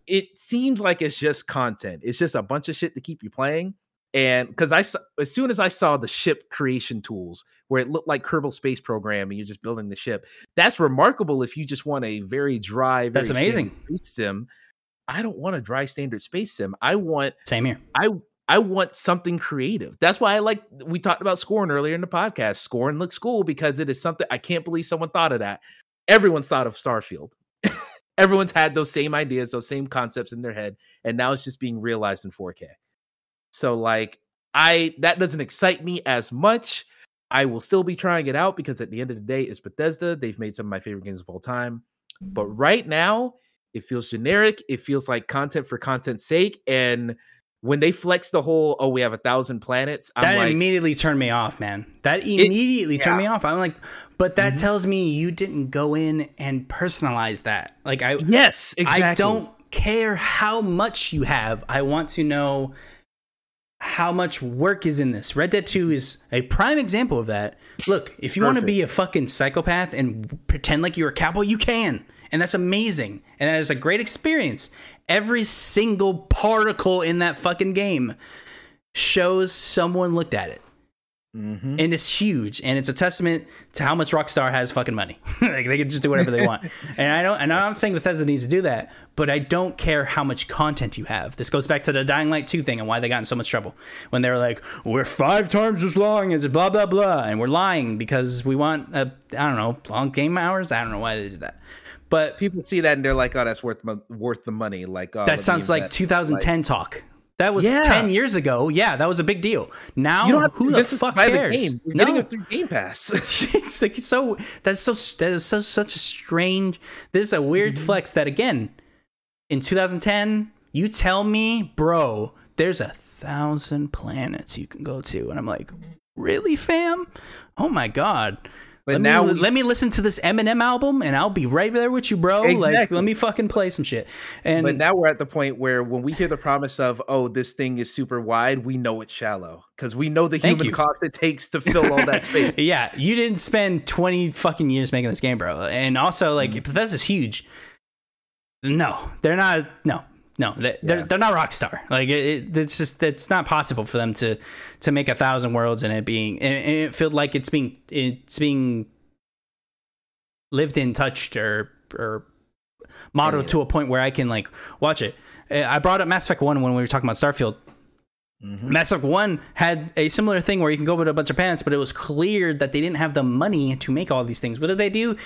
it seems like it's just content. It's just a bunch of shit to keep you playing. And because I, as soon as I saw the ship creation tools where it looked like Kerbal Space Program and you're just building the ship, that's remarkable. If you just want a very dry, very That's amazing. space sim. I don't want a dry standard space sim. I want Same here. I I want something creative. That's why I like we talked about Scorn earlier in the podcast. Scorn looks cool because it is something I can't believe someone thought of that. Everyone's thought of Starfield. Everyone's had those same ideas, those same concepts in their head, and now it's just being realized in 4K. So like I that doesn't excite me as much. I will still be trying it out because at the end of the day, it's Bethesda. They've made some of my favorite games of all time. But right now, it feels generic. It feels like content for content's sake. And when they flex the whole, oh, we have a thousand planets, I'm that like, immediately turned me off, man. That immediately turned yeah. me off. I'm like, but that Mhm. tells me you didn't go in and personalize that. Like I yes, exactly. I don't care how much you have. I want to know how much work is in this. Red Dead 2 is a prime example of that. Look, if you want to be a fucking psychopath and pretend like you're a cowboy, you can. And that's amazing. And that is a great experience. Every single particle in that fucking game shows someone looked at it Mhm. and it's huge and it's a testament to how much rockstar has fucking money like they can just do whatever they want and i don't and i'm not saying bethesda needs to do that but i don't care how much content you have this goes back to the dying light 2 thing and why they got in so much trouble when they were like we're five times as long as blah blah blah and we're lying because we want a, i don't know long game hours i don't know why they did that but People see that and they're like, oh, that's worth worth the money. Like oh, that sounds like invest. 2010 talk that was Yeah. 10 years ago yeah that was a big deal now You who the convince us to fuck the cares game. You're No. getting it through Game Pass. it's like so that's so that is so such a strange this is a weird Mm-hmm. flex that again in 2010 you tell me bro there's a thousand planets you can go to and i'm like really fam oh my god But let now me, we- let me listen to this Eminem album and I'll be right there with you, bro. Like, let me fucking play some shit. And but now we're at the point where when we hear the promise of, oh, this thing is super wide, we know it's shallow because we know the human cost it takes to fill all that space. yeah, you didn't spend 20 fucking years making this game, bro. And also, like, Mm-hmm. Bethesda's huge. No, they're not. No, no, they, they're Yeah. they're not Rockstar. Like, it, it, it's just it's not possible for them to to make a thousand worlds and it being and it felt like it's being it's being lived in, touched, or or modeled Yeah. to a point where I can like watch it. Uh, I brought up Mass Effect One when we were talking about Starfield. Mhm. Mass Effect One had a similar thing where you can go with a bunch of planets, but it was clear that they didn't have the money to make all these things. What did they do?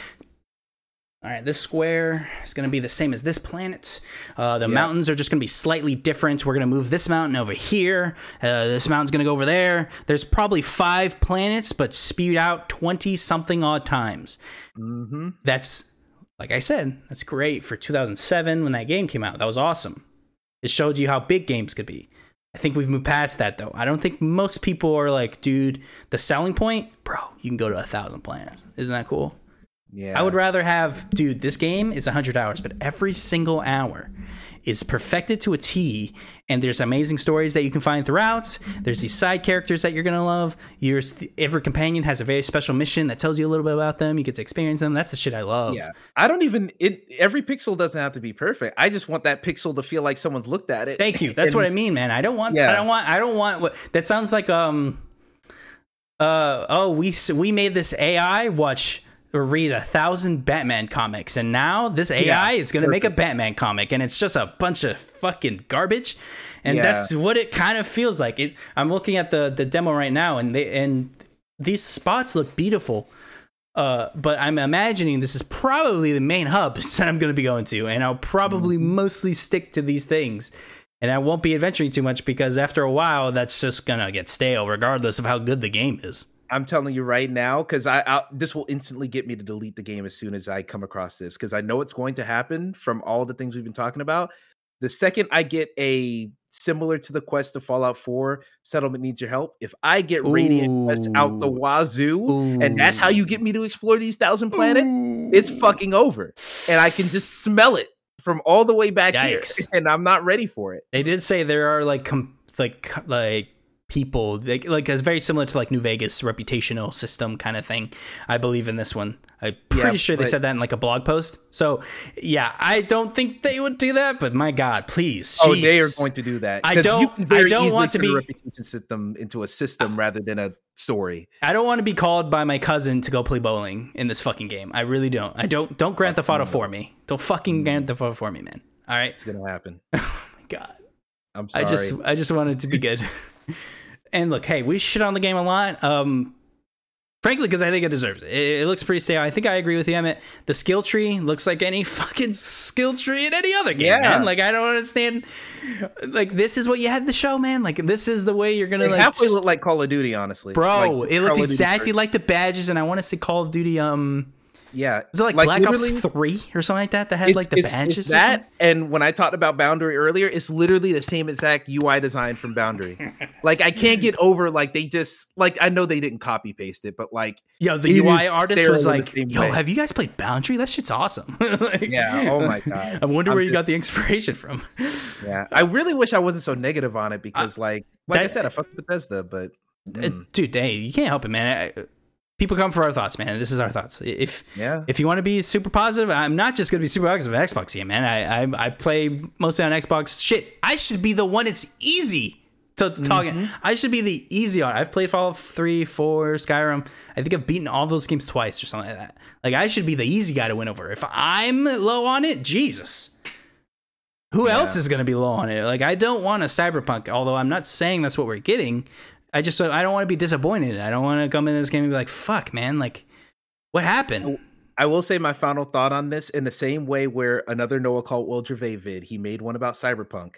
All right, this square is going to be the same as this planet. Uh, the Yeah. mountains are just going to be slightly different. We're going to move this mountain over here. Uh, this mountain's going to go over there. There's probably five planets, but spewed out 20 something odd times. Mhm. That's, like I said, that's great for 2007 when that game came out. That was awesome. It showed you how big games could be. I think we've moved past that though. I don't think most people are like, dude, the selling point, bro, you can go to a thousand planets. Isn't that cool? Yeah, I would rather have, dude, this game is 100 hours, but every single hour is perfected to a T, and there's amazing stories that you can find throughout. There's these side characters that you're going to love. Your every companion has a very special mission that tells you a little bit about them. You get to experience them. That's the shit I love. Yeah, I don't even. It every pixel doesn't have to be perfect. I just want that pixel to feel like someone's looked at it. Thank you. That's And- what I mean, man. I don't want. I don't want. I don't want. What that sounds like. Um. Uh. Oh, we we made this AI watch or read a thousand Batman comics, and now this AI is going to make a Batman comic, and it's just a bunch of fucking garbage. And Yeah. that's what it kind of feels like. It. I'm looking at the the demo right now, and they and these spots look beautiful. Uh, but I'm imagining this is probably the main hub that I'm going to be going to, and I'll probably mostly stick to these things, and I won't be adventuring too much because after a while, that's just gonna get stale, regardless of how good the game is. I'm telling you right now, because I i this will instantly get me to delete the game as soon as I come across this, because I know it's going to happen from all the things we've been talking about. The second I get a similar to the quest of Fallout 4, settlement needs your help. If I get radiant Quest out the Ooh. wazoo, and that's how you get me to explore these thousand planets, It's fucking over, and I can just smell it from all the way back Yikes. here, and I'm not ready for it. They did say there are like com- like like people like like it's very similar to like New Vegas reputational system kind of thing. I believe in this one. I'm pretty Yeah, sure they but- said that in like a blog post. So yeah, I don't think they would do that, but my God, please. Oh, they are going to do that. I don't- I don't want to be- reputation system into a system rather than a story. I don't want to be called by my cousin to go play bowling in this fucking game. I really don't. I don't. Don't Grand Theft Auto for me. Don't fucking mm-hmm. Grand Theft Auto for me, man. All right. It's gonna happen. Oh my God. I'm sorry. I just I just wanted to be good. and look, hey, we shit on the game a lot. Um frankly because I think it deserves it. it. It looks pretty stale. I think I agree with you, Emmett. The skill tree looks like any fucking skill tree in any other game, Yeah. man. Like I don't understand like this is what you had the show, man. Like this is the way you're gonna They like halfway look like Call of Duty, honestly. Bro, Like, it looked exactly like the badges, and I want to say Call of Duty. Um, yeah. is it like, Black Ops Three or something like that that had like the it's- badges? it's that, and when I talked about Boundary earlier, it's literally the same exact UI design from Boundary. like I can't get over like they just like I know they didn't copy paste it, but like Yo, the UI artist was like, "Yo, way. have you guys played Boundary? That shit's awesome." Like- Yeah, oh my God. I wonder I'm where you got the inspiration from. yeah, I really wish I wasn't so negative on it because like like I said, I fuck with Bethesda, but Uh, mm, Dude, hey, you can't help it, man. I- People come for our thoughts, man. This is our thoughts. If yeah, if you want to be super positive, I'm not just going to be super positive of Xbox game, man. I, I I play mostly on Xbox. Shit, I should be the one. It's easy to talk. Mm-hmm. I should be the easy on. I've played Fallout 3, 4, Skyrim. I think I've beaten all those games twice or something like that. Like I should be the easy guy to win over. If I'm low on it, Jesus. Who Yeah. else is going to be low on it? Like I don't want a cyberpunk, although I'm not saying that's what we're getting. I just I don't want to be disappointed. I don't want to come in this game and be like, "Fuck, man, like what happened?" I will say my final thought on this in the same way where another Noah Caldwell Gavin vid, he made one about Cyberpunk.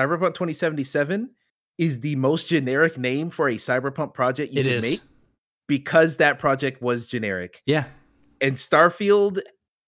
Cyberpunk 2077 is the most generic name for a Cyberpunk project you It can is. make because that project was generic. Yeah. And Starfield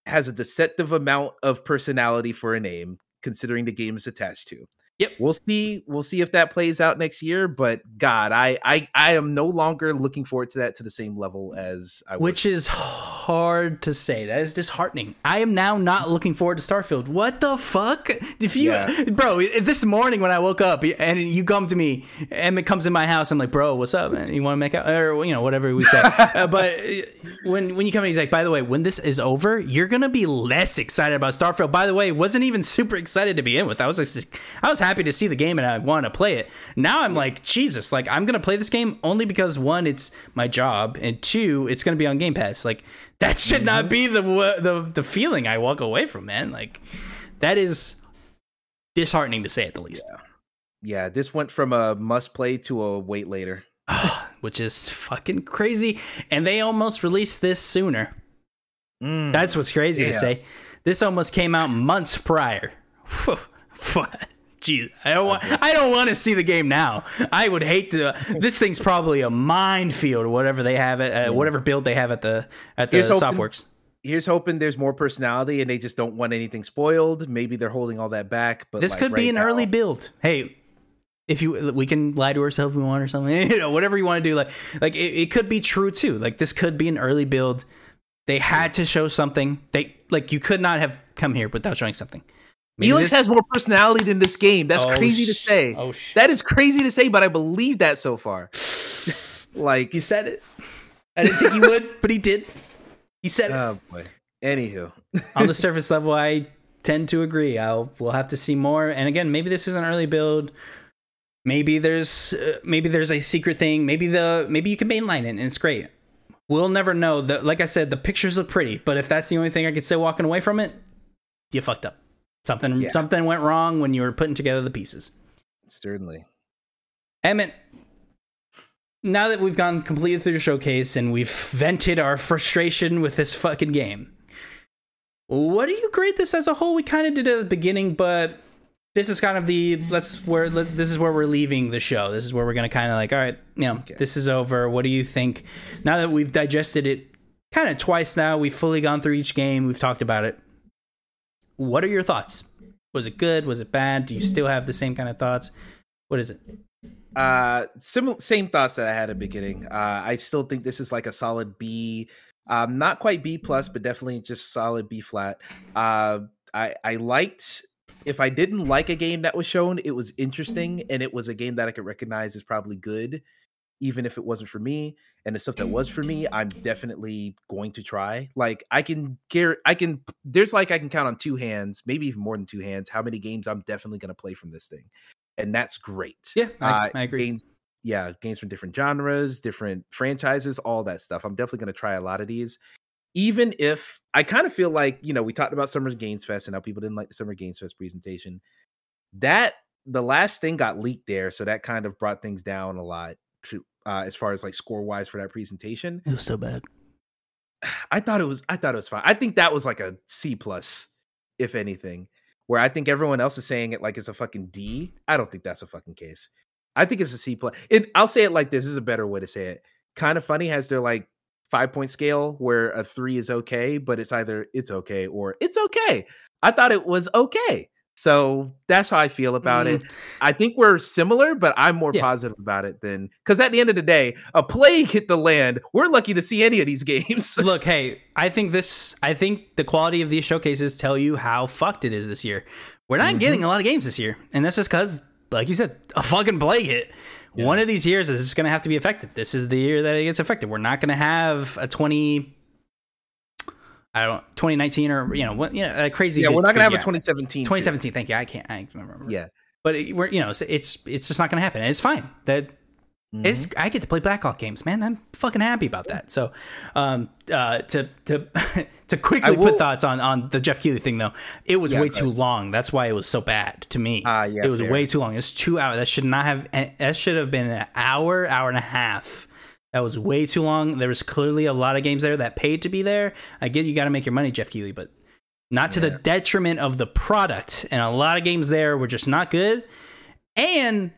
has a deceptive amount of personality for a name, considering the game is attached to. Yep. We'll see. We'll see if that plays out next year. But God, I I I am no longer looking forward to that to the same level as I was. Which is hard to say. That is disheartening. I am now not looking forward to Starfield. What the fuck? If you, Yeah. bro, this morning when I woke up and you come to me and it comes in my house, I'm like, bro, what's up, man? You want to make out or you know whatever we say. uh, but uh, when when you come in, he's like, by the way, when this is over, you're gonna be less excited about Starfield. By the way, wasn't even super excited to begin with. I was like, I was happy to see the game and I want to play it. Now I'm like, Jesus, like I'm gonna play this game only because one, it's my job, and two, it's gonna be on Game Pass. Like that should not be the the the feeling I walk away from, man. Like that is disheartening to say at the least. yeah, this went from a must play to a wait later. Which is fucking crazy. And they almost released this sooner. Mm. That's what's crazy to say. This almost came out months prior. Jeez, I don't want. I don't want to see the game now. I would hate to. This thing's probably a minefield, or whatever they have at, uh, whatever build they have at the at the Here's hoping- Softworks. Here's hoping there's more personality and they just don't want anything spoiled. Maybe they're holding all that back. But This like, could be an now- early build. Hey, if you we can lie to ourselves if we want or something, you know, whatever you want to do. Like like it, it could be true too. Like this could be an early build. They had to show something. They like you could not have come here without showing something. Maybe Felix this- has more personality than this game. That's Oh, crazy to say. Oh sh- That is crazy to say, but I believe that so far. like, He said it. I didn't think he would, but he did. He said it. oh boy. Anywho, On the surface level, I tend to agree. I'll we'll have to see more. And again, maybe this is an early build. Maybe there's uh, maybe there's a secret thing. Maybe the maybe you can mainline it and it's great. We'll never know. The, like I said, the pictures look pretty, but if that's the only thing I could say walking away from it, you fucked up. Something Yeah. something went wrong when you were putting together the pieces. certainly. Emmett, now that we've gone completely through the showcase and we've vented our frustration with this fucking game, what do you grade this as a whole? We kind of did it at the beginning, but this is kind of the let's where let- this is where we're leaving the show. This is where we're gonna kind of like, all right, you know, Okay. this is over. What do you think? Now that we've digested it kind of twice now, we've fully gone through each game. We've talked about it. What are your thoughts? Was it good? Was it bad? Do you still have the same kind of thoughts? What is it? Uh, same thoughts that I had at the beginning. Uh, I still think this is like a solid B. Um, not quite B plus, but definitely just solid B flat. Uh, I I liked. If I didn't like a game that was shown, it was interesting, and it was a game that I could recognize as probably good, even if it wasn't for me. And the stuff that was for me, I'm definitely going to try. Like I can care, I can. There's like I can count on two hands, maybe even more than two hands, how many games I'm definitely going to play from this thing, and that's great. Yeah, I, Uh, I agree. Games, yeah, games from different genres, different franchises, all that stuff. I'm definitely going to try a lot of these. Even if I kind of feel like, you know, we talked about Summer Games Fest and how people didn't like the Summer Games Fest presentation. That the last thing got leaked there, so that kind of brought things down a lot uh, as far as like score wise for that presentation. It was so bad. I thought it was I thought it was fine. I think that was like a C plus, if anything. Where I think everyone else is saying it like it's a fucking D. I don't think that's a fucking case. I think it's a C plus. And I'll say it like this, this is a better way to say it. Kind of funny has their like five point scale where a three is okay, but it's either it's okay or it's okay. I thought it was okay. So that's how I feel about it. I think we're similar, but I'm more Yeah. positive about it than because at the end of the day, a plague hit the land. We're lucky to see any of these games. Look, hey, I think this. I think the quality of these showcases tell you how fucked it is this year. We're not Mhm. getting a lot of games this year, and that's just because, like you said, a fucking plague hit. Yeah. One of these years is just going to have to be affected. This is the year that it gets affected. We're not going to have a twenty. I don't 2019 or you know what you know a crazy. yeah, good- we're not gonna have a year. 2017. too. 2017. Thank you. I can't. I can't remember. Yeah, but it, we're you know it's it's, it's just not going to happen. And it's fine. That Mm-hmm. I get to play Blackhawk games, man. I'm fucking happy about that. So, um, uh, to to to quickly will- put thoughts on on the Geoff Keighley thing though, it was Yeah, way too long. That's why it was so bad to me. Ah, yeah, it was fair. way too long. It's two hours. That should not have. That should have been an hour, hour and a half. That was way too long. There was clearly a lot of games there that paid to be there. I get you got to make your money, Geoff Keighley, but not to the detriment of the product. And a lot of games there were just not good. And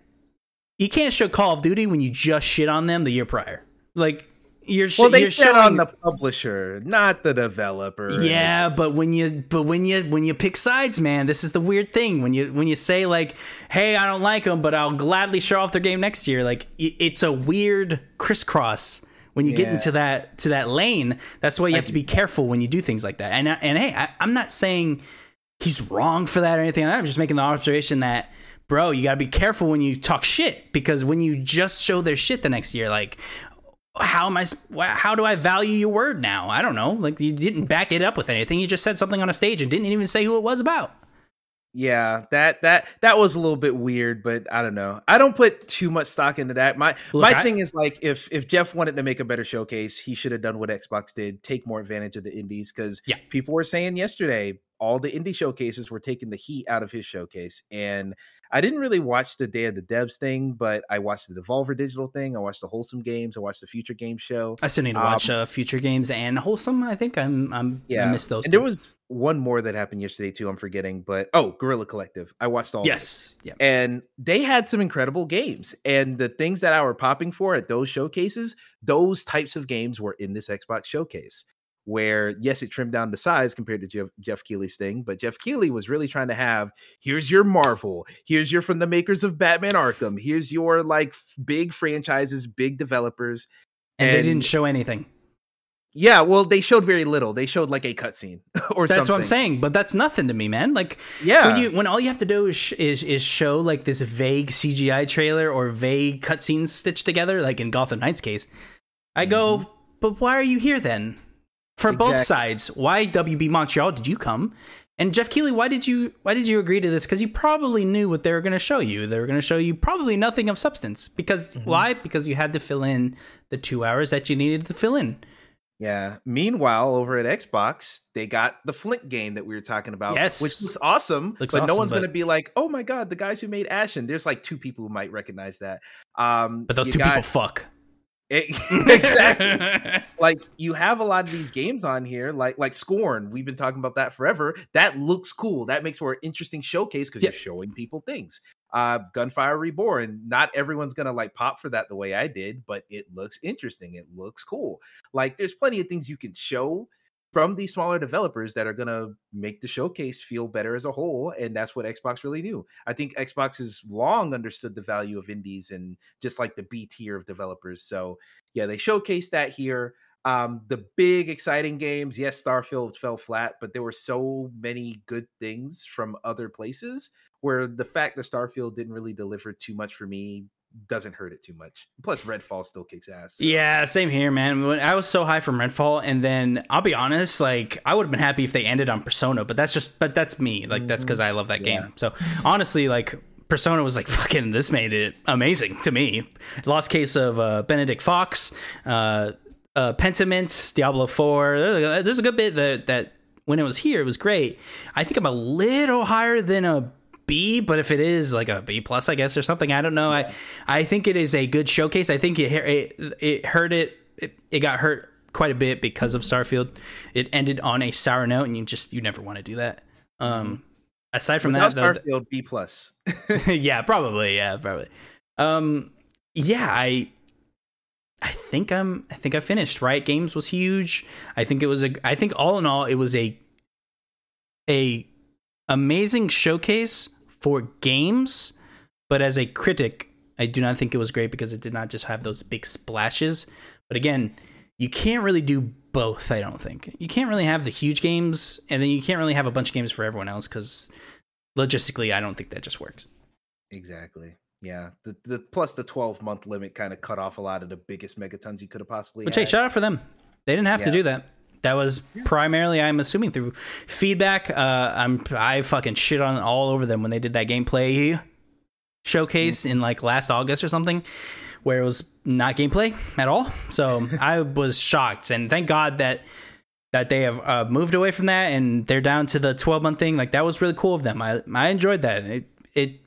you can't show Call of Duty when you just shit on them the year prior. Like you're, sh- well, they you're shit showing on the publisher, not the developer. yeah, but when you but when you when you pick sides, man, this is the weird thing. When you when you say like, "Hey, I don't like them, but I'll gladly show off their game next year." Like it's a weird crisscross when you get into that to that lane. That's why you have to be careful when you do things like that. And and hey, I, I'm not saying he's wrong for that or anything like that. I'm just making the observation that, bro, you got to be careful when you talk shit because when you just show their shit the next year, like, how am I? How do I value your word now? I don't know. Like you didn't back it up with anything. You just said something on a stage and didn't even say who it was about. yeah, that that that was a little bit weird, but I don't know. I don't put too much stock into that. My Look, my I- thing is like if if Geoff wanted to make a better showcase, he should have done what Xbox did, take more advantage of the indies because Yeah. people were saying yesterday all the indie showcases were taking the heat out of his showcase and I didn't really watch the Day of the Devs thing, but I watched the Devolver Digital thing. I watched the Wholesome Games. I watched the Future Game Show. I still need to Um, watch uh, future games and wholesome. I think I'm I'm I missed those. And two. there was one more that happened yesterday too. I'm forgetting, but oh, Guerrilla Collective. I watched all. yes, yeah. and they had some incredible games. And the things that I were popping for at those showcases, those types of games were in this Xbox showcase. Where yes, it trimmed down the size compared to Geoff, Geoff Keighley's thing, but Geoff Keighley was really trying to have here's your Marvel, here's your from the makers of Batman Arkham, here's your like big franchises, big developers. And, they didn't show anything. Yeah, well, they showed very little. They showed like a cutscene or That's something. what I'm saying. But that's nothing to me, man. Like Yeah, when you when all you have to do is, sh- is is show like this vague CGI trailer or vague cutscenes stitched together, like in Gotham Knights case, I go, mm-hmm. but why are you here then? For both Mm-hmm. Sides, why WB Montreal did you come? And Geoff Keighley, why did you why did you agree to this? Because you probably knew what they were going to show you. They were going to show you probably nothing of substance. Because Mm-hmm. why? Because you had to fill in the two hours that you needed to fill in. Yeah. Meanwhile, over at Xbox, they got the Flint game that we were talking about, Yes. which looks awesome. Looks but no one's but- going to be like, "Oh my god, the guys who made Ashen." There's like two people who might recognize that. Um, But those two got- people fuck. It- exactly. like you have a lot of these games on here, like like Scorn. We've been talking about that forever. That looks cool. That makes for an interesting showcase because Yeah. you're showing people things. Uh, Gunfire Reborn. Not everyone's gonna like pop for that the way I did, but it looks interesting. It looks cool. Like there's plenty of things you can show from these smaller developers that are going to make the showcase feel better as a whole and that's what Xbox really knew. I think Xbox has long understood the value of indies and just like the B tier of developers. So, yeah, they showcased that here. Um, the big exciting games, yes, Starfield fell flat, but there were so many good things from other places where the fact that Starfield didn't really deliver too much for me doesn't hurt it too much. Plus, Redfall still kicks ass. Yeah, same here, man. When I was so high from Redfall, and then I'll be honest, like I would have been happy if they ended on Persona, but that's just, but that's me. Like that's because I love that Yeah. game. So honestly, like Persona was like fucking. This made it amazing to me. Last Case of uh, Benedict Fox, uh, uh, Pentiment, Diablo Four. There's a- There's a good bit that that when it was here, it was great. I think I'm a little higher than a B, but if it is like a B plus, I guess or something, I don't know. I I think it is a good showcase. I think it it, it hurt it, it it got hurt quite a bit because of Starfield. It ended on a sour note, and you just you never want to do that. Um, aside from Without that, though, Starfield, B plus. yeah, probably, yeah, probably. Um, yeah, I, I think I'm, I think I finished. Riot Games was huge. I think it was a, I think all in all, it was a, a amazing showcase for games. But as a critic, I do not think it was great because it did not just have those big splashes. But again, you can't really do both. I don't think you can't really have the huge games, and then you can't really have a bunch of games for everyone else because logistically, I don't think that just works. Exactly. Yeah. The, the plus the 12 month limit kind of cut off a lot of the biggest megatons you could have possibly Which had. hey, shout out for them. They didn't have to do that. That was primarily, I'm assuming, through feedback. Uh, I'm I fucking shit on all over them when they did that gameplay showcase in like last August or something, where it was not gameplay at all. So I was shocked, and thank God that that they have uh, moved away from that and they're down to the 12 month thing. Like that was really cool of them. I I enjoyed that. It it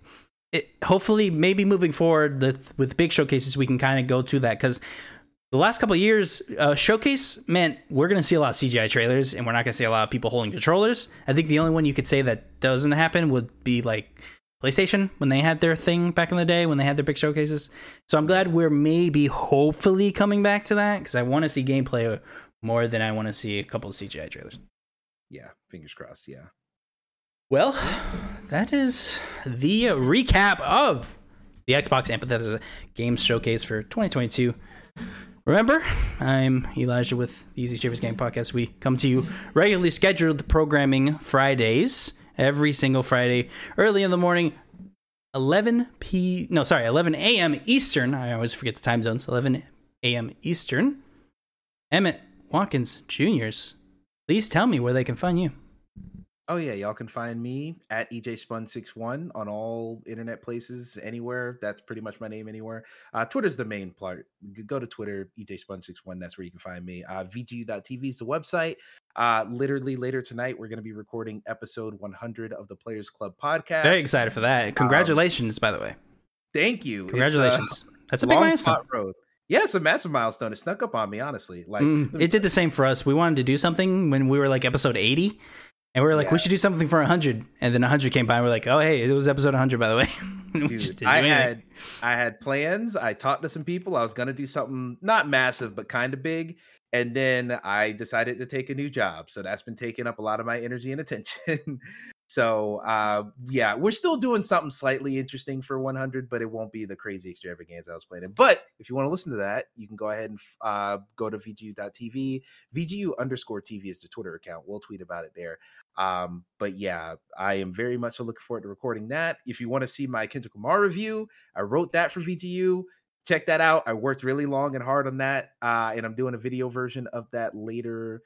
it hopefully maybe moving forward with with big showcases we can kind of go to that because the last couple of years uh, showcase meant we're going to see a lot of cgi trailers and we're not going to see a lot of people holding controllers i think the only one you could say that doesn't happen would be like playstation when they had their thing back in the day when they had their big showcases so i'm glad we're maybe hopefully coming back to that because i want to see gameplay more than i want to see a couple of cgi trailers Yeah. Fingers crossed. Yeah. well, that is the recap of the Xbox and Bethesda Games Showcase for 2022. Remember, I'm Elijah with the Easy Achievers Game Podcast. We come to you regularly scheduled programming Fridays, every single Friday, early in the morning, 11 p. No, sorry, 11 a.m. Eastern. I always forget the time zones. 11 a.m. Eastern. Emmett Watkins Jr.'s. Please tell me where they can find you. Oh yeah, y'all can find me at E EJSpun61 on all internet places, anywhere. That's pretty much my name anywhere. Uh, Twitter's the main part. Go to Twitter, E EJSpun61. That's where you can find me. Uh, VGU.tv is the website. Uh, literally later tonight, we're going to be recording episode 100 of the Players Club podcast. Very excited for that. Congratulations, by the way. Thank you. Uh, Congratulations. That's a big milestone. road. Yeah, it's a massive milestone. It snuck up on me, honestly. Like Mm, it did the same for us. We wanted to do something when we were like episode 80, and we were like, Yeah. we should do something for 100. And then 100 came by, and we're like, oh, hey, it was episode 100, by the way. Dude, I had I had plans. I talked to some people. I was gonna do something not massive but kind of big, and then I decided to take a new job. So that's been taking up a lot of my energy and attention. so uh, yeah, we're still doing something slightly interesting for 100, but it won't be the crazy extravaganza I was planning. But if you want to listen to that, you can go ahead and uh, go to vgu.tv. VGU underscore TV is the Twitter account. We'll tweet about it there. Um, but yeah, I am very much looking forward to recording that. If you want to see my Kendrick Lamar review, I wrote that for VGU. Check that out. I worked really long and hard on that, uh, and I'm doing a video version of that later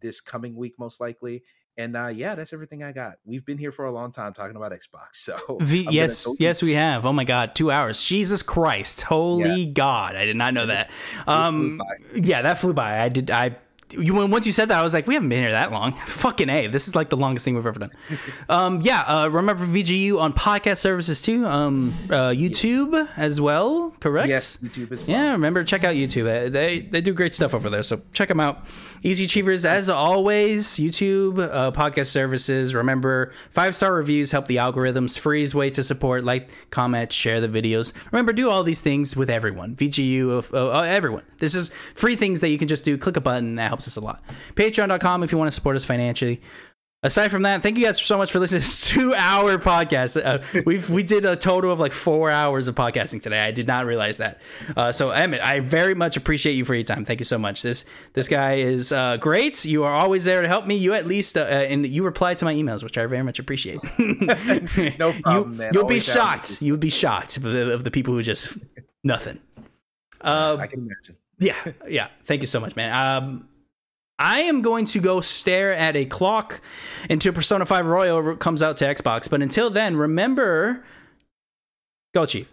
this coming week, most likely. And uh, yeah, that's everything I got. We've been here for a long time talking about Xbox. So V- I'm gonna yes, yes, we have. Oh my God, two hours. Jesus Christ, holy God! I did not know that. Um, yeah, that flew by. I did. I you when once you said that, I was like, we haven't been here that long. Fucking a, this is like the longest thing we've ever done. um, yeah. Uh, remember VGU on podcast services too. Um, uh, YouTube as well. Correct. Yes, YouTube as well. Yeah, remember check out YouTube. They they do great stuff over there, so check them out. Easy Achievers, as always, YouTube uh, podcast services. Remember, five star reviews help the algorithms. Freeze way to support, like, comment, share the videos. Remember, do all these things with everyone. VGU, uh, uh, everyone. This is free things that you can just do. Click a button that helps us a lot. Patreon.com if you want to support us financially. Aside from that, thank you guys so much for listening to this two hour podcast. Uh, we've we did a total of like four hours of podcasting today. I did not realize that. Uh, so Emmett, I very much appreciate you for your time. Thank you so much. This this guy is uh, great. You are always there to help me. You at least uh, and you reply to my emails, which I very much appreciate. no problem, you, man. You'll be shocked. You would be shocked of the, of the people who just nothing. Uh, I can imagine. yeah, yeah. Thank you so much, man. Um, I am going to go stare at a clock until Persona 5 Royal comes out to Xbox. But until then, remember, go Chief.